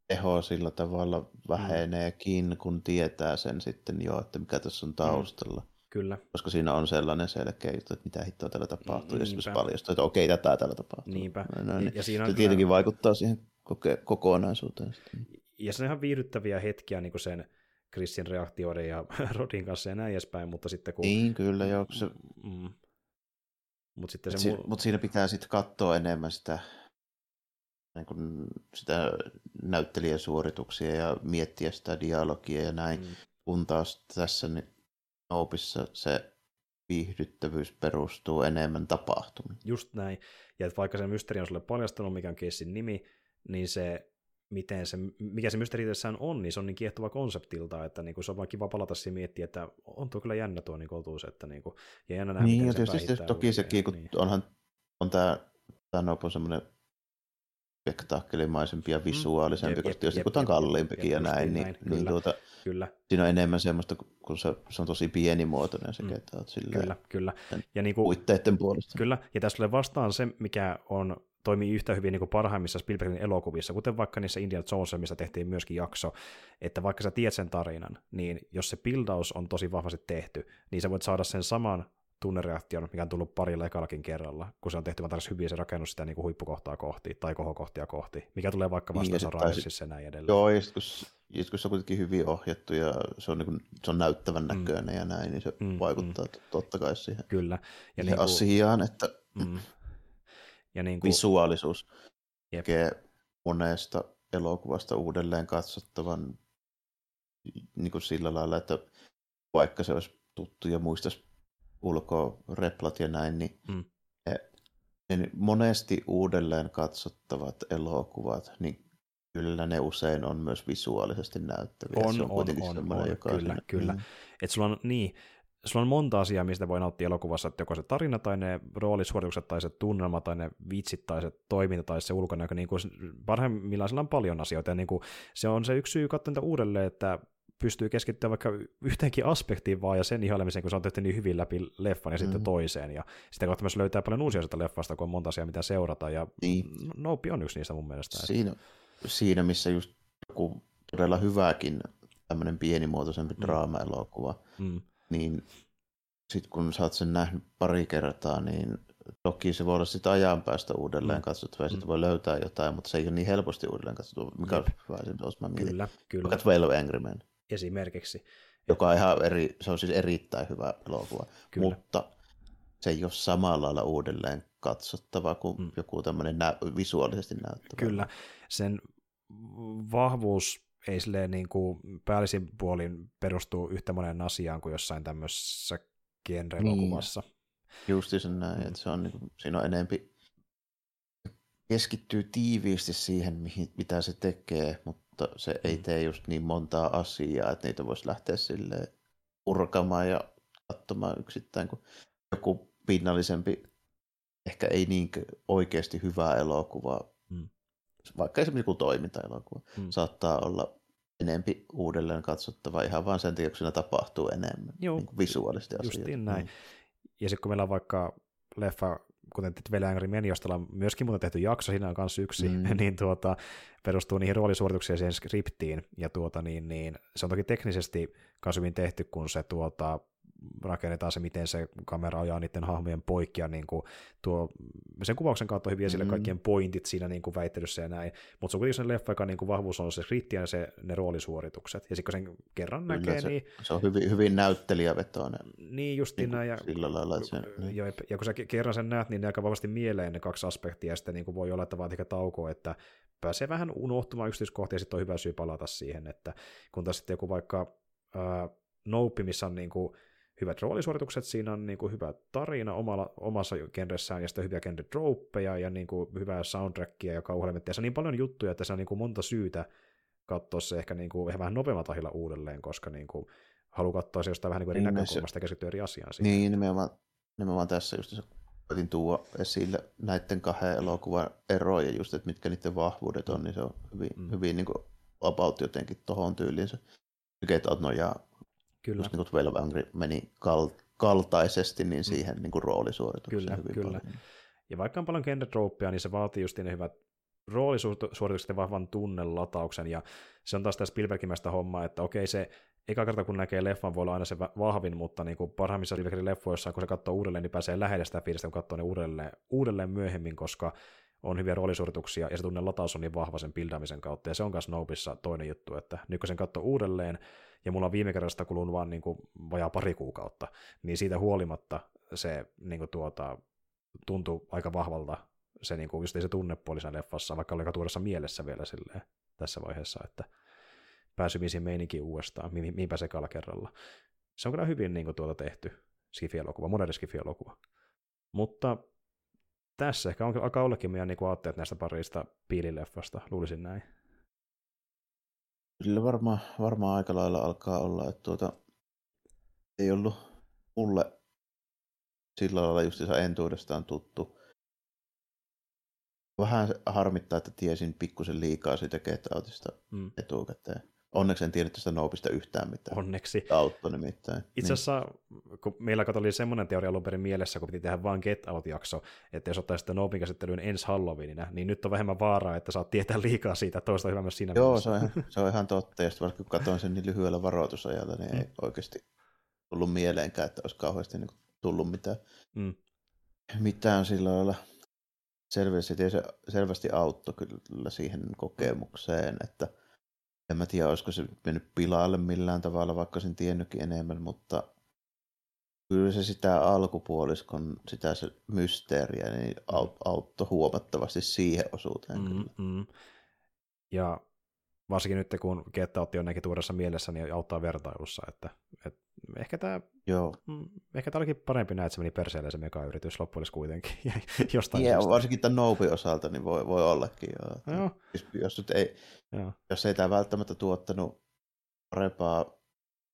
B: teho sillä tavalla mm. väheneekin, kun tietää sen sitten jo, että mikä tässä on mm. taustalla. Mm.
A: Kyllä.
B: Koska siinä on sellainen selkeä juttu, että mitä hittoa tällä tapahtuu, Niinpä. jos paljastuu, että okei, tätä tällä tapahtuu.
A: Niinpä.
B: No, no, niin. ja siinä on se kyllä... tietenkin vaikuttaa siihen koke- kokonaisuuteen. Sitten.
A: Ja se on ihan viihdyttäviä hetkiä niin kuin sen Chrisin reaktioiden ja Rodin kanssa ja näin edespäin, mutta sitten kun...
B: Niin, kyllä joo. Se...
A: Mm, mutta sitten
B: se
A: si-
B: muu... mut siinä pitää sitten katsoa enemmän sitä, niin kun sitä näyttelijän suorituksia ja miettiä sitä dialogia ja näin, mm. kun taas tässä niin opissa se viihdyttävyys perustuu enemmän tapahtumiin.
A: Just näin. Ja että vaikka se mysteeri on sulle paljastunut, mikä on keissin nimi, niin se miten se, mikä se mysteeri on, niin se on niin kiehtova konseptilta, että niin kuin se on vaan kiva palata siihen miettiä, että on tuo kyllä jännä tuo niin otuus, että niin kuin, ja jännä nähdä,
B: niin,
A: miten
B: ja se tietysti toki sekin, kun niin. onhan on tämä, tämä on semmoinen spektaakkelimaisempia ja visuaalisempi, mm, koska tietysti kun tämä on kalliimpikin ja näin, niin, näin. niin tuota, kyllä. siinä on enemmän semmoista, kun se, se on tosi pienimuotoinen se, mm. että olet
A: Kyllä, kyllä.
B: Ja niin kuin, puitteiden puolesta.
A: Kyllä, ja tässä tulee vastaan se, mikä on toimii yhtä hyvin niin kuin parhaimmissa Spielbergin elokuvissa, kuten vaikka niissä Indiana Jones, missä tehtiin myöskin jakso, että vaikka sä tiedät sen tarinan, niin jos se buildaus on tosi vahvasti tehty, niin sä voit saada sen saman tunnereaktion, mikä on tullut parilla ekallakin kerralla, kun se on tehty vaan tarvitsen hyvin se rakennus sitä niin kuin huippukohtaa kohti tai kohokohtia kohti, mikä tulee vaikka vastaan niin, Ridersissa ja näin edelleen.
B: Joo, ja kun, ja kun se on kuitenkin hyvin ohjattu ja se on, niin kuin, se on näyttävän mm. näköinen mm. ja näin, niin se mm, vaikuttaa mm. totta kai siihen,
A: Kyllä.
B: Ja niin kuin, asiaan, että
A: mm.
B: Ja niin kuin... Visuaalisuus Jep. tekee monesta elokuvasta uudelleen katsottavan niin kuin sillä lailla, että vaikka se olisi tuttu ja muistaisi ulkoa replat ja näin, niin mm. ne, monesti uudelleen katsottavat elokuvat, niin kyllä ne usein on myös visuaalisesti näyttäviä.
A: On, se on, on, on, on joka kyllä, sinne. kyllä. Mm. Et sulla on, niin, sulla on monta asiaa, mistä voi nauttia elokuvassa, että joko se tarina tai ne roolisuoritukset tai se tunnelma tai ne vitsit tai se toiminta tai se ulkonäkö, niin kuin parhaimmillaan sillä on paljon asioita ja niin kuin, se on se yksi syy katsoa uudelleen, että pystyy keskittymään vaikka yhteenkin aspektiin vaan ja sen ihailemiseen, kun se on tehty niin hyvin läpi leffan ja mm-hmm. sitten toiseen. Ja sitä kautta myös löytää paljon uusia sitä leffasta, kun on monta asiaa, mitä seurata. Ja niin. Nope on yksi niistä mun mielestä.
B: Siinä, siinä missä just joku todella hyväkin tämmöinen pienimuotoisempi mm. draama-elokuva, mm niin sitten kun sä oot sen nähnyt pari kertaa, niin toki se voi olla sitten ajan päästä uudelleen mm. katsottava ja sitten mm. voi löytää jotain, mutta se ei ole niin helposti uudelleen katsottava, mikä on hyvä esimerkiksi, mä mietin. Kyllä, kyllä. Vaikka 12 Angry Men.
A: Esimerkiksi.
B: Joka on ihan eri, se on siis erittäin hyvä elokuva, kyllä. mutta se ei ole samalla lailla uudelleen katsottava kuin mm. joku tämmöinen nä- visuaalisesti näyttävä.
A: Kyllä, sen vahvuus ei silleen niin kuin päällisin puolin perustuu yhtä monen asiaan kuin jossain tämmöisessä genre-elokuvassa. Niin.
B: Justi sen näin, että se on, niin kuin, siinä on enempi keskittyy tiiviisti siihen, mihin, mitä se tekee, mutta se ei mm. tee just niin montaa asiaa, että niitä voisi lähteä sille purkamaan ja katsomaan yksittäin, kun joku pinnallisempi, ehkä ei niin oikeasti hyvää elokuvaa. Vaikka esimerkiksi joku toimintaelokuva, mm. saattaa olla enempi uudelleen katsottava ihan vaan sen takia, kun siinä tapahtuu enemmän Joo, niin kuin visuaalisesti
A: asioita. näin. Mm. Ja sitten kun meillä on vaikka leffa kuten Twelve Angry Men, josta on myöskin muuten tehty jakso, siinä on myös yksi, mm. niin tuota, perustuu niihin roolisuorituksiin ja siihen skriptiin, ja tuota, niin, niin, se on toki teknisesti myös hyvin tehty, kun se tuota, rakennetaan se, miten se kamera ajaa niiden hahmojen poikki, ja niin kuin tuo, sen kuvauksen kautta hyvin esille mm. kaikkien pointit siinä niin kuin väittelyssä ja näin, mutta se on kuitenkin se leffa, joka niin kuin vahvuus on se skripti ja se, ne roolisuoritukset, ja sitten kun sen kerran Kyllä, näkee,
B: se,
A: niin...
B: Se on hyvin, hyvin näyttelijävetoinen.
A: Niin, just niin näin, ja,
B: sillä lailla, että se,
A: niin. jo, ja kun sä kerran sen näet, niin ne aika vahvasti mieleen ne kaksi aspektia, ja sitten niin kuin voi olla, että vaatii taukoa, että pääsee vähän unohtumaan yksityiskohtia, ja sitten on hyvä syy palata siihen, että kun taas sitten joku vaikka ää, Nope, missä on niin kuin, hyvät roolisuoritukset, siinä on niin kuin hyvä tarina omalla, omassa genressään ja sitten hyviä genre tropeja ja niin kuin hyvää soundtrackia ja kauhuelementtejä. Se on niin paljon juttuja, että se on niin kuin monta syytä katsoa se ehkä niin kuin, vähän nopeamman tahilla uudelleen, koska niin kuin, haluaa katsoa se jostain vähän niin kuin eri niin, näkökulmasta ja keskittyä eri asiaan.
B: Siihen. Niin, nimenomaan, nimenomaan tässä just se koitin tuoda esille näiden kahden elokuvan eroja, just, että mitkä niiden vahvuudet on, niin se on hyvin, mm. hyvin niin kuin about jotenkin tohon tyyliin se Get Out nojaa Kyllä. Just niin kuin Twelve Angry meni kal- kaltaisesti niin mm. siihen mm. niin kuin roolisuoritukseen
A: kyllä,
B: hyvin
A: kyllä. paljon. Ja vaikka on paljon genre niin se vaatii just ne hyvät roolisuoritukset ja vahvan tunnelatauksen, ja se on taas tässä Spielbergimästä hommaa, että okei se eka kerta kun näkee leffan voi olla aina se vahvin, mutta niin kuin parhaimmissa Spielbergin leffoissa, kun se katsoo uudelleen, niin pääsee lähelle sitä fiilistä, kun katsoo ne uudelleen, uudelleen myöhemmin, koska on hyviä roolisuorituksia, ja se tunne lataus on niin vahva sen pildaamisen kautta, ja se on myös Snopissa toinen juttu, että nyt kun sen katsoo uudelleen, ja mulla on viime kerrasta kulunut vaan niin kuin vajaa pari kuukautta, niin siitä huolimatta se niin kuin tuota, tuntuu aika vahvalta se niin kuin, just ei se tunnepuoli siinä leffassa, vaikka oli tuoreessa mielessä vielä silleen, tässä vaiheessa, että pääsy meininkin uudestaan, mi- mihinpä sekalla kerralla. Se on kyllä hyvin niin kuin, tuota tehty skifi-elokuva, moderni skifi-elokuva. Mutta tässä ehkä on, alkaa ollakin meidän niin aatteet näistä parista piilileffasta, luulisin näin.
B: Kyllä varmaan, varmaan aika lailla alkaa olla, että tuota, ei ollut mulle sillä lailla justiinsa entuudestaan tuttu. Vähän harmittaa, että tiesin pikkusen liikaa siitä Get Outista mm. etukäteen. Onneksi en tiedä tästä Noopista yhtään mitään.
A: Onneksi.
B: Autto nimittäin.
A: Itse niin. asiassa, niin. kun meillä oli semmoinen teoria alun perin mielessä, kun piti tehdä vain Get Out-jakso, että jos ottaisi sitä Noopin käsittelyyn ensi Halloweenina, niin nyt on vähemmän vaaraa, että saat tietää liikaa siitä, toista hyvä myös siinä
B: Joo, se on, ihan, se on ihan totta. Ja sitten vaikka kun katsoin sen niin lyhyellä varoitusajalla, niin mm. ei oikeasti tullut mieleenkään, että olisi kauheasti niin tullut mitään, mm. mitään sillä lailla selvästi, se selvästi auttoi kyllä siihen kokemukseen, että – en mä tiedä, olisiko se mennyt pilalle millään tavalla, vaikka sen tiennytkin enemmän, mutta kyllä se sitä alkupuoliskon, sitä se mysteeriä, niin auttoi huomattavasti siihen osuuteen. Mm-hmm.
A: Ja varsinkin nyt kun Get Out on nekin tuoreessa mielessä, niin auttaa vertailussa, että, että ehkä tämä
B: Joo.
A: Mm, ehkä tämä olikin parempi näin, että se meni perseelle se mega-yritys loppujen kuitenkin. Jostain
B: yeah, varsinkin tämän Nope osalta niin voi, voi ollakin. Jo. Joo. Jos, jos, nyt ei, Joo. jos ei tämä välttämättä tuottanut parempaa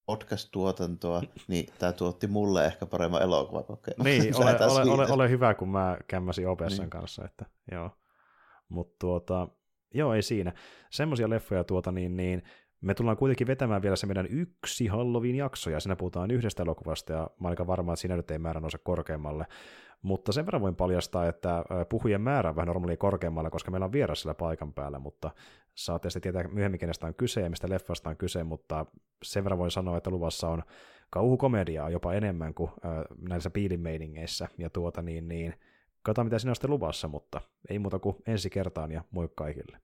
B: podcast-tuotantoa, niin tämä tuotti mulle ehkä paremman elokuvakokemuksen.
A: Niin, ole, ole, ole, ole, hyvä, kun mä kämmäsin OBSn niin. kanssa. Että, joo. Mutta tuota, joo, ei siinä. Semmoisia leffoja tuota, niin, niin me tullaan kuitenkin vetämään vielä se meidän yksi Halloween-jakso, ja siinä puhutaan yhdestä elokuvasta, ja mä aika varma, että siinä nyt ei määrä nouse korkeammalle. Mutta sen verran voin paljastaa, että puhujien määrä on vähän normaalia korkeammalla, koska meillä on vieras sillä paikan päällä, mutta saatte sitten tietää myöhemmin, kenestä on kyse ja mistä leffasta on kyse, mutta sen verran voin sanoa, että luvassa on kauhukomediaa jopa enemmän kuin näissä piilimeiningeissä, ja tuota niin, niin katsotaan mitä siinä on sitten luvassa, mutta ei muuta kuin ensi kertaan ja moi kaikille.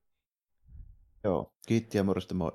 B: Joo, kiitti ja morjesta moi.